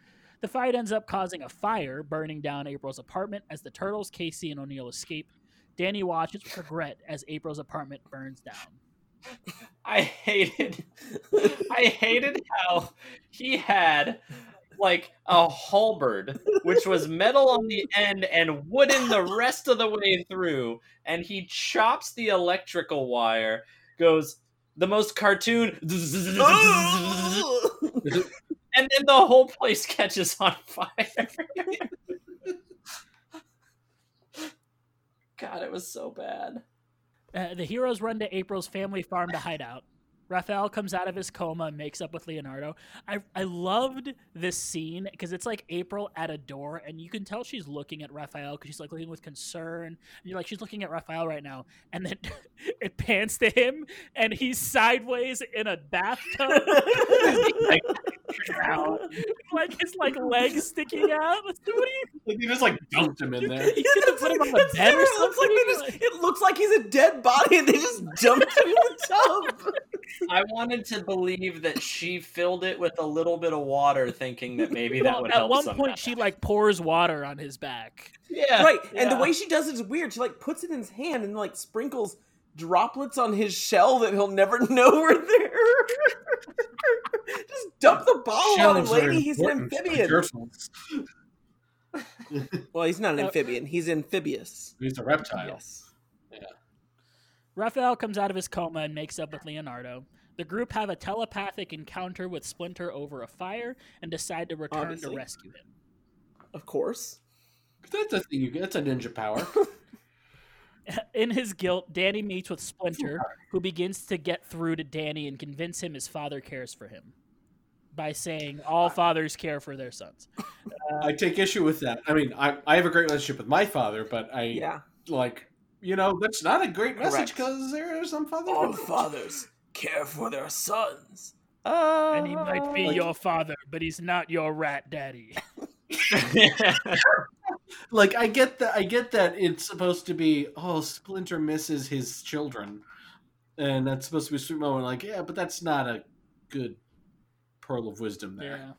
The fight ends up causing a fire, burning down April's apartment as the turtles, Casey, and O'Neil escape. Danny watches with regret as April's apartment burns down. *laughs*
I hated *laughs* I hated how he had like a halberd, which was metal on the end and wooden the rest of the way through, and he chops the electrical wire, goes the most cartoon, *laughs* and then the whole place catches on fire. God, it was so bad.
Uh, the heroes run to April's family farm to hide out. Raphael comes out of his coma and makes up with Leonardo. I I loved this scene because it's like April at a door, and you can tell she's looking at Raphael because she's like looking with concern. And you're like, she's looking at Raphael right now, and then *laughs* it pans to him, and he's sideways in a bathtub, *laughs* *laughs* *laughs*
Like,
like his like legs sticking out. What do you? *laughs*
Like, you just like dumped him in there.
You could put him on the bed or
it looks like they just, it looks like he's a dead body and they just dumped him in the tub.
I wanted to believe that she filled it with a little bit of water, thinking that maybe that
Well,
would
at
help.
At one
somehow.
point, she like pours water on his back.
yeah,
right, and the way she does it is weird. She like puts it in his hand and like sprinkles droplets on his shell that he'll never *laughs* know were there. Just dump the bottle on him, lady. He's an amphibian. *laughs* Well, he's not an amphibian. He's amphibious.
He's a reptile.
Yes.
Raphael comes out of his coma and makes up with Leonardo. The group have a telepathic encounter with Splinter over a fire and decide to return
Obviously.
to rescue him.
Of course.
That's a thing. You get. That's a ninja power. *laughs* *laughs*
In his guilt, Danny meets with Splinter, who begins to get through to Danny and convince him his father cares for him by saying all fathers care for their sons. *laughs*
I take issue with that. I mean, I I have a great relationship with my father, but I
Yeah.
like you know that's not a great message because there are some fathers.
All fathers care for their sons. Uh,
And he might be
like-
your father, but he's not your rat daddy. *laughs* *laughs*
like I get that. I get that it's supposed to be. Oh, Splinter misses his children, and that's supposed to be a sweet moment. Like, yeah, but that's not a good pearl of wisdom there.
Yeah.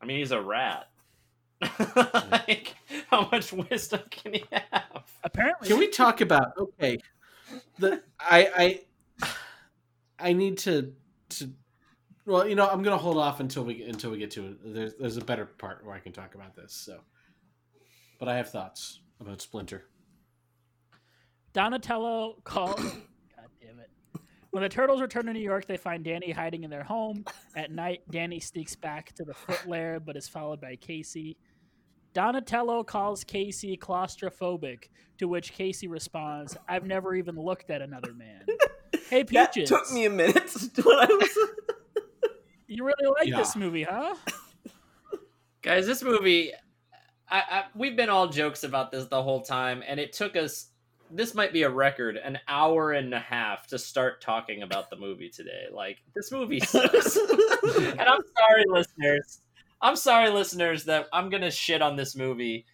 I mean, he's a rat. *laughs* *laughs* like, how much wisdom can he have?
Apparently,
Can we talk about okay? The I I I need to to well, you know, I'm gonna hold off until we until we get to it. There's there's a better part where I can talk about this. So, but I have thoughts about Splinter.
Donatello calls. God damn it. When the turtles return to New York, they find Danny hiding in their home. At night, Danny sneaks back to the foot lair, but is followed by Casey. Donatello calls Casey claustrophobic, to which Casey responds, I've never even looked at another man. *laughs* Hey, Peaches.
That
Peaches.
took me a minute when I was. *laughs*
You really like
Yeah.
this movie, huh?
Guys, this movie, I, I, we've been all jokes about this the whole time, and it took us. This might be a record, an hour and a half to start talking about the movie today. Like this movie *laughs* sucks, and I'm sorry, listeners. I'm sorry, listeners, that I'm gonna shit on this movie.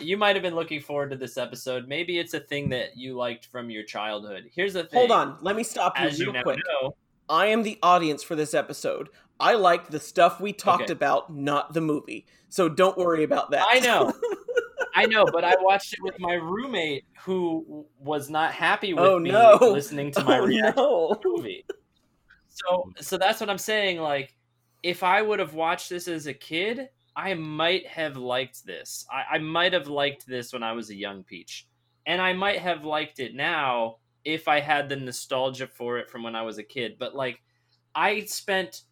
You might have been looking forward to this episode. Maybe it's a thing that you liked from your childhood. Here's the thing.
Hold on, let me stop you
As
real quick.
know,
I am the audience for this episode. I liked the stuff we talked
Okay.
about, not the movie. So don't worry about that.
I know. *laughs* I know, but I watched it with my roommate who was not happy with
Oh,
me
no.
listening to my
oh,
reaction
no.
to movie. So, so that's what I'm saying. Like, if I would have watched this as a kid, I might have liked this. I, I might have liked this when I was a young peach, and I might have liked it now if I had the nostalgia for it from when I was a kid. But like, I spent,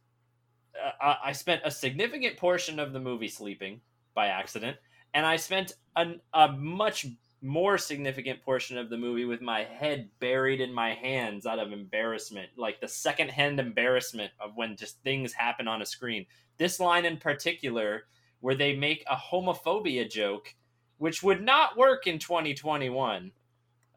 uh, I- I spent a significant portion of the movie sleeping by accident, and I spent an, a much more significant portion of the movie with my head buried in my hands out of embarrassment, like the secondhand embarrassment of when just things happen on a screen. This line in particular, where they make a homophobia joke, which would not work in 2021,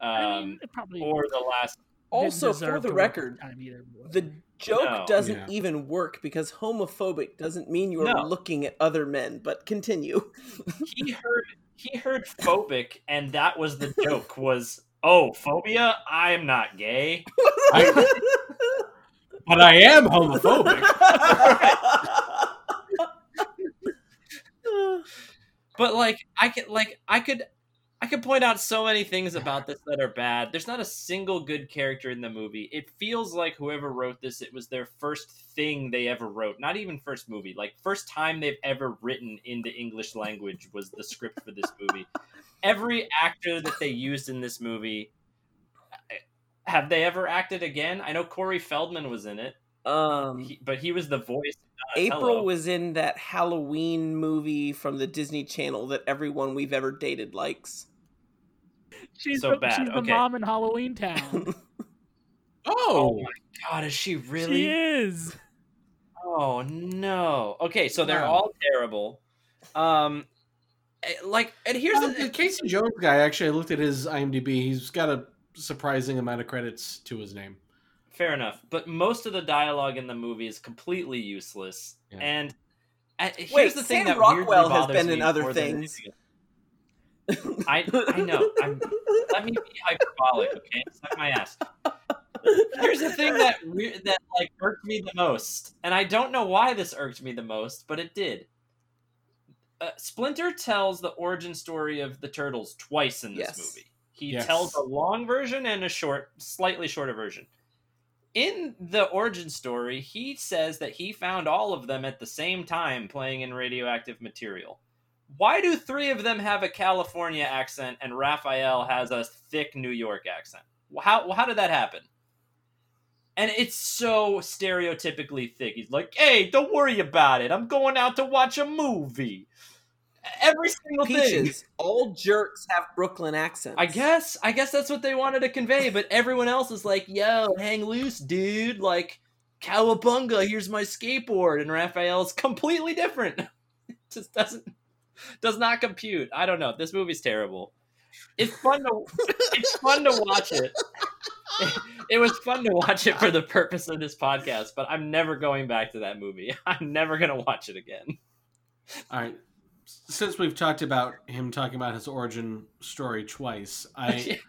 um,
I mean, it probably
or the last.
Also, for the
to work at
record,
time either.
the joke
No.
doesn't
Yeah.
even work because homophobic doesn't mean you are
No.
looking at other men. But continue. *laughs*
He heard he heard phobic, and that was the joke. Was oh phobia? I'm not gay. *laughs*
But I am homophobic. *laughs*
but like I could like I could I could point out so many things about this that are bad. There's not a single good character in the movie. It feels like whoever wrote this, it was their first thing they ever wrote. Not even first movie. Like first time they've ever written in the English language was the script for this movie. Every actor that they used in this movie have they ever acted again? I know Corey Feldman was in it,
Um,
he, but he was the voice.
April was in that Halloween movie from the Disney Channel that everyone we've ever dated likes.
She's
So
the,
bad,
She's the
okay.
mom in Halloween Town. *laughs*
Oh my god, is she really?
She is.
Oh no. Okay, so they're
Wow.
all terrible. Um, eh, like, and here's
Well,
the *laughs*
the. Casey Jones guy, actually, I looked at his IMDb. He's got a surprising amount of credits to his name.
Fair enough, but most of the dialogue in the movie is completely useless.
Yeah.
And uh, here's
Wait,
the thing
Sam
that
Rockwell has been in other
more than
things.
anything else. I I know. I'm, let me be hyperbolic, okay? Suck my ass. Here's the thing that we- that like irked me the most, and I don't know why this irked me the most, but it did. Uh, Splinter tells the origin story of the turtles twice in this
Yes.
movie. He
Yes.
tells a long version and a short, slightly shorter version. In the origin story, he says that he found all of them at the same time playing in radioactive material. Why do three of them have a California accent and Raphael has a thick New York accent? How how did that happen? And it's so stereotypically thick. He's like, "Hey, don't worry about it. I'm going out to watch a movie." Every single thing.
All jerks have Brooklyn accents.
I guess I guess that's what they wanted to convey, but everyone else is like, "Yo, hang loose, dude!" Like, "Cowabunga, here's my skateboard," and Raphael's completely different. *laughs* It just doesn't does not compute. I don't know. This movie's terrible. It's *laughs* fun to it's fun to watch it. *laughs* It was fun to watch it for the purpose of this podcast, but I'm never going back to that movie. *laughs* I'm never gonna watch it again.
All right. Since we've talked about him talking about his origin story twice, I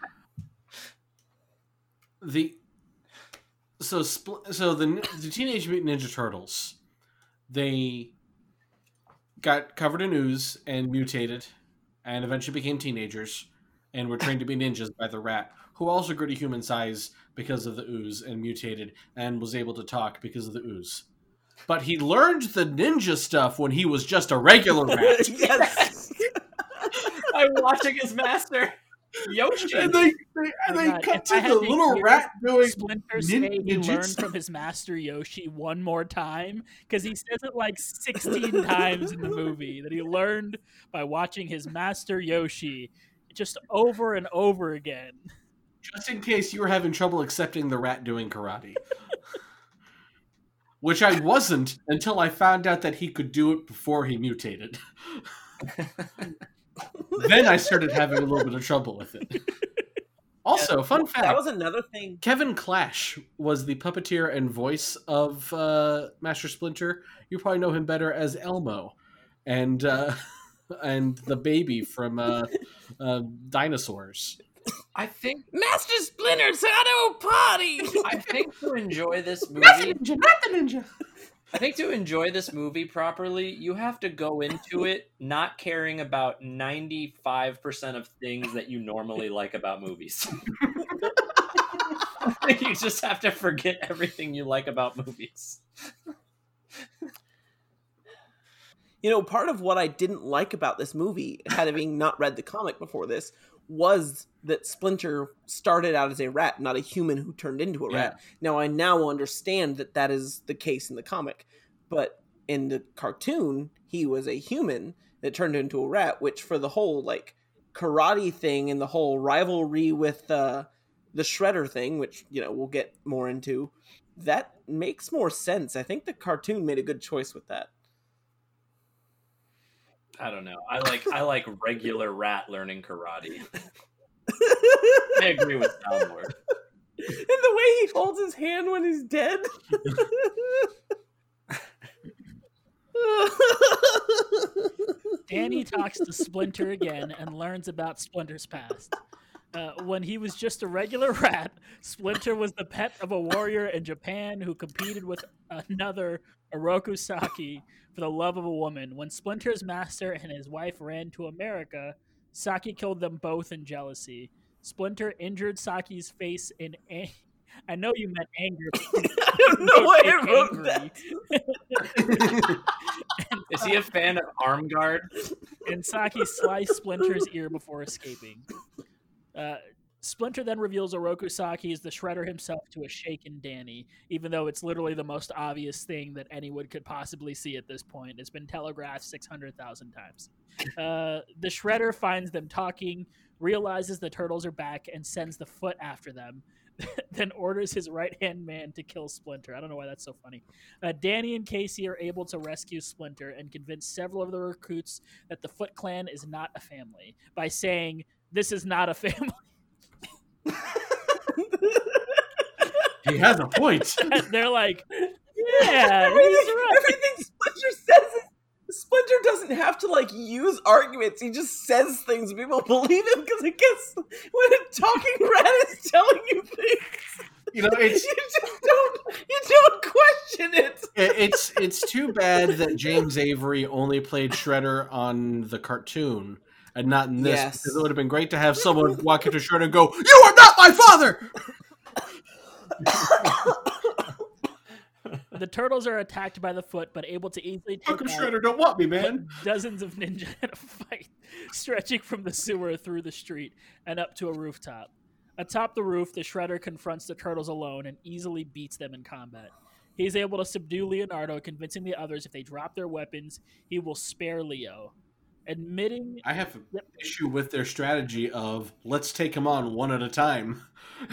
the so so the the Teenage Mutant Ninja Turtles, they got covered in ooze and mutated, and eventually became teenagers, and were trained to be ninjas by the rat, who also grew to human size because of the ooze and mutated, and was able to talk because of the ooze. But he learned the ninja stuff when he was just a regular *laughs* rat.
yes. *laughs*
I'm watching his master, Yoshi.
and they, they, oh and
Oh
they cut
if
to
I
the little rat doing
Splinter say he learned
ninjutsu.
from his master Yoshi one more time because he says it like 16 *laughs* times in the movie that he learned by watching his master Yoshi just over and over again.
just in case you were having trouble accepting the rat doing karate. *laughs* Which I wasn't until I found out that he could do it before he mutated. *laughs* *laughs* then I started having a little bit of trouble with it. *laughs* Also, fun fact
That was another thing.
Kevin Clash was the puppeteer and voice of uh, Master Splinter. You probably know him better as Elmo, and uh, *laughs* and the baby from uh, uh, Dinosaurs.
I think
Master Splinter's had a party.
I think to enjoy this movie,
ninja, not the ninja.
I think to enjoy this movie properly, you have to go into it not caring about 95% of things that you normally like about movies. *laughs* you just have to forget everything you like about movies.
You know, part of what I didn't like about this movie, having not read the comic before this, was that Splinter started out as a rat, not a human who turned into a rat. Now I now understand that that is the case in the comic, but in the cartoon, he was a human that turned into a rat, which for the whole like karate thing and the whole rivalry with uh, the Shredder thing, which you know we'll get more into, that makes more sense. I think the cartoon made a good choice with that.
I don't know. I like I like regular rat learning karate. *laughs* I agree with Soundboard.
and the way he holds his hand when he's dead. *laughs*
Danny talks to Splinter again and learns about Splinter's past. Uh, when he was just a regular rat, Splinter was the pet of a warrior in Japan who competed with another Oroku Saki for the love of a woman. When Splinter's master and his wife ran to America, Saki killed them both in jealousy. Splinter injured Saki's face in. Ang- I know you meant anger. but *laughs*
I don't know why I
Angry.
wrote *laughs* that.
Is he a fan of Arm Guard?
and Saki sliced Splinter's ear before escaping. Uh, Splinter then reveals Oroku Saki is the Shredder himself to a shaken Danny, even though it's literally the most obvious thing that anyone could possibly see at this point. It's been telegraphed 600,000 times. Uh, the Shredder finds them talking, realizes the turtles are back, and sends the foot after them. *laughs* then orders his right hand man to kill Splinter. I don't know why that's so funny. Uh, Danny and Casey are able to rescue Splinter and convince several of the recruits that the Foot Clan is not a family by saying, This is not a *laughs* family.
He has a point. *laughs*
They're like, Yeah, he's
everything,
right.
everything Splinter says is Splinter doesn't have to like use arguments. He just says things and people *laughs* believe him because I guess when a talking rat is telling you things,
You know, it's *laughs*
you just don't you don't question it.
it- it's it's too bad that James Avery only played Shredder on the cartoon and not in this
Yes.
because it would have been great to have someone *laughs* walk into Shredder and go, "You are not my father." *laughs*
The turtles are attacked by the foot, but able to easily take
come
out
Shredder don't want me, man? *laughs*
dozens of ninja in a fight, stretching from the sewer through the street and up to a rooftop. Atop the roof, the Shredder confronts the turtles alone and easily beats them in combat. He's able to subdue Leonardo, convincing the others if they drop their weapons, he will spare Leo. Admitting
I have an
Yep.
issue with their strategy of let's take him on one at a time. *laughs*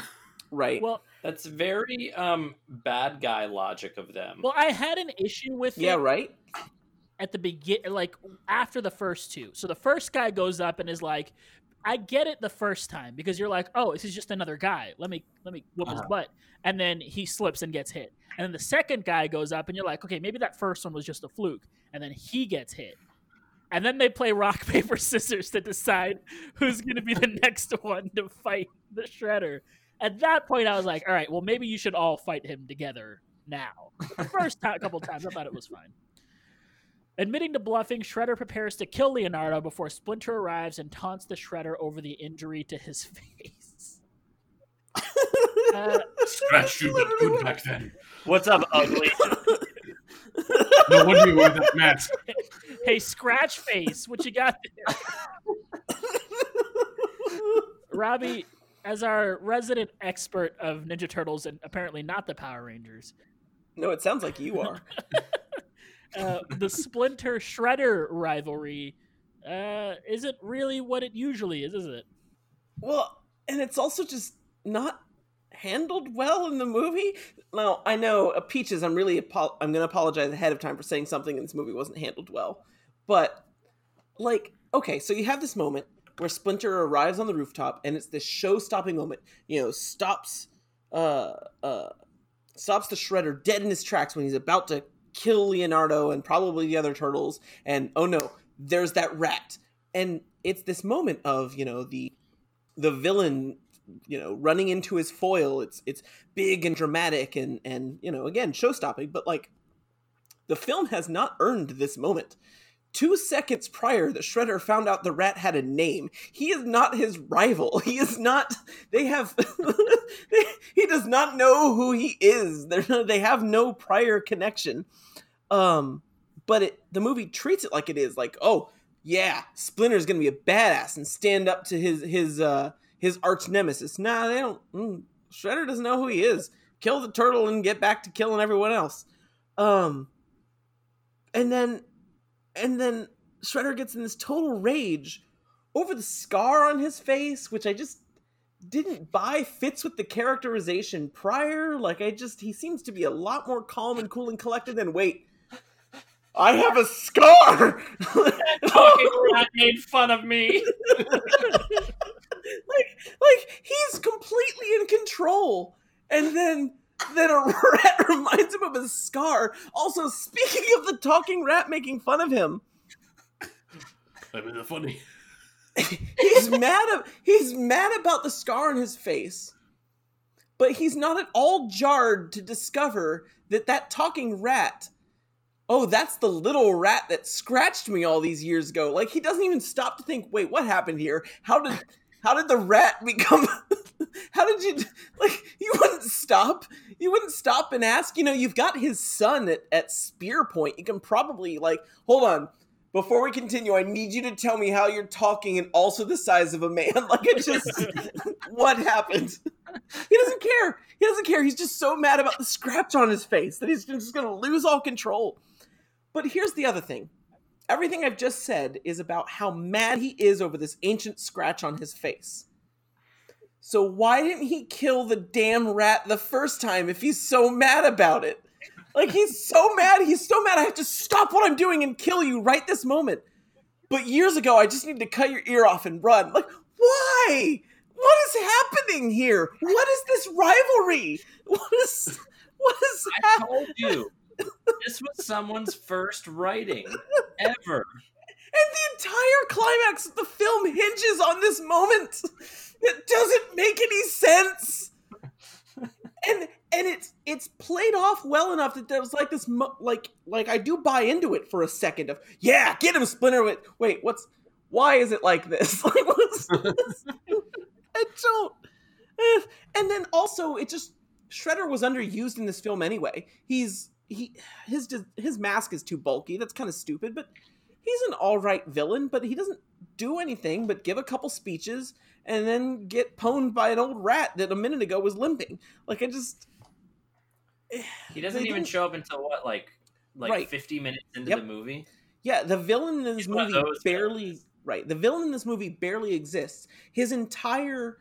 Right.
well,
That's very um bad guy logic of them.
well, I had an issue with
yeah,
it
right.
at the begin, like after the first two. So the first guy goes up and is like, "I get it the first time because you're like, oh, this is just another guy. Let me let me whoop his
Uh-huh.
butt." And then he slips and gets hit. And then the second guy goes up and you're like, "Okay, maybe that first one was just a fluke." And then he gets hit. And then they play rock *laughs* paper scissors to decide who's going to be the *laughs* next one to fight the shredder. At that point, I was like, "All right, well, maybe you should all fight him together now." *laughs* The first ti- couple times, I thought it was fine. Admitting to bluffing, Shredder prepares to kill Leonardo before Splinter arrives and taunts the Shredder over the injury to his face. Uh,
Scratch you looked good back then.
What's up, ugly?
No wonder you wear that mask. *laughs*
hey, Scratch Face, what you got there? *laughs* Robbie, as our resident expert of Ninja Turtles and apparently not the Power Rangers,
no, it sounds like you are. *laughs*
uh, the Splinter Shredder rivalry uh, isn't really what it usually is, is it?
Well, and it's also just not handled well in the movie. Now, I know uh, Peaches. I'm really apo- I'm going to apologize ahead of time for saying something in this movie wasn't handled well, but like, okay, so you have this moment where Splinter arrives on the rooftop, and it's this show-stopping moment. You know, stops, uh, uh, stops the Shredder dead in his tracks when he's about to kill Leonardo and probably the other turtles. And oh no, there's that rat, and it's this moment of you know the the villain you know running into his foil it's it's big and dramatic and and you know again show stopping but like the film has not earned this moment. Two seconds prior the shredder found out the rat had a name he is not his rival. *laughs* He is not they have *laughs* he does not know who he is. They're, they have no prior connection. Um but it the movie treats it like it is like oh yeah, Splinter's gonna be a badass and stand up to his his uh his arch nemesis. Nah, they don't. Mm, Shredder doesn't know who he is. Kill the turtle and get back to killing everyone else. Um, and then and then Shredder gets in this total rage over the scar on his face, which I just didn't buy fits with the characterization prior. Like I just he seems to be a lot more calm and cool and collected than wait. I have a scar. *laughs*
Talking rat made fun of me. *laughs*
like like he's completely in control and then then a *laughs* rat reminds him of his scar also speaking of the talking rat making fun of him
I mean, the funny. *laughs*
he's mad ab- he's mad about the scar on his face but he's not at all jarred to discover that that talking rat oh, that's the little rat that scratched me all these years ago. Like he doesn't even stop to think, wait, what happened here? How did how did the rat become *laughs* how did you like you wouldn't stop you wouldn't stop and ask you know you've got his son at, at spear point. You can probably like hold on. Before we continue i need you to tell me how you're talking and also the size of a man. *laughs* Like it just *laughs* what happened? He doesn't care. He doesn't care. He's just so mad about the scratch on his face that he's just gonna lose all control. But here's the other thing everything i've just said is about how mad he is over this ancient scratch on his face so why didn't he kill the damn rat the first time if he's so mad about it? Like he's so mad, he's so mad I have to stop what I'm doing and kill you right this moment. But years ago I just need to cut your ear off and run. Like why? What is happening here? What is this rivalry? What is what is
I
happening?
told you. This was someone's first writing *laughs* ever.
And the entire climax of the film hinges on this moment. It doesn't make any sense. And and it's it's played off well enough that there's like this mo- like like I do buy into it for a second of yeah get him Splinter wait wait what's why is it like this *laughs* like what's, what's *laughs* I don't eh. and then also it just Shredder was underused in this film anyway he's he his his mask is too bulky that's kind of stupid but he's an all right villain, but he doesn't do anything but give a couple speeches and then get pwned by an old rat that a minute ago was limping. Like I just eh,
He doesn't even show up until what, like like
Right.
fifty minutes into
Yep.
the movie.
yeah, the villain in this
He's
movie barely
villains.
right. The villain in this movie barely exists. His entire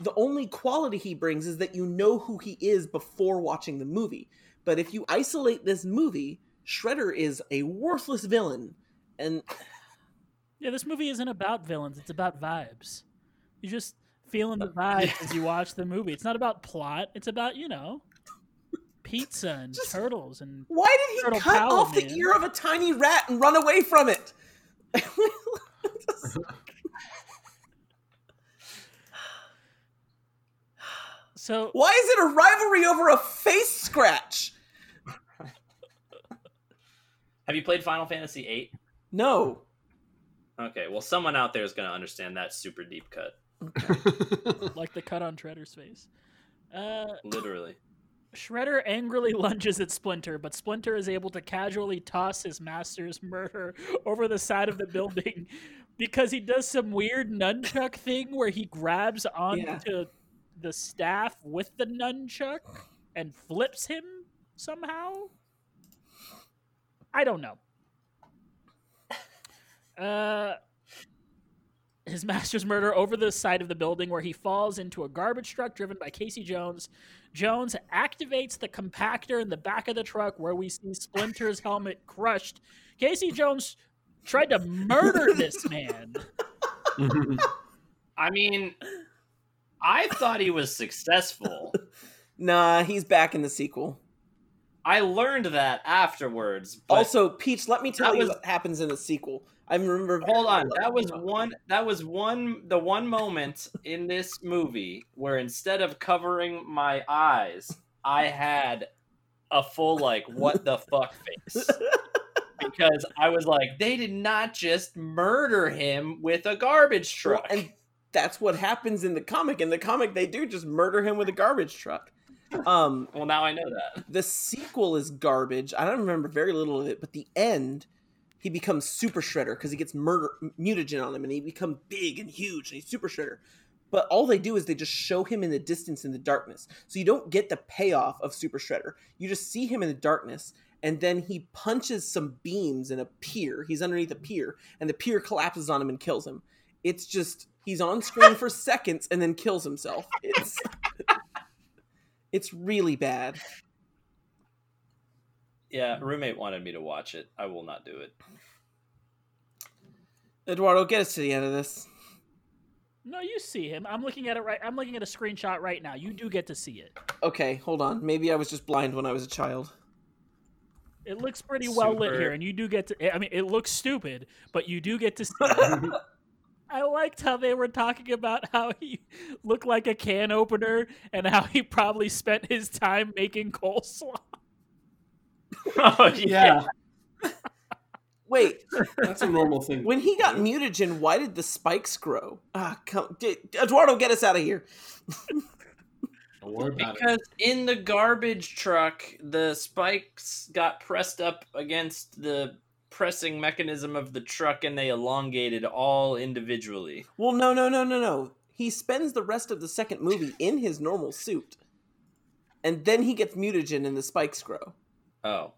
the only quality he brings is that you know who he is before watching the movie. But if you isolate this movie, Shredder is a worthless villain. And
Yeah, this movie isn't about villains. It's about vibes. You're just feeling the uh, *laughs* vibes as you watch the movie. It's not about plot. It's about you know pizza and
Just-
turtles and
Why did he cut
Power,
off the ear of a tiny rat and run away from it? *laughs*
so
Why is it a rivalry over a face scratch?
Have you played Final Fantasy VIII?
No.
Okay, well, someone out there is going to understand that super deep cut. *laughs*
like the cut on Shredder's face. Uh,
Literally.
Shredder angrily *laughs* lunges at Splinter, but Splinter is able to casually toss his master's murder over the side of the building *laughs* because he does some weird nunchuck thing where he grabs onto the staff with the nunchuck and flips him somehow. I don't know. *laughs* Uh, his master's murder over the side of the building where he falls into a garbage truck driven by Casey Jones. Jones activates the compactor in the back of the truck where we see Splinter's helmet crushed. Casey Jones tried to murder this man.
I mean, I thought he was successful. *laughs*
Nah, he's back in the sequel.
I learned that afterwards.
Also, Peach, let me tell you
was-
what happens in the sequel. I remember.
hold on, that was one. That was one. The one moment in this movie where instead of covering my eyes, I had a full like "what the fuck" face *laughs* because I was like, they did not just murder him with a garbage
Well,
truck.
and that's what happens in the comic. In the comic, they do just murder him with a garbage truck. Um, *laughs*
well, now I know that.
the sequel is garbage. I don't remember very little of it, but the end, he becomes Super Shredder because he gets murder mutagen on him, and he becomes big and huge, and he's Super Shredder. But all they do is they just show him in the distance in the darkness, so you don't get the payoff of Super Shredder. You just see him in the darkness, and then he punches some beams in a pier. He's underneath a pier, and the pier collapses on him and kills him. It's just he's on screen *laughs* for seconds and then kills himself. It's it's really bad.
Yeah, roommate wanted me to watch it. I will not do it.
Eduardo, get us to the end of this.
No, you see him. I'm looking at it right. I'm looking at a screenshot right now. You do get to see it.
Okay, hold on. Maybe I was just blind when I was a child.
It looks pretty well lit here, and you do get to. I mean, it looks stupid, but you do get to see. *laughs* it. I liked how they were talking about how *laughs* he looked like a can opener and how he probably spent his time making coleslaw. *laughs*
oh
yeah. *laughs*
Wait,
That's a normal thing.
when he got mutagen, why did the spikes grow? Ah, come, d- Eduardo, get us out of here.
Don't worry about it.
Because in the garbage truck, the spikes got pressed up against the pressing mechanism of the truck and they elongated all individually.
Well, no, no, no, no, no. He spends the rest of the second movie in his normal suit, and then he gets mutagen and the spikes grow.
Oh.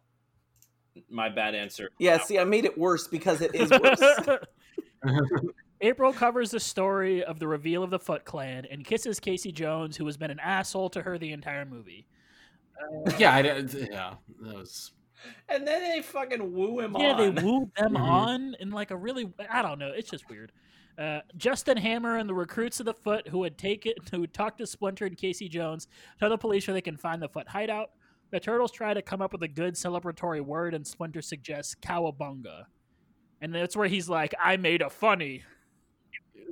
My bad answer.
Yeah, see, I made it worse because it is worse. *laughs*
April covers the story of the reveal of the Foot Clan and kisses Casey Jones, who has been an asshole to her the entire movie.
Yeah, I, yeah, that was.
And then they fucking woo him
Yeah,
on.
Yeah, *laughs* they wooed them
Mhm.
on in like a really I don't know. It's just weird. Uh, Justin Hammer and the recruits of the Foot who had taken who talked to Splinter and Casey Jones tell the police where they can find the Foot hideout. The turtles try to come up with a good celebratory word, and Splinter suggests cowabunga, and that's where he's like, "I made a funny."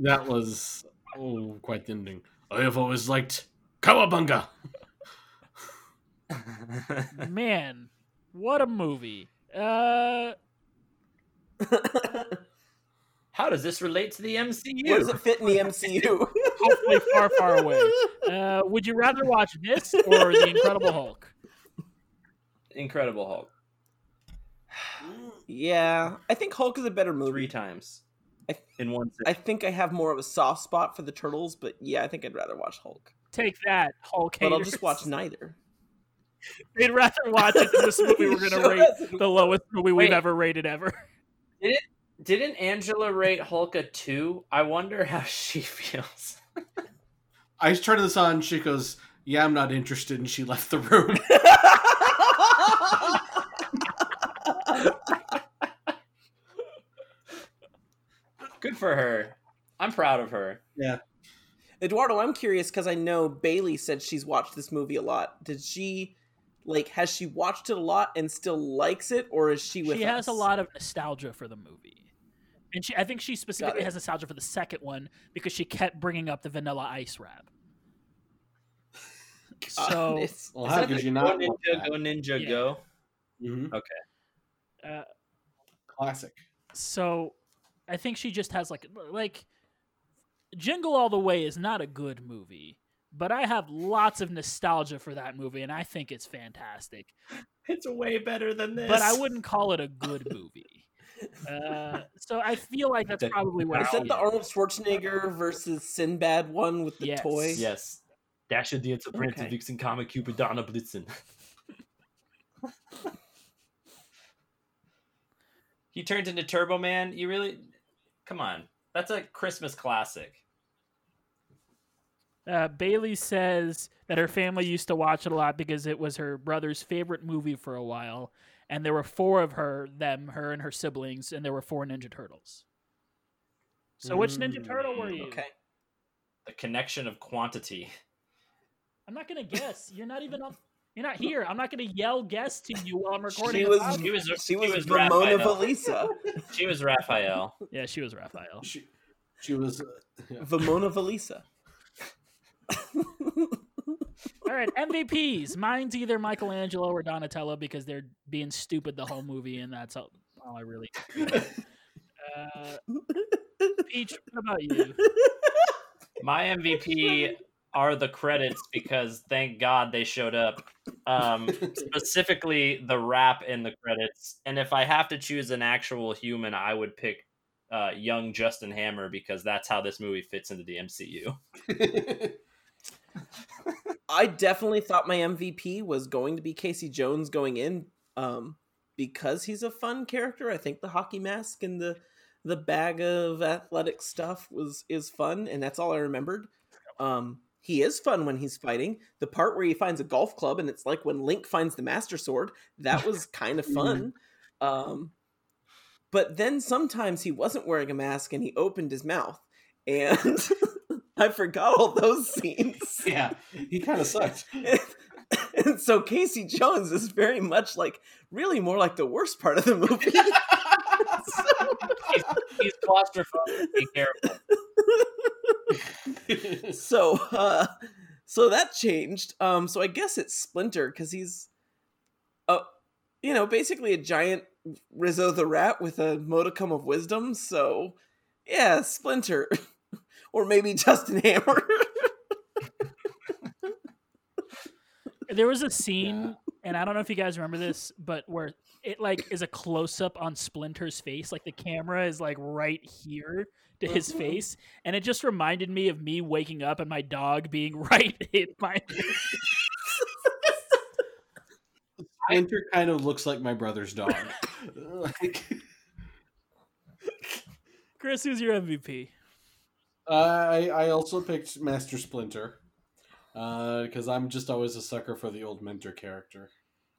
That was oh, quite the ending. I have always liked cowabunga.
Man, what a movie! Uh, *laughs*
How does this relate to the MCU?
Where does it fit in the MCU? *laughs*
hopefully far, far away. Uh, would you rather watch this or the Incredible Hulk?
Incredible Hulk. *sighs*
yeah, I think Hulk is a better movie.
Three times.
I-
In one
I think I have more of a soft spot for the turtles, but yeah, I think I'd rather watch Hulk.
Take that, Hulk.
But I'll just watch neither.
They'd rather watch it than this movie we're gonna
Show
rate
us.
the lowest movie we've ever rated ever. *laughs*
Didn't Angela rate Hulk a two? I wonder how she *laughs* feels.
I turned this on. She goes, "Yeah, I'm not interested," and she left the room. *laughs*
Good for her. I'm proud of her. Yeah.
Eduardo, I'm curious because I know Bailey said she's watched this movie a lot. Did she, like, has she watched it a lot and still likes it, or is she with
she has a lot of nostalgia for the movie, and she I think she specifically has nostalgia for the second one because she kept bringing up the Vanilla Ice rap. *laughs*
God,
So
it's-
Well, how
that
could
the
you
Go
not?
Ninja. Go Ninja,
Yeah.
Go?
Mhm.
uh,
Classic.
so I think she just has like like Jingle All the Way is not a good movie, but I have lots of nostalgia for that movie, and I think it's fantastic. *laughs*
It's way better than this.
But I wouldn't call it a good movie. Uh, so I feel like that's
That-
probably where
Is
I'll
that the. Arnold Schwarzenegger versus Sinbad one with the
Yes.
toy?
Yes. Dasher die zur Brand
Okay.
Vixen Comet Cupidana Blitzen. *laughs* he turns into Turbo Man. You really. Come on. That's a Christmas classic.
Uh, Bailey says that her family used to watch it a lot because it was her brother's favorite movie for a while, and there were four of her, them, her, and her siblings, and there were four Ninja Turtles. So which Ninja
Mm,
Turtle were you?
Okay.
The connection of quantity.
I'm not gonna guess. You're not even on. You're not here. I'm not gonna yell guess to you while I'm recording.
She
a
was
podcast.
He was-
she
he
was,
was
Ramona
Raphael.
Valisa.
She was Raphael.
Yeah, she was Raphael.
She, she was. Uh, yeah.
Vamona Valisa.
All right, MVPs. Mine's either Michelangelo or Donatello because they're being stupid the whole movie, and that's all, all I really. Uh, Peach, what about you?
My MVP are the credits because thank God they showed up. Um, specifically, the rap in the credits. And if I have to choose an actual human, I would pick uh, young Justin Hammer because that's how this movie fits into the MCU. *laughs*
I definitely thought my MVP was going to be Casey Jones going in, um, because he's a fun character. I think the hockey mask and the the bag of athletic stuff was is fun, and that's all I remembered. Um, he is fun when he's fighting. The part where he finds a golf club and it's like when Link finds the Master Sword, that was kind of *laughs* fun. Um, but then sometimes he wasn't wearing a mask and he opened his mouth, and *laughs* *laughs* I forgot all those scenes. *laughs*
yeah, he kind of sucked. *laughs*
and so Casey Jones is very much like really more like the worst part of the movie.
he's, he's claustrophobic. Be careful.
so uh so that changed. Um so I guess it's Splinter cuz he's uh you know, basically a giant Rizzo the Rat with a modicum of wisdom. So, yeah, Splinter, or maybe Justin Hammer.
There was a scene, and I don't know if you guys remember this, but where it like is a close up on Splinter's face, like the camera is like right here to his
Mhm.
face, and it just reminded me of me waking up and my dog being *laughs* right in my. *laughs*
Splinter kind of looks like my brother's dog. *laughs* like,
Chris, who's your MVP?
I I also picked Master Splinter because I'm just always a sucker for the old mentor character.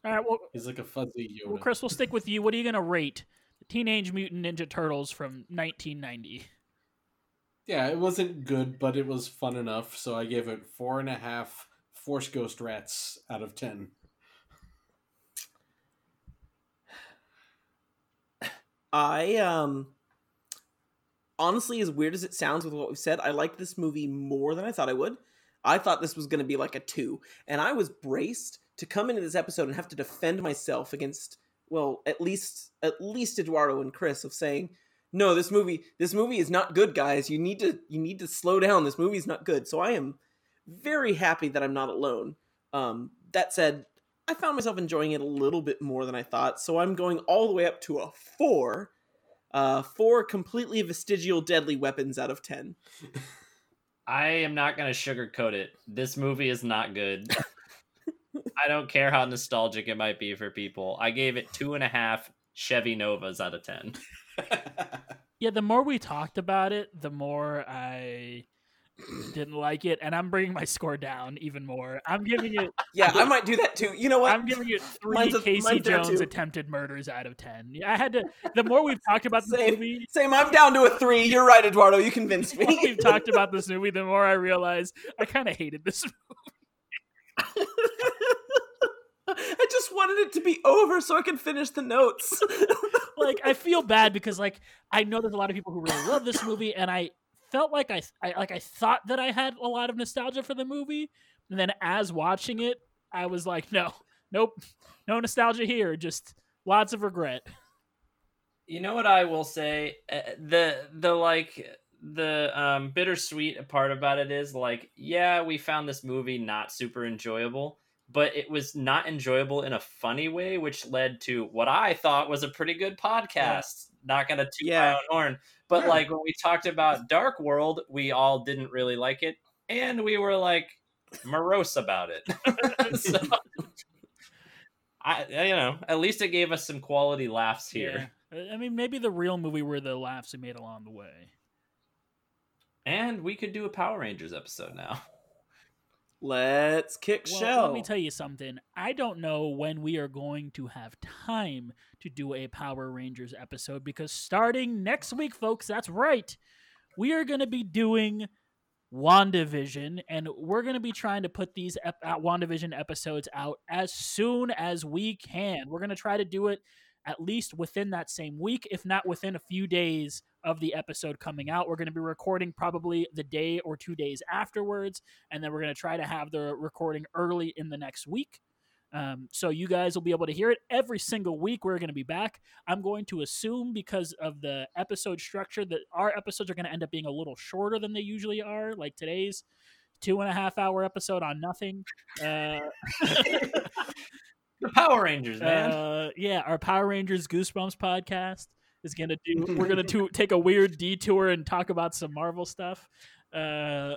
All right, well,
He's like a fuzzy Yoda.
well, Chris, we'll stick with you. What are you gonna rate the Teenage Mutant Ninja Turtles from 1990?
Yeah, it wasn't good, but it was fun enough, so I gave it four and a half Force Ghost Rats out of ten.
I um honestly, as weird as it sounds with what we've said, I like this movie more than I thought I would. I thought this was going to be like a two, and I was braced to come into this episode and have to defend myself against, well, at least at least Eduardo and Chris of saying, no, this movie this movie is not good, guys. You need to you need to slow down. This movie is not good. So I am very happy that I'm not alone. Um, that said, I found myself enjoying it a little bit more than I thought, so I'm going all the way up to a four. Uh, four completely vestigial deadly weapons out of ten.
I am not going to sugarcoat it. This movie is not good. I don't care how nostalgic it might be for people. I gave it two and a half Chevy Novas out of ten.
Yeah, the more we talked about it, the more I didn't like it, and I'm bringing my score down even more. I'm giving it. *laughs*
Yeah, I might do that too. You know what?
I'm giving it three
Mine's a-
Casey
mine's
Jones attempted murders out of ten. I had to. The more we've talked about this
Same.
movie,
Same. I'm down to a three. You're right, Eduardo. You convinced *laughs*
the more
me.
we've talked about this *laughs* movie, the more I realize I kind of hated this. Movie.
I just wanted it to be over so I could finish the notes.
like I feel bad because like I know there's a lot of people who really love this movie, and I felt like I, I like I thought that I had a lot of nostalgia for the movie, and then as watching it, I was like, no, nope, no nostalgia here, just lots of regret.
You know what I will say? Uh, the the like the um bittersweet part about it is like, yeah, we found this movie not super enjoyable, but it was not enjoyable in a funny way, which led to what I thought was a pretty good podcast. Not gonna toot my
Yeah.
own horn, but
Yeah.
like when we talked about Dark World, we all didn't really like it, and we were like morose about it. *laughs* so, I you know at least it gave us some quality laughs here.
Yeah. I mean, maybe the real movie were the laughs we made along the way.
And we could do a Power Rangers episode now.
Let's kick
Well,
shell.
let me tell you something. I don't know when we are going to have time to do a Power Rangers episode because starting next week, folks, that's right, we are going to be doing WandaVision, and we're going to be trying to put these ep- uh, WandaVision episodes out as soon as we can. We're going to try to do it at least within that same week, if not within a few days of the episode coming out. We're going to be recording probably the day or two days afterwards, and then we're going to try to have the recording early in the next week. Um, so you guys will be able to hear it every single week. We're going to be back. I'm going to assume because of the episode structure that our episodes are going to end up being a little shorter than they usually are. Like today's two and a half hour episode on nothing. Uh, *laughs* *laughs*
The Power Rangers, man.
uh, yeah, our Power Rangers Goosebumps podcast is gonna do. *laughs* We're gonna do, take a weird detour and talk about some Marvel stuff. Uh,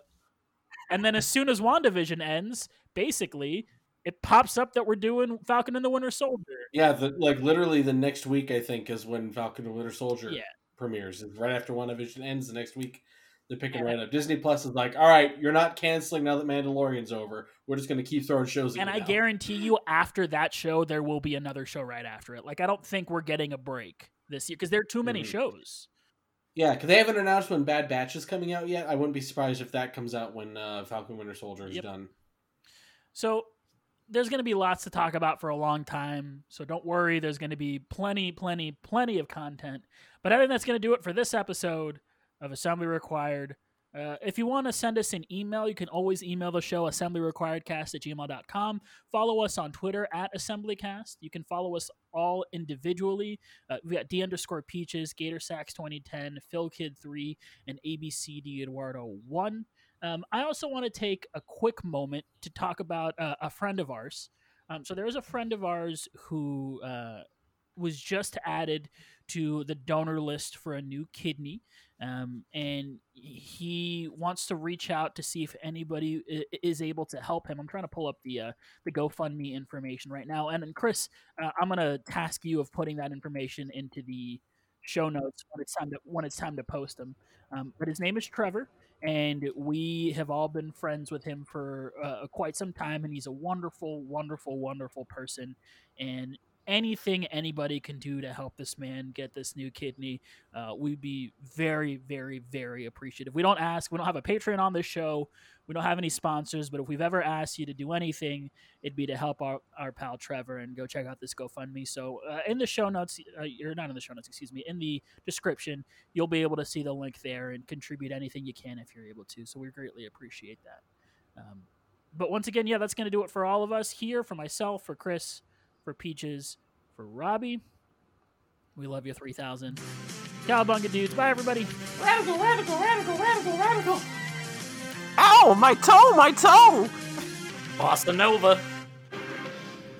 and then as soon as WandaVision ends, basically it pops up that we're doing Falcon and the Winter Soldier.
Yeah, the, like literally the next week I think is when Falcon and the Winter Soldier
Yeah.
premieres. It's right after WandaVision ends the next week. They're picking right up. Disney Plus is like, all right, you're not canceling now that Mandalorian's over. We're just going to keep throwing shows.
And I
now."
guarantee you, after that show, there will be another show right after it. Like I don't think we're getting a break this year because there are too many
Mhm.
shows.
Yeah, because they haven't announced when Bad Batch is coming out yet. I wouldn't be surprised if that comes out when uh, Falcon Winter Soldier is
Yep.
done.
So there's going to be lots to talk about for a long time. So don't worry, there's going to be plenty, plenty, plenty of content. But I think that's going to do it for this episode of Assembly Required. Uh, if you want to send us an email, you can always email the show assemblyrequiredcast at gmail.com. Follow us on Twitter at assemblycast. You can follow us all individually. Uh, we got D underscore Peaches, Gator Sax 2010, Phil Kid 3, and ABCD Eduardo 1. Um, I also want to take a quick moment to talk about uh, a friend of ours. Um, so there is a friend of ours who uh, was just added to the donor list for a new kidney, um, and he wants to reach out to see if anybody is able to help him. I'm trying to pull up the uh, the GoFundMe information right now, and then Chris, uh, I'm gonna task you of putting that information into the show notes when it's time to when it's time to post them. Um, but his name is Trevor, and we have all been friends with him for uh, quite some time, and he's a wonderful, wonderful, wonderful person. And anything anybody can do to help this man get this new kidney, uh, we'd be very, very, very appreciative. We don't ask, we don't have a Patreon on this show, we don't have any sponsors, but if we've ever asked you to do anything, it'd be to help our, our pal Trevor and go check out this GoFundMe. So uh, in the show notes, uh, you're not in the show notes, excuse me, in the description, you'll be able to see the link there and contribute anything you can if you're able to. So we greatly appreciate that. Um, but once again, yeah, that's going to do it for all of us here, for myself, for Chris, for Peaches, for Robbie. We love you, 3000. Cowabunga dudes. Bye, everybody.
Radical, radical, radical, radical, radical.
Ow, my toe, my toe!
Bossa Nova.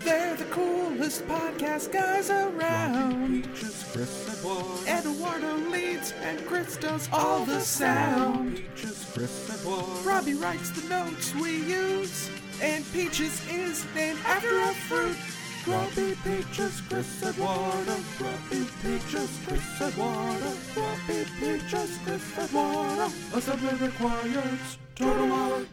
They're the coolest podcast guys around.
Peaches, Chris, Eduardo.
Eduardo leads and Chris does all the sound.
Peaches, Chris, Eduardo.
Robbie writes the notes we use, and Peaches is named after a fruit.
Robbie Peaches, Chris, Eduardo. Robbie Peaches, Chris, Eduardo. Robbie Peaches, Chris, Eduardo. Assembly required. Total hour.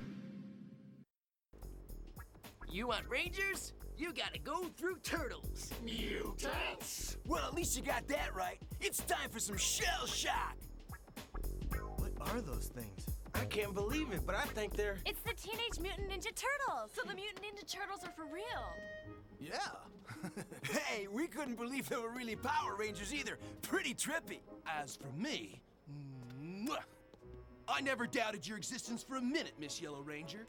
You want Rangers? You gotta go through turtles.
Mutants.
Well, at least you got that right. It's time for some shell shock.
What are those things? I can't believe it, but I think they're.
It's the Teenage Mutant Ninja Turtles. So the Mutant Ninja Turtles are for real.
Yeah. *laughs*
Hey, we couldn't believe they were really Power Rangers either. Pretty trippy.
As for me, mwah, I never doubted your existence for a minute, Miss Yellow Ranger.